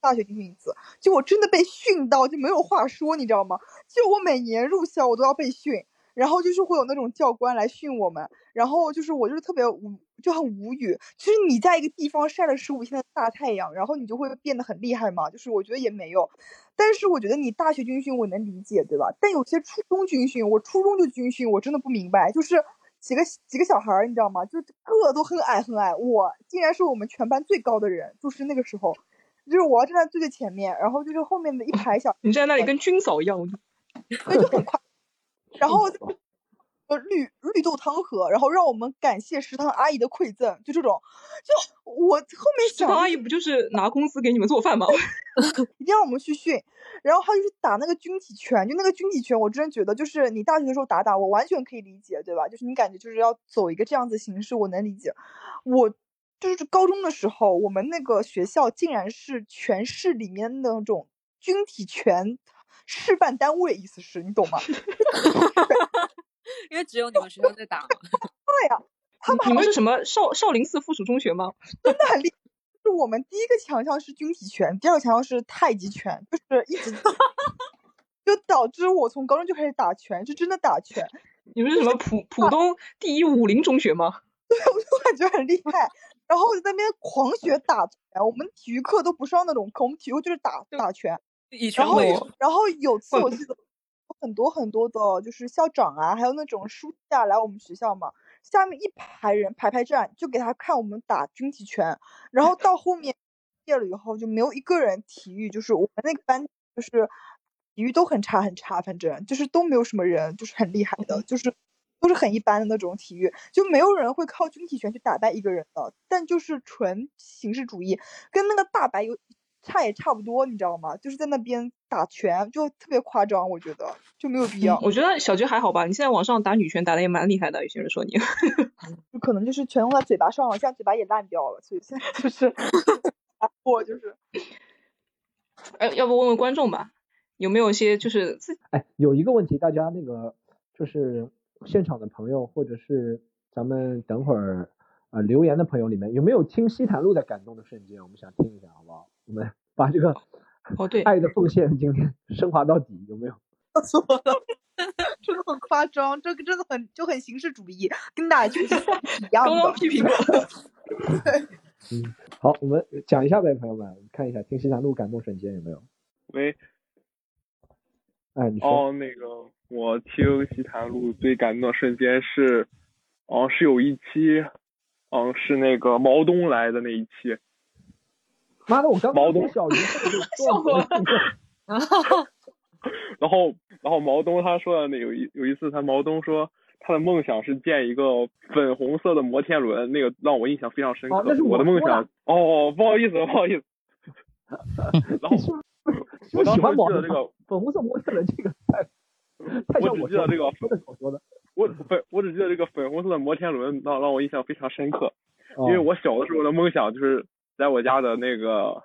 大学军训一次，就我真的被训到就没有话说，你知道吗？就我每年入校我都要被训，然后就是会有那种教官来训我们，然后就是我就是特别无就很无语，就是你在一个地方晒了十五天的大太阳，然后你就会变得很厉害嘛？就是我觉得也没有，但是我觉得你大学军训我能理解，对吧？但有些初中军训，我初中就军训，我真的不明白，就是几个几个小孩儿，你知道吗？就个都很矮很矮，我竟然是我们全班最高的人，就是那个时候，就是我要站在最最前面，然后就是后面的一排小，你站在那里跟军嫂一样，对，就很快，然后呃绿绿豆汤喝，然后让我们感谢食堂阿姨的馈赠，就这种，就我后面食堂阿姨不就是拿工资给你们做饭吗？一定要我们去训，然后还有就是打那个军体拳，就那个军体拳，我真的觉得就是你大学的时候打打，我完全可以理解，对吧？就是你感觉就是要走一个这样子形式，我能理解。我就是高中的时候，我们那个学校竟然是全市里面的那种军体拳示范单位，意思是你懂吗？因为只有你们学校在打。对呀、他们你们是什么少少林寺附属中学吗？真的很厉害。就是我们第一个强项是军体拳，第二个强项是太极拳，就是一直就导致我从高中就开始打拳，是真的打拳。你们是什么浦浦东第一武林中学吗？对，我就感觉很厉害。然后我就在那边狂学打拳，我们体育课都不上那种课，我们体育课就是打打拳。以然后为然后有次我记得很多很多的，就是校长啊，还有那种书记啊来我们学校嘛，下面一排人排排站，就给他看我们打军体拳。然后到后面毕业了以后，就没有一个人体育，就是我们那个班就是体育都很差很差，反正就是都没有什么人就是很厉害的，就是都是很一般的那种体育，就没有人会靠军体拳去打败一个人的，但就是纯形式主义，跟那个大白有差也差不多，你知道吗？就是在那边打拳，就特别夸张，我觉得就没有必要。嗯我觉得小菊还好吧，你现在网上打女拳打的也蛮厉害的，有些人说你。就可能就是全用在嘴巴上了，现在嘴巴也烂掉了，所以现在就是 我就是哎，要不问问观众吧，有没有一些就是自哎，有一个问题，大家那个就是现场的朋友，或者是咱们等会儿呃留言的朋友里面，有没有听西坦路的感动的瞬间？我们想听一下，好不好？我们 把这个哦对爱的奉献今天 升华到底，有没有？错了，真的很夸张，这个真的很就很形式主义，跟大家就是一样的。刚刚批评过。嗯，好，我们讲一下呗，朋友们，看一下听西坦路感动瞬间有没有？喂，哎，你说。哦，那个我听西坛路最感动的瞬间是，哦，是有一期，嗯，是那个毛东来的那一期，妈的，我刚刚毛东说小鱼 笑死我了 然后然后毛东他说的那有一有一次他毛东说他的梦想是建一个粉红色的摩天轮，那个让我印象非常深刻。哦那是我我的梦想哦，不好意思不好意思。然后 我当时喜欢毛记得这个粉红色摩天轮这个太太像我只记得这个说的口说的。我粉我只记得这个粉红色的摩天轮让让我印象非常深刻，哦因为我小的时候的梦想就是在我家的那个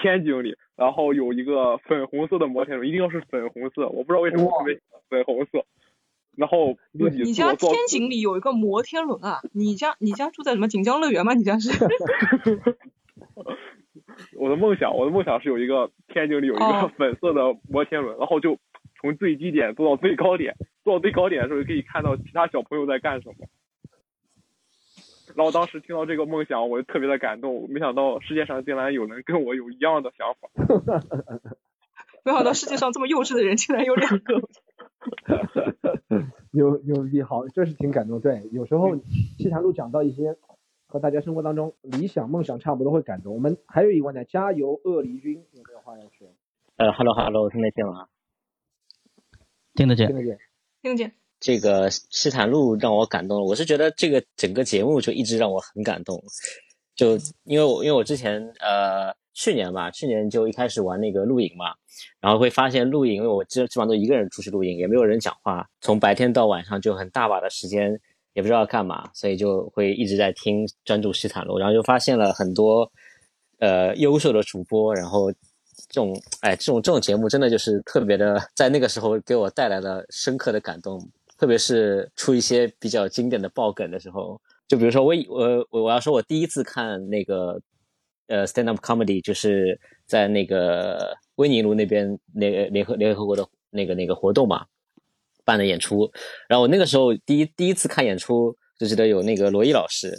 天井里，然后有一个粉红色的摩天轮，一定要是粉红色，我不知道为什么特别粉红色，然后自己你家天井里有一个摩天轮啊？你家你家住在什么锦江乐园吗？你家是？我的梦想，我的梦想是有一个天井里有一个哦粉色的摩天轮，然后就从最低点坐到最高点，坐到最高点的时候就可以看到其他小朋友在干什么。然后当时听到这个梦想，我就特别的感动，没想到世界上竟然有人跟我有一样的想法。没想到世界上这么幼稚的人竟然有两个。牛牛逼，好，这是挺感动。对，有时候西坛路讲到一些和大家生活当中理想、梦想差不多会感动。我们还有一位呢，加油鳄梨君，有没有话要说？呃哈喽哈喽，听得见吗？听得见听。得见。听得见？这个西坦路让我感动了，我是觉得这个整个节目就一直让我很感动，就因为我因为我之前呃去年吧，去年就一开始玩那个露营嘛，然后会发现露营，因为我基基本上都一个人出去露营，也没有人讲话，从白天到晚上就很大把的时间也不知道干嘛，所以就会一直在听专注西坦路，然后就发现了很多呃优秀的主播，然后这种哎这种这种节目真的就是特别的，在那个时候给我带来了深刻的感动，特别是出一些比较经典的爆梗的时候，就比如说我我我我要说我第一次看那个呃 stand up comedy，就是在那个威尼路那边那个联合联合国的那个那个活动嘛办的演出，然后我那个时候第一第一次看演出就记得有那个罗毅老师，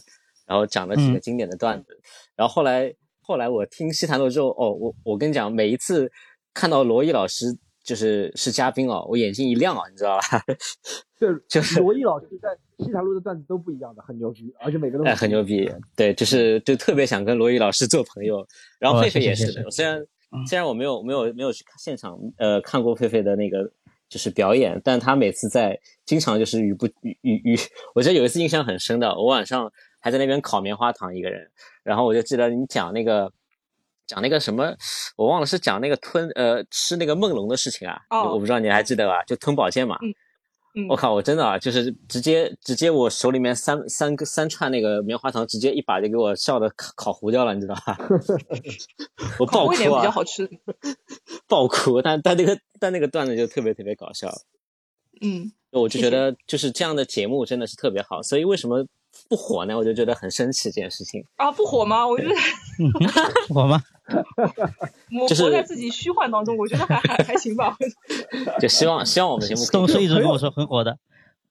然后讲了几个嗯。经典的段子，然后后来后来我听西坛路之后，哦，我我跟你讲，每一次看到罗毅老师就是是嘉宾哦，我眼睛一亮啊，你知道吧？对，就是罗毅老师在西坛路的段子都不一样的，很牛逼，而且每个都哎，很牛逼，对，就是就特别想跟罗毅老师做朋友。然后哦狒狒也是的，虽然虽然我没有没有没有去看现场，呃，看过狒狒的那个就是表演，但他每次在经常就是语不语语语，我记得有一次印象很深的，我晚上还在那边烤棉花糖一个人，然后我就记得你讲那个。讲那个什么，我忘了是讲那个吞呃吃那个梦龙的事情啊，哦我不知道你还记得吧？就吞宝剑嘛，嗯我靠，我真的啊，就是直接直接我手里面三三个三串那个棉花糖，直接一把就给我笑的烤烤糊掉了，你知道吧？我爆哭啊，比较好吃。爆哭，但但那个但那个段子就特别特别搞笑，嗯，我就觉得就是这样的节目真的是特别好，所以为什么不火呢？我就觉得很生气这件事情。啊，不火吗？我觉得火吗？我活在自己虚幻当中，我觉得还还还行吧。就希望希望我们节目可以东叔一直跟我说很火的，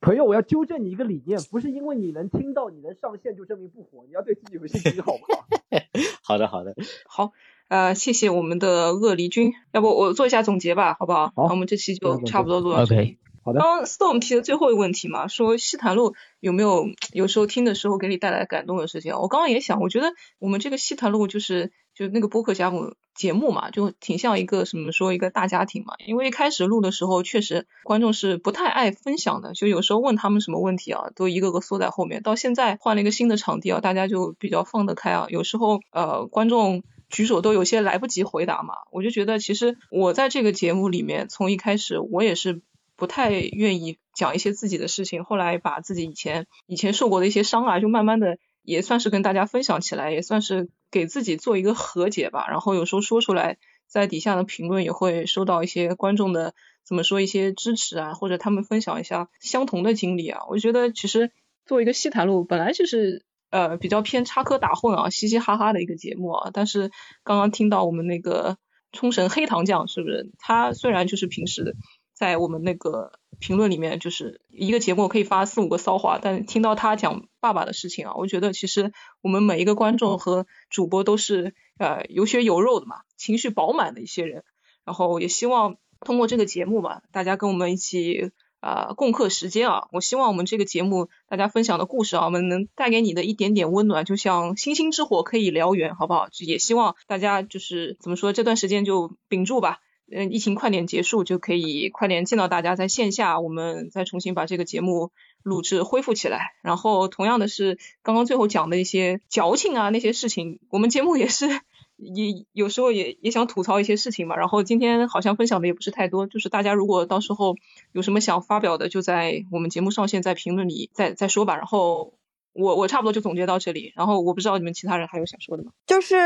朋友，我要纠正你一个理念，不是因为你能听到、你能上线就证明不火，你要对自己有信心，好不好？好的好的，好，呃，谢谢我们的鳄梨君，要不我做一下总结吧，好不好？好那我们这期就差不多录到这里。好的，刚 Storm 提的最后一个问题嘛，说西坛路有没有有时候听的时候给你带来感动的事情？我刚刚也想，我觉得我们这个西坛路就是就那个播客节目节目嘛，就挺像一个什么说一个大家庭嘛。因为一开始录的时候，确实观众是不太爱分享的，就有时候问他们什么问题啊，都一个个缩在后面。到现在换了一个新的场地啊，大家就比较放得开啊。有时候呃观众。举手都有些来不及回答嘛，我就觉得其实我在这个节目里面，从一开始我也是不太愿意讲一些自己的事情，后来把自己以前以前受过的一些伤啊，就慢慢的也算是跟大家分享起来，也算是给自己做一个和解吧。然后有时候说出来，在底下的评论也会收到一些观众的怎么说一些支持啊，或者他们分享一下相同的经历啊。我觉得其实做一个西谈录本来就是。呃，比较偏插科打诨啊，嘻嘻哈哈的一个节目啊。但是刚刚听到我们那个冲绳黑糖酱是不是？他虽然就是平时在我们那个评论里面，就是一个节目可以发四五个骚话，但听到他讲爸爸的事情啊，我觉得其实我们每一个观众和主播都是呃有血有肉的嘛，情绪饱满的一些人。然后也希望通过这个节目吧，大家跟我们一起。啊，共克时间啊！我希望我们这个节目大家分享的故事啊，我们能带给你的一点点温暖，就像星星之火可以燎原，好不好？也希望大家就是怎么说，这段时间就屏住吧，嗯，疫情快点结束，就可以快点见到大家在线下，我们再重新把这个节目录制恢复起来。然后同样的是，刚刚最后讲的一些矫情啊那些事情，我们节目也是。也有时候也也想吐槽一些事情嘛，然后今天好像分享的也不是太多，就是大家如果到时候有什么想发表的，就在我们节目上线，在评论里再再说吧。然后我我差不多就总结到这里，然后我不知道你们其他人还有想说的吗？就是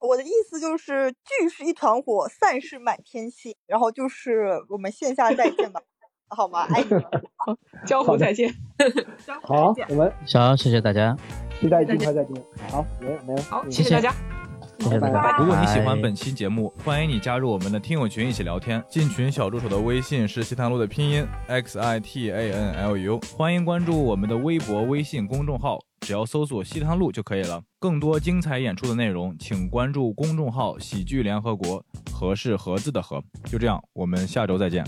我的意思就是聚是一团火，散是满天星，然后就是我们线下再见吧，好吗？爱你们，江湖再见。好，我们行，谢谢大家。期待尽快再见。好，没有没有，好，嗯谢谢大家。谢谢大家。如果你喜欢本期节目，欢迎你加入我们的听友群一起聊天。进群小助手的微信是西塘路的拼音 x i t a n l u，欢迎关注我们的微博、微信公众号，只要搜索西塘路就可以了。更多精彩演出的内容，请关注公众号“喜剧联合国”，和是盒子的和。就这样，我们下周再见。